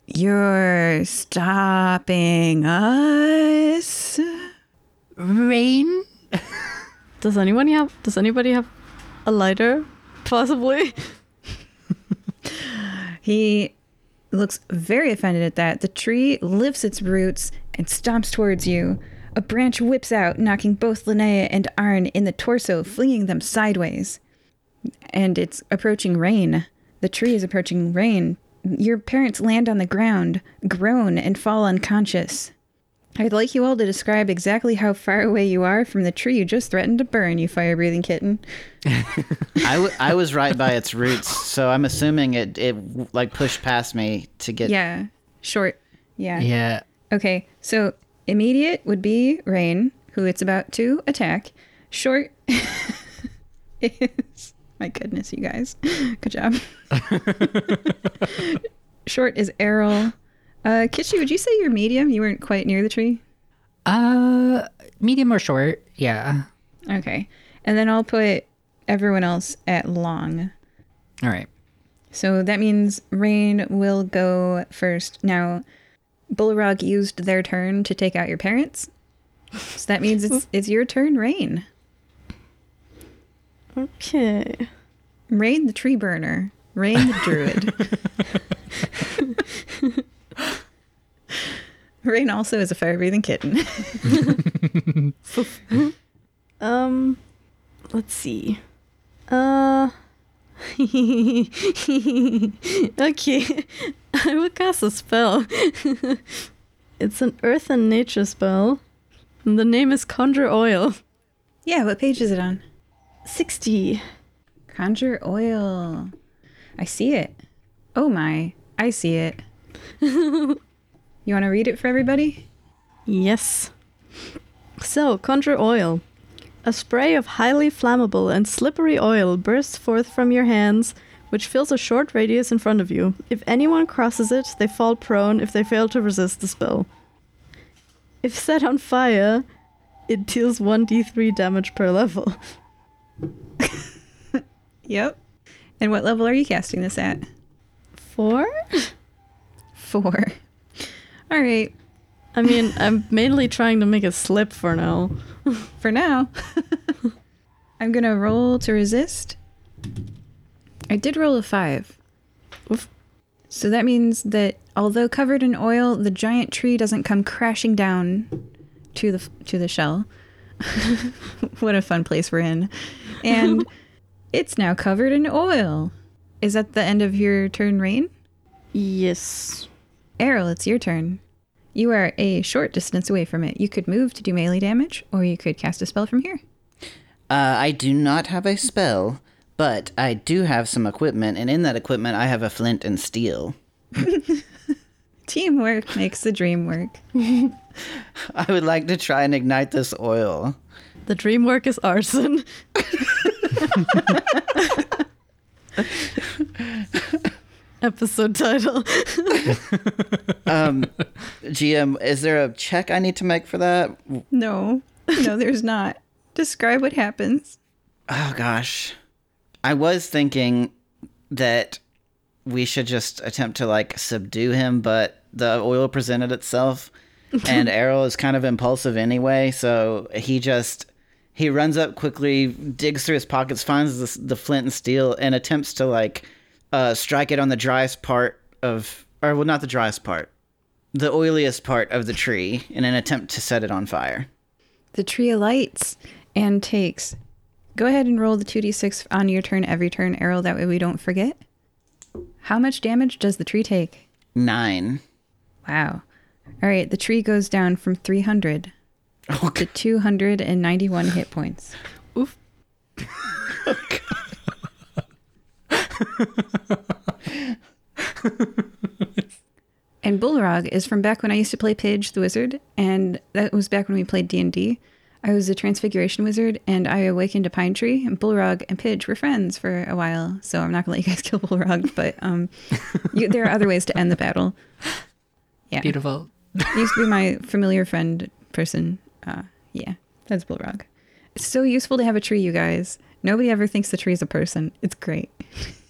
You're stopping us. Reine? Does anyone have? Does anybody have a lighter? Possibly. He looks very offended at that. The tree lifts its roots and stomps towards you. A branch whips out, knocking both Linnea and Arn in the torso, flinging them sideways. And it's approaching Reine. The tree is approaching Reine. Your parents land on the ground, groan, and fall unconscious. I'd like you all to describe exactly how far away you are from the tree you just threatened to burn, you fire breathing kitten. I, w- I was right by its roots, so I'm assuming it it like pushed past me to get. Yeah, short. Yeah. Yeah. Okay, so immediate would be Reine, who it's about to attack. Short is. My goodness, you guys. Good job. Short is Errol. Uh, Kitschy, would you say you're medium? You weren't quite near the tree? Uh, medium or short? Yeah. Okay. And then I'll put everyone else at long. All right. So that means Reine will go first. Now, Bullrog used their turn to take out your parents. So that means it's it's your turn, Reine. Okay. Reine the tree burner. Reine the druid. Reine also is a fire breathing kitten. Um, let's see. Uh. okay, I will cast a spell. it's an earth and nature spell. And the name is Conjure Oil. yeah, what page is it on? 60. Conjure oil. I see it. Oh my, I see it. You want to read it for everybody? Yes. So, Conjure Oil. A spray of highly flammable and slippery oil bursts forth from your hands, which fills a short radius in front of you. If anyone crosses it, they fall prone if they fail to resist the spell. If set on fire, it deals 1d3 damage per level. Yep. And what level are you casting this at? Four? Four. All right. I mean, I'm mainly trying to make it slip for now. For now, I'm going to roll to resist. I did roll a five. Oof. So that means that although covered in oil, the giant tree doesn't come crashing down to the to the shell. what a fun place we're in. And it's now covered in oil. Is that the end of your turn, Reine? Yes. Errol, it's your turn. You are a short distance away from it. You could move to do melee damage, or you could cast a spell from here. Uh, I do not have a spell, but I do have some equipment, and in that equipment, I have a flint and steel. Teamwork makes the dream work. I would like to try and ignite this oil. The dream work is arson. Episode title. Um, GM, is there a check I need to make for that? No, no, there's not. Describe what happens. Oh gosh. I was thinking that we should just attempt to like subdue him, but the oil presented itself and Errol is kind of impulsive anyway, so he just he runs up quickly, digs through his pockets, finds the, the flint and steel and attempts to like uh strike it on the driest part of or well not the driest part. The oiliest part of the tree in an attempt to set it on fire. The tree alights and takes. Go ahead and roll the 2d6 on your turn every turn, Errol. That way we don't forget. How much damage does the tree take? 9. Wow. All right, the tree goes down from 300 Oh, to 291 hit points. Oof. And Bullrog is from back when I used to play Pidge the Wizard, and that was back when we played D&D. I was a Transfiguration Wizard, and I awakened a Pine Tree, and Bullrog and Pidge were friends for a while, so I'm not going to let you guys kill Bullrog, but um, you, there are other ways to end the battle. Yeah. Beautiful. He used to be my familiar friend person. Uh, yeah, that's Bullrog. It's so useful to have a tree, you guys. Nobody ever thinks the tree is a person. It's great.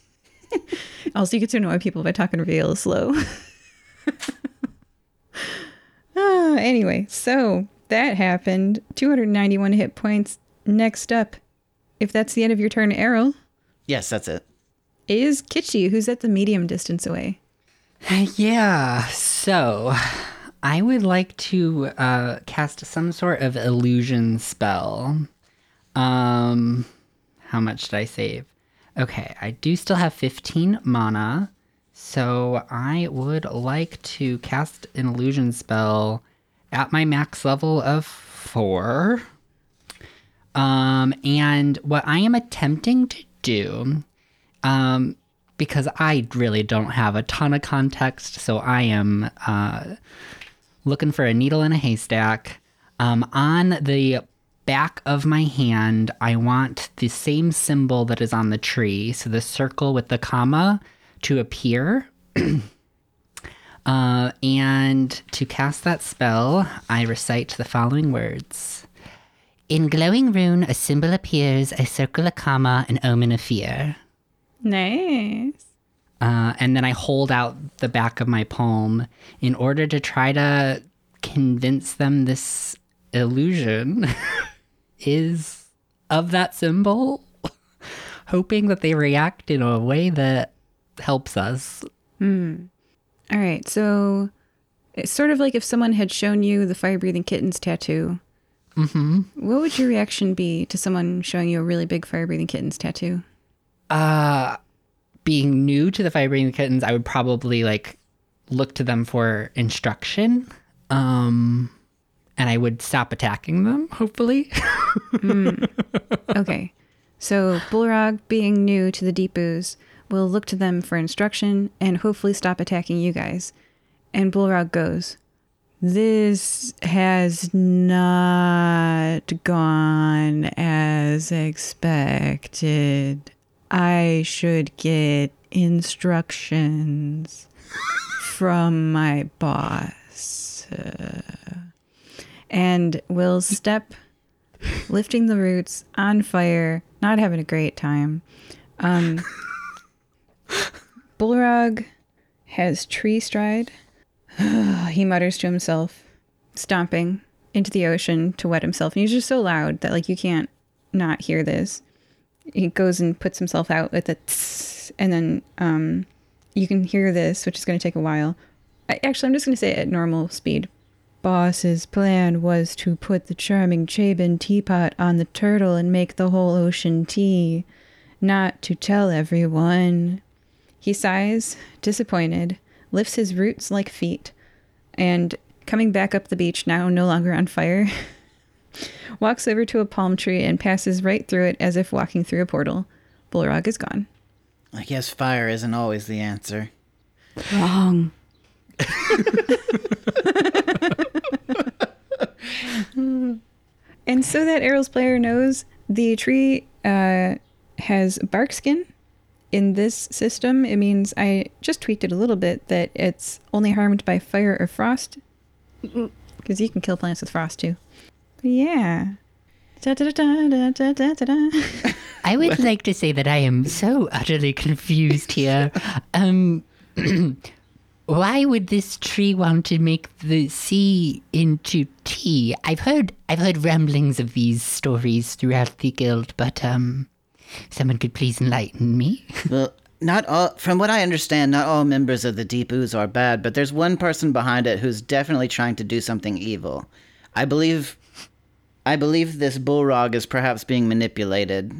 also, you get to annoy people by talking real slow. Ah, anyway, so that happened. 291 hit points. Next up, if that's the end of your turn, Errol, Yes, that's it. is Kitschy, who's at the medium distance away. Yeah, so I would like to uh, cast some sort of illusion spell. Um, how much did I save? Okay, I do still have 15 mana, so I would like to cast an illusion spell at my max level of four. Um, and what I am attempting to do, um, because I really don't have a ton of context, so I am uh, looking for a needle in a haystack. Um, on the back of my hand, I want the same symbol that is on the tree, so the circle with the comma, to appear. uh, and to cast that spell, I recite the following words. In glowing rune, a symbol appears, a circle, a comma, an omen of fear. Nice. Uh, and then I hold out the back of my palm in order to try to convince them this illusion is of that symbol, hoping that they react in a way that helps us. All right, so it's sort of like if someone had shown you the fire breathing kittens tattoo. Mm-hmm. What would your reaction be to someone showing you a really big fire breathing kittens tattoo? Uh, being new to the fire breathing kittens, I would probably like look to them for instruction. Um, and I would stop attacking them, hopefully. Okay, so Bullrog, being new to the Deep Ooze, will look to them for instruction and hopefully stop attacking you guys. And Bullrog goes, This has not gone as expected. I should get instructions from my boss. Uh, and will step lifting the roots on fire not having a great time. Um, Bullrog has tree stride. he mutters to himself, stomping into the ocean to wet himself. And he's just so loud that like you can't not hear this. He goes and puts himself out with a tss, and then um, you can hear this, which is going to take a while. I, actually, I'm just going to say it at normal speed. Boss's plan was to put the charming Chabin teapot on the turtle and make the whole ocean tea, not to tell everyone. He sighs, disappointed, lifts his roots like feet, and coming back up the beach, now no longer on fire, walks over to a palm tree and passes right through it as if walking through a portal. Bullrog is gone. I guess fire isn't always the answer. Wrong. And so that Errol's player knows the tree uh, has bark skin. In this system, it means I just tweaked it a little bit that it's only harmed by fire or frost. Because you can kill plants with frost too. But yeah. Da, da, da. I would like to say that I am so utterly confused here. Um, why would this tree want to make the sea into tea? I've heard I've heard ramblings of these stories throughout the guild, but um, someone could please enlighten me. Well, not all. From what I understand, not all members of the Deep Ooze are bad, but there's one person behind it who's definitely trying to do something evil. I believe. I believe this Bullrog is perhaps being manipulated.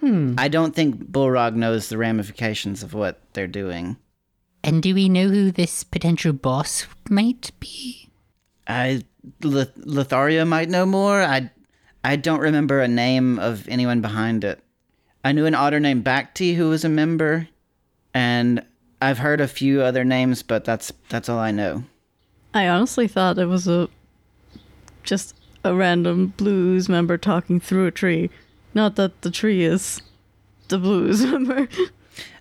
Hmm. I don't think Bullrog knows the ramifications of what they're doing. And do we know who this potential boss might be? I L- Lotharia might know more. I I don't remember a name of anyone behind it. I knew an otter named Bacti who was a member, and I've heard a few other names, but that's that's all I know. I honestly thought it was a just a random blues member talking through a tree. Not that the tree is the blues member.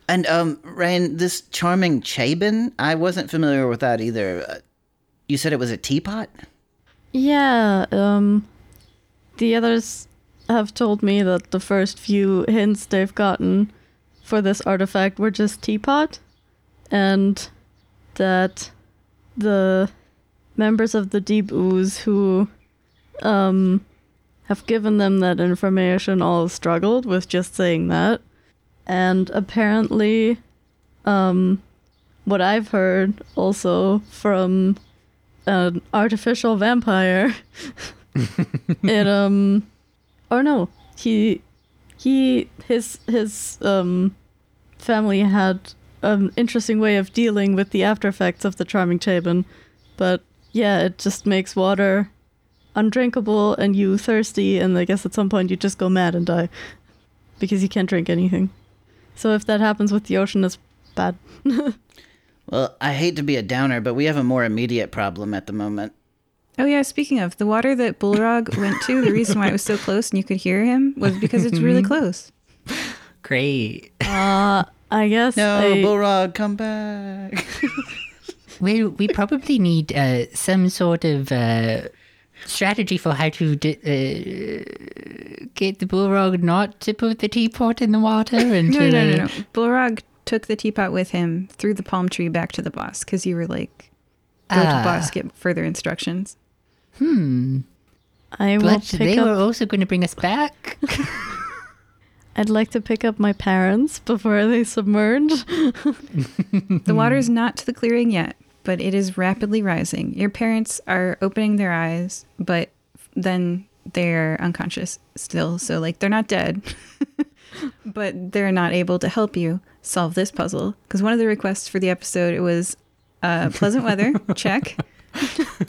And um, Reine, this charming Chabin, I wasn't familiar with that either. Uh, You said it was a teapot. yeah, um the others have told me that the first few hints they've gotten for this artifact were just teapot and that the members of the deep ooze who um have given them that information all struggled with just saying that and apparently um what i've heard also from an artificial vampire it um or no he he his his um family had an interesting way of dealing with the after effects of the charming Chabin, but yeah it just makes water undrinkable and you thirsty and i guess at some point you just go mad and die because you can't drink anything so if that happens with the ocean it's bad Well, I hate to be a downer, but we have a more immediate problem at the moment. Oh yeah, speaking of the water that Bullrog went to, the reason why it was so close and you could hear him was because it's really close. Great. uh i guess No, I- Bullrog, come back. We we probably need uh, some sort of uh, strategy for how to d- uh, get the bullrog not to put the teapot in the water and No, to, no, no, no. Bullrog took the teapot with him through the palm tree back to the boss because you were like, go to Ah. boss, get further instructions. Hmm. I will But pick they up were also going to bring us back. I'd like to pick up my parents before they submerge. The water's not to the clearing yet, but it is rapidly rising. Your parents are opening their eyes, but then they're unconscious still. So, like, they're not dead, but they're not able to help you solve this puzzle. Because one of the requests for the episode it was uh, pleasant weather, check.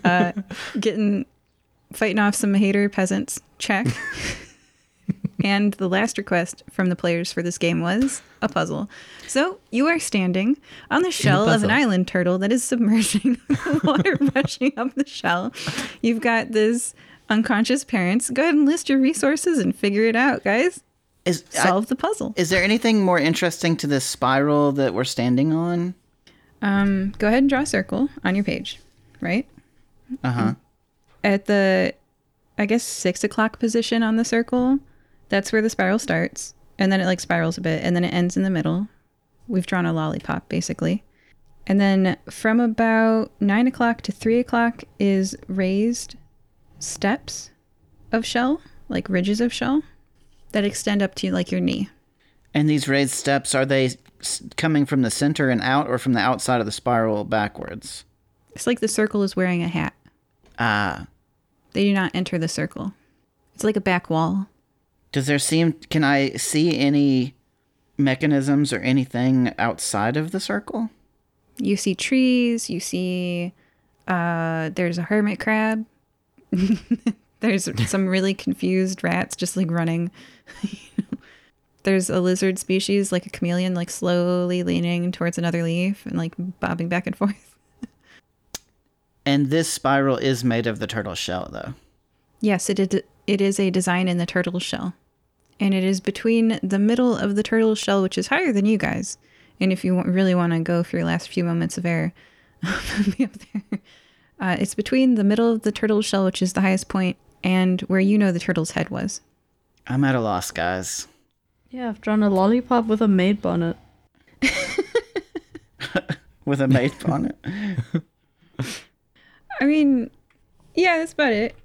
Uh, getting fighting off some hater peasants, check. And the last request from the players for this game was a puzzle. So you are standing on the shell of an island turtle that is submerging, water rushing up the shell. You've got this unconscious parents. Go ahead and list your resources and figure it out, guys. Is I- Solve the puzzle. is there anything more interesting to this spiral that we're standing on? Um, go ahead and draw a circle on your page, right? Uh huh. At the, I guess, six o'clock position on the circle, That's where the spiral starts. And then it like spirals a bit and then it ends in the middle. We've drawn a lollipop basically. And then from about nine o'clock to three o'clock is raised steps of shell, like ridges of shell that extend up to like your knee. And these raised steps are they coming from the center and out, or from the outside of the spiral backwards? It's like the circle is wearing a hat. Ah, They do not enter the circle. It's like a back wall. Does there seem? Can I see any mechanisms or anything outside of the circle? You see trees, you see uh there's a hermit crab. there's some really confused rats just like running. there's a lizard species like a chameleon like slowly leaning towards another leaf and like bobbing back and forth. And this spiral is made of the turtle shell, though. Yes, it is, it is a design in the turtle shell. And it is between the middle of the turtle shell, which is higher than you guys. And if you wa- really want to go for your last few moments of air, be up there. Uh, it's between the middle of the turtle shell, which is the highest point, and where you know the turtle's head was. I'm at a loss, guys. Yeah, I've drawn a lollipop with a maid bonnet. With a maid bonnet. I mean, yeah, that's about it.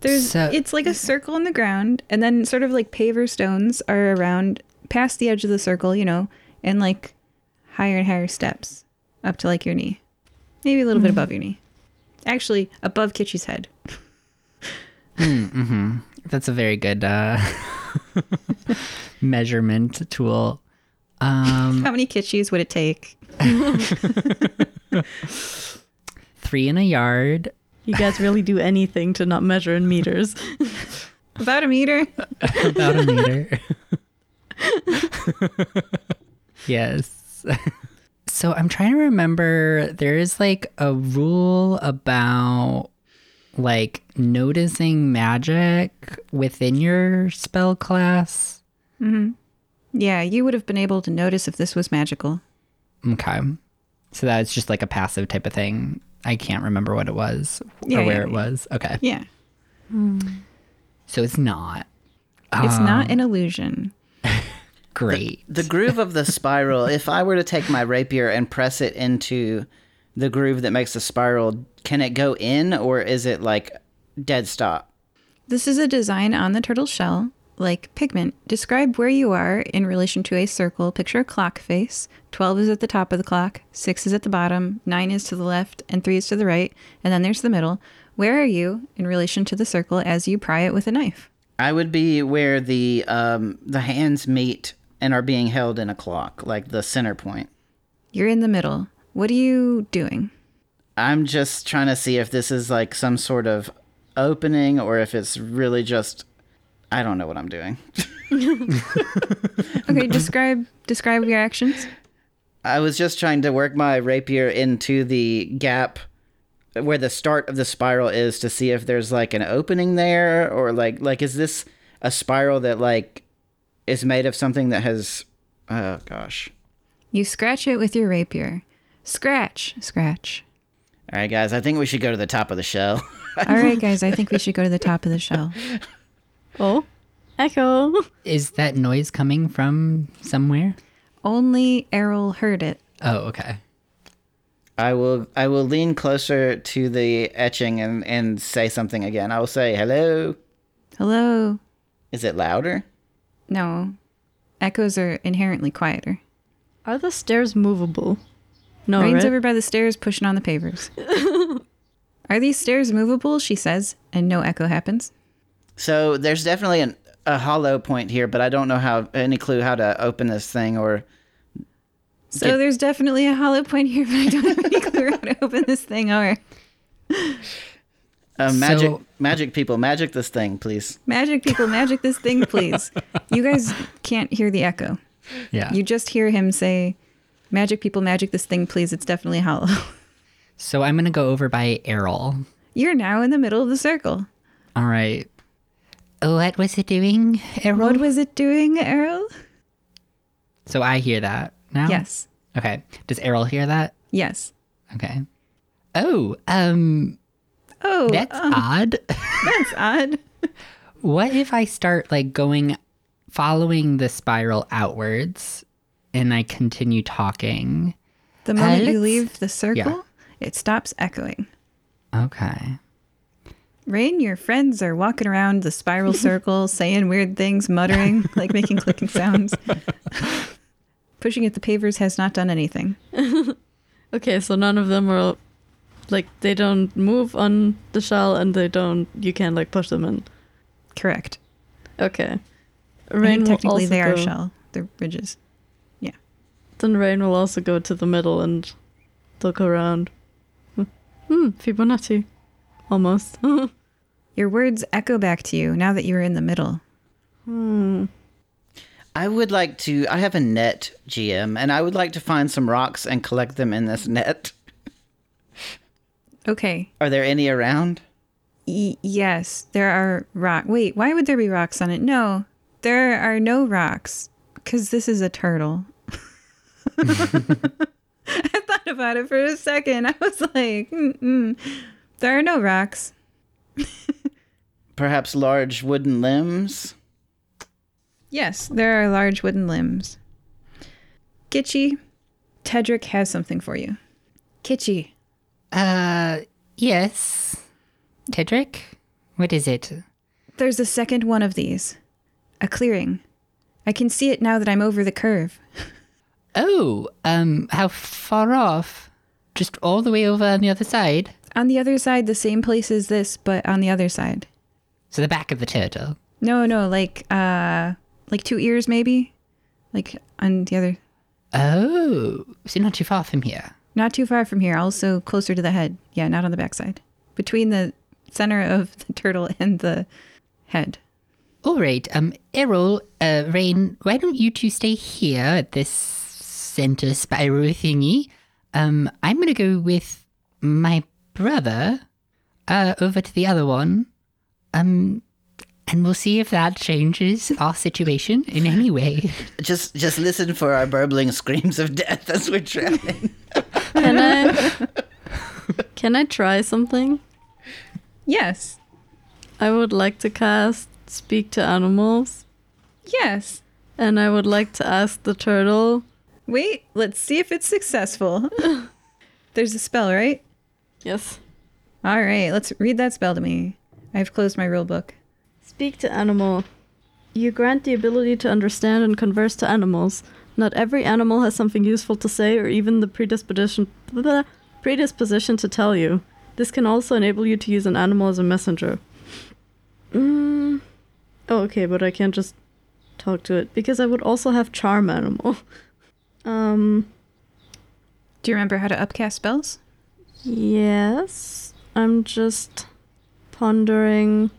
There's So- it's like a circle in the ground, and then sort of like paver stones are around past the edge of the circle, you know, and like higher and higher steps up to like your knee, maybe a little bit above your knee. Actually, above Kitschy's head. That's a very good uh, measurement tool. Um, How many Kitschys would it take? three in a yard. You guys really do anything to not measure in meters. About a meter. about a meter. yes. So I'm trying to remember there is like a rule about like noticing magic within your spell class. Mm-hmm. Yeah, you would have been able to notice if this was magical. Okay. So that's just like a passive type of thing. I can't remember what it was Yeah, or where yeah, it was. Okay. Yeah, hmm. So it's not. it's not um, an illusion. Great. The groove of the spiral, if I were to take my rapier and press it into the groove that makes the spiral, can it go in or is it like dead stop? This is a design on the turtle shell, like pigment. Describe where you are in relation to a circle. Picture a clock face. 12 is at the top of the clock, 6 is at the bottom, 9 is to the left, and 3 is to the right, and then there's the middle. Where are you in relation to the circle as you pry it with a knife? I would be where the um, the hands meet and are being held in a clock, like the center point. You're in the middle. What are you doing? I'm just trying to see if this is like some sort of opening or if it's really just I don't know what I'm doing. Okay, describe describe your actions. I was just trying to work my rapier into the gap where the start of the spiral is to see if there's like an opening there or like like is this a spiral that like is made of something that has oh gosh. You scratch it with your rapier. Scratch, scratch. All right guys, I think we should go to the top of the shell. All right, guys, I think we should go to the top of the shell. oh, echo. Is that noise coming from somewhere? Only Errol heard it. Oh, okay. I will I will lean closer to the etching and and say something again. I will say hello. Hello? Is it louder? No. Echoes are inherently quieter. Are the stairs movable? No, Reine's right? over by the stairs pushing on the pavers. Are these stairs movable? She says, and no echo happens. So there's definitely an, a hollow point here, but I don't know how any clue how to open this thing or So Get- there's definitely a hollow point here, but I don't have any clue how to open this thing or uh, magic So- magic people magic this thing, please. magic people, magic this thing, please. You guys can't hear the echo. Yeah. You just hear him say, Magic people, magic this thing, please. It's definitely hollow. so I'm gonna go over by Errol. You're now in the middle of the circle. All right. What was it doing, Errol? What was it doing, Errol? so I hear that now. Yes. Okay. Does Errol hear that? Yes. Okay. Oh, um, Oh, that's um, odd. that's odd. what if I start like going following the spiral outwards and I continue talking. The moment you leave the circle, yeah. it stops echoing. Okay. Reine, your friends are walking around the spiral circle, saying weird things, muttering, like making clicking sounds. Pushing at the pavers has not done anything. Okay, so none of them are like they don't move on the shell and they don't you can't like push them in. Correct. Okay. Reine technically they are go- shell. They're ridges. Yeah. Then Reine will also go to the middle and look around. Hmm, Fibonacci. Almost. Your words echo back to you now that you are in the middle. hmm. I would like to. I have a net, GM, and I would like to find some rocks and collect them in this net. Okay. Are there any around? Y- yes, there are rock. Wait, why would there be rocks on it? No, there are no rocks because this is a turtle. I thought about it for a second. I was like, Mm-mm. There are no rocks. Perhaps large wooden limbs? Yes, there are large wooden limbs. Kitschy, Tedric has something for you. Kitschy, Uh, yes. Tedric? What is it? there's a second one of these. A clearing. I can see it now that I'm over the curve. Oh, um, how far off? Just all the way over on the other side? On the other side, the same place as this, but on the other side. So the back of the turtle. No, no, like uh like two ears maybe? Like on the other Oh, so not too far from here. not too far from here, also closer to the head. Yeah, not on the backside. Between the center of the turtle and the head. All right, um, Errol, uh, Reine, why don't you two stay here at this center spiral thingy? Um, I'm gonna go with my brother, uh, over to the other one. Um, and we'll see if that changes our situation in any way. Just just listen for our burbling screams of death as we're drowning. Can I Can I try something? Yes. I would like to cast Speak to Animals, Yes. and I would like to ask the turtle. Wait, let's see if it's successful. There's a spell, right? Yes. All right, let's read that spell to me. I've closed my rule book. Speak to animal. You grant the ability to understand and converse to animals. Not every animal has something useful to say or even the predisposition blah, predisposition to tell you. This can also enable you to use an animal as a messenger. Mm. Oh, okay, but I can't just talk to it because I would also have charm animal. Um, Do you remember how to upcast spells? Yes, I'm just pondering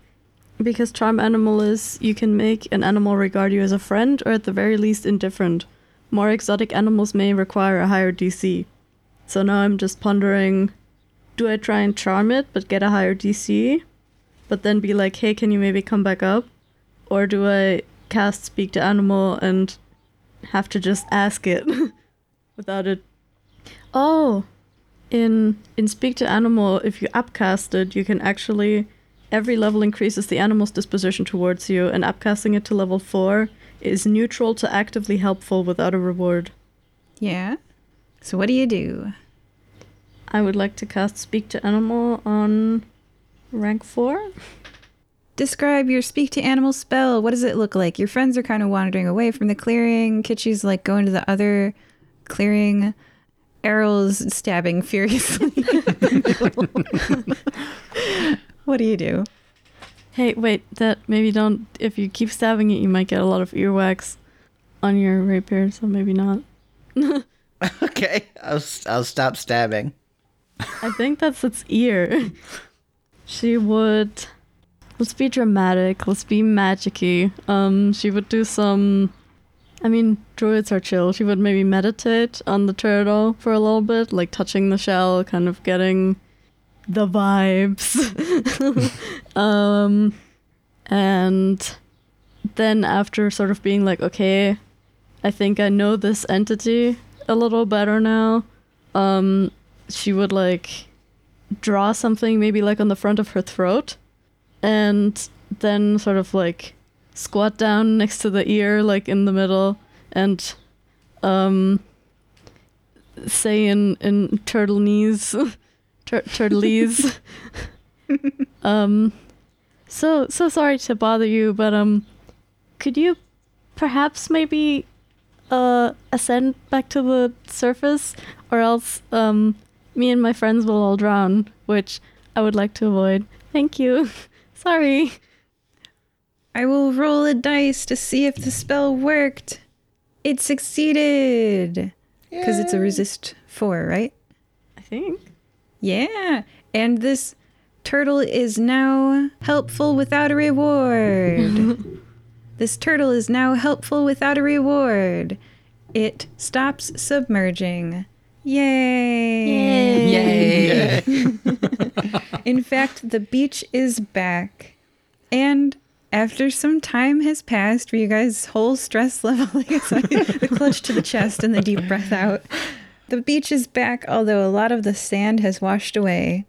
because charm animal is you can make an animal regard you as a friend or at the very least indifferent. More exotic animals may require a higher DC. So now I'm just pondering do I try and charm it but get a higher DC? But then be like, hey, can you maybe come back up? Or do I cast speak to animal and have to just ask it without it? Oh, in in speak to animal if you upcast it you can actually every level increases the animal's disposition towards you and upcasting it to level 4 is neutral to actively helpful without a reward Yeah. So what do you do? i would like to cast speak to animal on rank 4 Describe your speak to animal spell. What does it look like? Your friends are kind of wandering away from the clearing. Kitschy's like going to the other clearing. Errol's stabbing furiously. what do you do? hey wait that maybe don't if you keep stabbing it you might get a lot of earwax on your rapier so maybe not okay, I'll s- I'll stop stabbing. I think that's its ear. she would. Let's be dramatic. Let's be magicy. Um, she would do some. I mean, druids are chill. She would maybe meditate on the turtle for a little bit, like touching the shell, kind of getting the vibes. um, and then after sort of being like, okay, I think I know this entity a little better now. Um, she would like draw something maybe like on the front of her throat and then sort of like squat down next to the ear, like in the middle, and um, say in in turtle knees, tur- turtlese. um, so so sorry to bother you, but um, could you perhaps maybe uh ascend back to the surface, or else um, me and my friends will all drown, which I would like to avoid. Thank you. sorry. I will roll a dice to see if the spell worked. It succeeded. Because it's a resist four, right? I think. Yeah. And this turtle is now helpful without a reward. this turtle is now helpful without a reward. It stops submerging. Yay. Yay! In fact, the beach is back. And after some time has passed where you guys' whole stress level, like the clutch to the chest and the deep breath out, the beach is back, although a lot of the sand has washed away.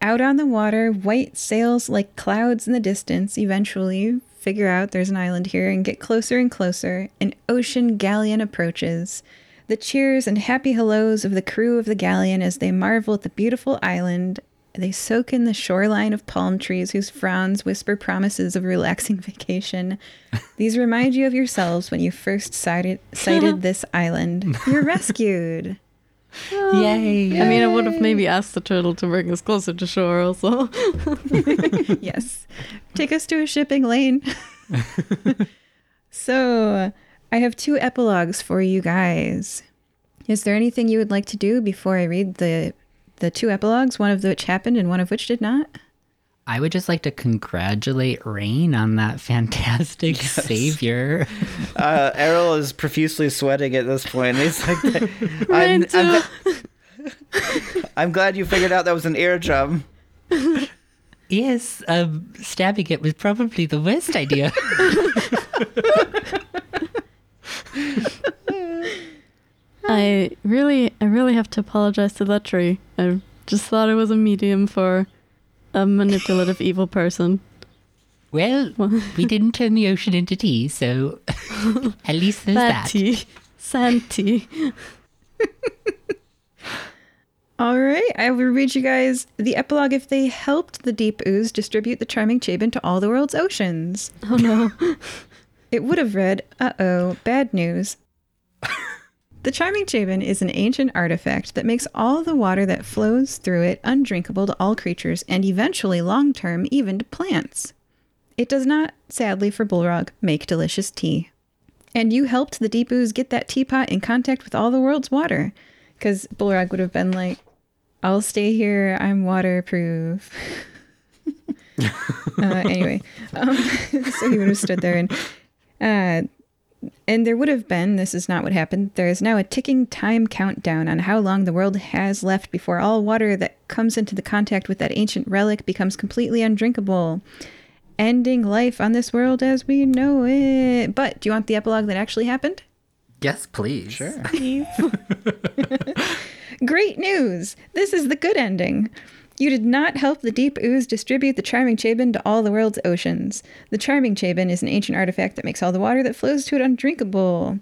Out on the water, white sails like clouds in the distance eventually figure out there's an island here and get closer and closer. An ocean galleon approaches. The cheers and happy hellos of the crew of the galleon as they marvel at the beautiful island. They soak in the shoreline of palm trees whose frowns whisper promises of relaxing vacation. These remind you of yourselves when you first sighted, sighted this island. You're rescued. Yay! I mean, I would have maybe asked the turtle to bring us closer to shore also. yes. Take us to a shipping lane. so, I have two epilogues for you guys. Is there anything you would like to do before I read the the two epilogues, one of which happened and one of which did not? I would just like to congratulate Reine on that fantastic savior. Uh, Errol is profusely sweating at this point. He's like, I'm, Reine I'm, too. I'm glad you figured out that was an eardrum. yes, um, stabbing it was probably the worst idea. I really, I really have to apologize to that tree. I just thought it was a medium for a manipulative evil person. well, we didn't turn the ocean into tea, so at least there's Bad that. tea, sand tea. All right, I will read you guys the epilogue if they helped the deep ooze distribute the charming Chabin to all the world's oceans. Oh no. It would have read, uh oh, bad news. The charming Chabin is an ancient artifact that makes all the water that flows through it undrinkable to all creatures and eventually, long term, even to plants. It does not, sadly for Bullrog, make delicious tea. And you helped the deep ooze get that teapot in contact with all the world's water. Because Bullrog would have been like, I'll stay here, I'm waterproof. uh, anyway, um, so he would have stood there and uh, and there would have been, this is not what happened, there is now a ticking time countdown on how long the world has left before all water that comes into the contact with that ancient relic becomes completely undrinkable, ending life on this world as we know it. But do you want the epilogue that actually happened? Yes, please. Sure. Great news! This is the good ending. You did not help the deep ooze distribute the charming Chabin to all the world's oceans. The charming Chabin is an ancient artifact that makes all the water that flows to it undrinkable.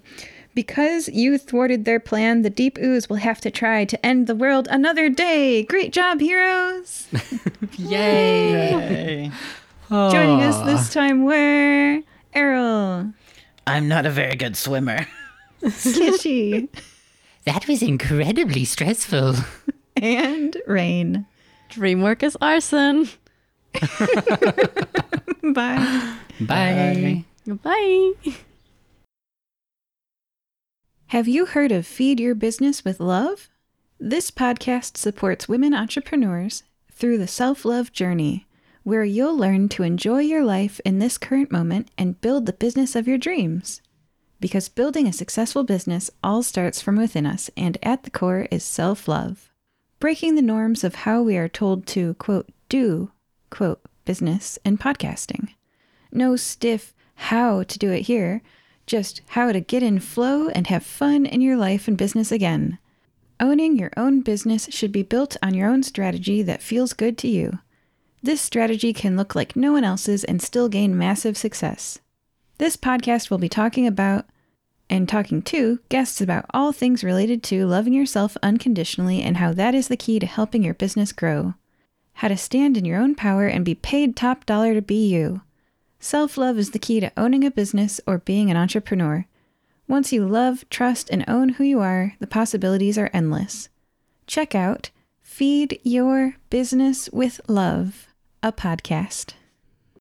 Because you thwarted their plan, the deep ooze will have to try to end the world another day. Great job, heroes! Yay! Hey. Joining us ah. this time were Errol, I'm not a very good swimmer. Skitchy, That was incredibly stressful. and Reine. Dreamwork is arson. Bye. Bye. Goodbye. Have you heard of Feed Your Business with Love? This podcast supports women entrepreneurs through the self love journey, where you'll learn to enjoy your life in this current moment and build the business of your dreams. Because building a successful business all starts from within us, and at the core is self love. Breaking the norms of how we are told to, quote, do, quote, business and podcasting. No stiff how to do it here, just how to get in flow and have fun in your life and business again. Owning your own business should be built on your own strategy that feels good to you. This strategy can look like no one else's and still gain massive success. This podcast will be talking about and talking to guests about all things related to loving yourself unconditionally and how that is the key to helping your business grow. How to stand in your own power and be paid top dollar to be you. Self love is the key to owning a business or being an entrepreneur. Once you love, trust, and own who you are, the possibilities are endless. Check out Feed Your Business with Love, a podcast.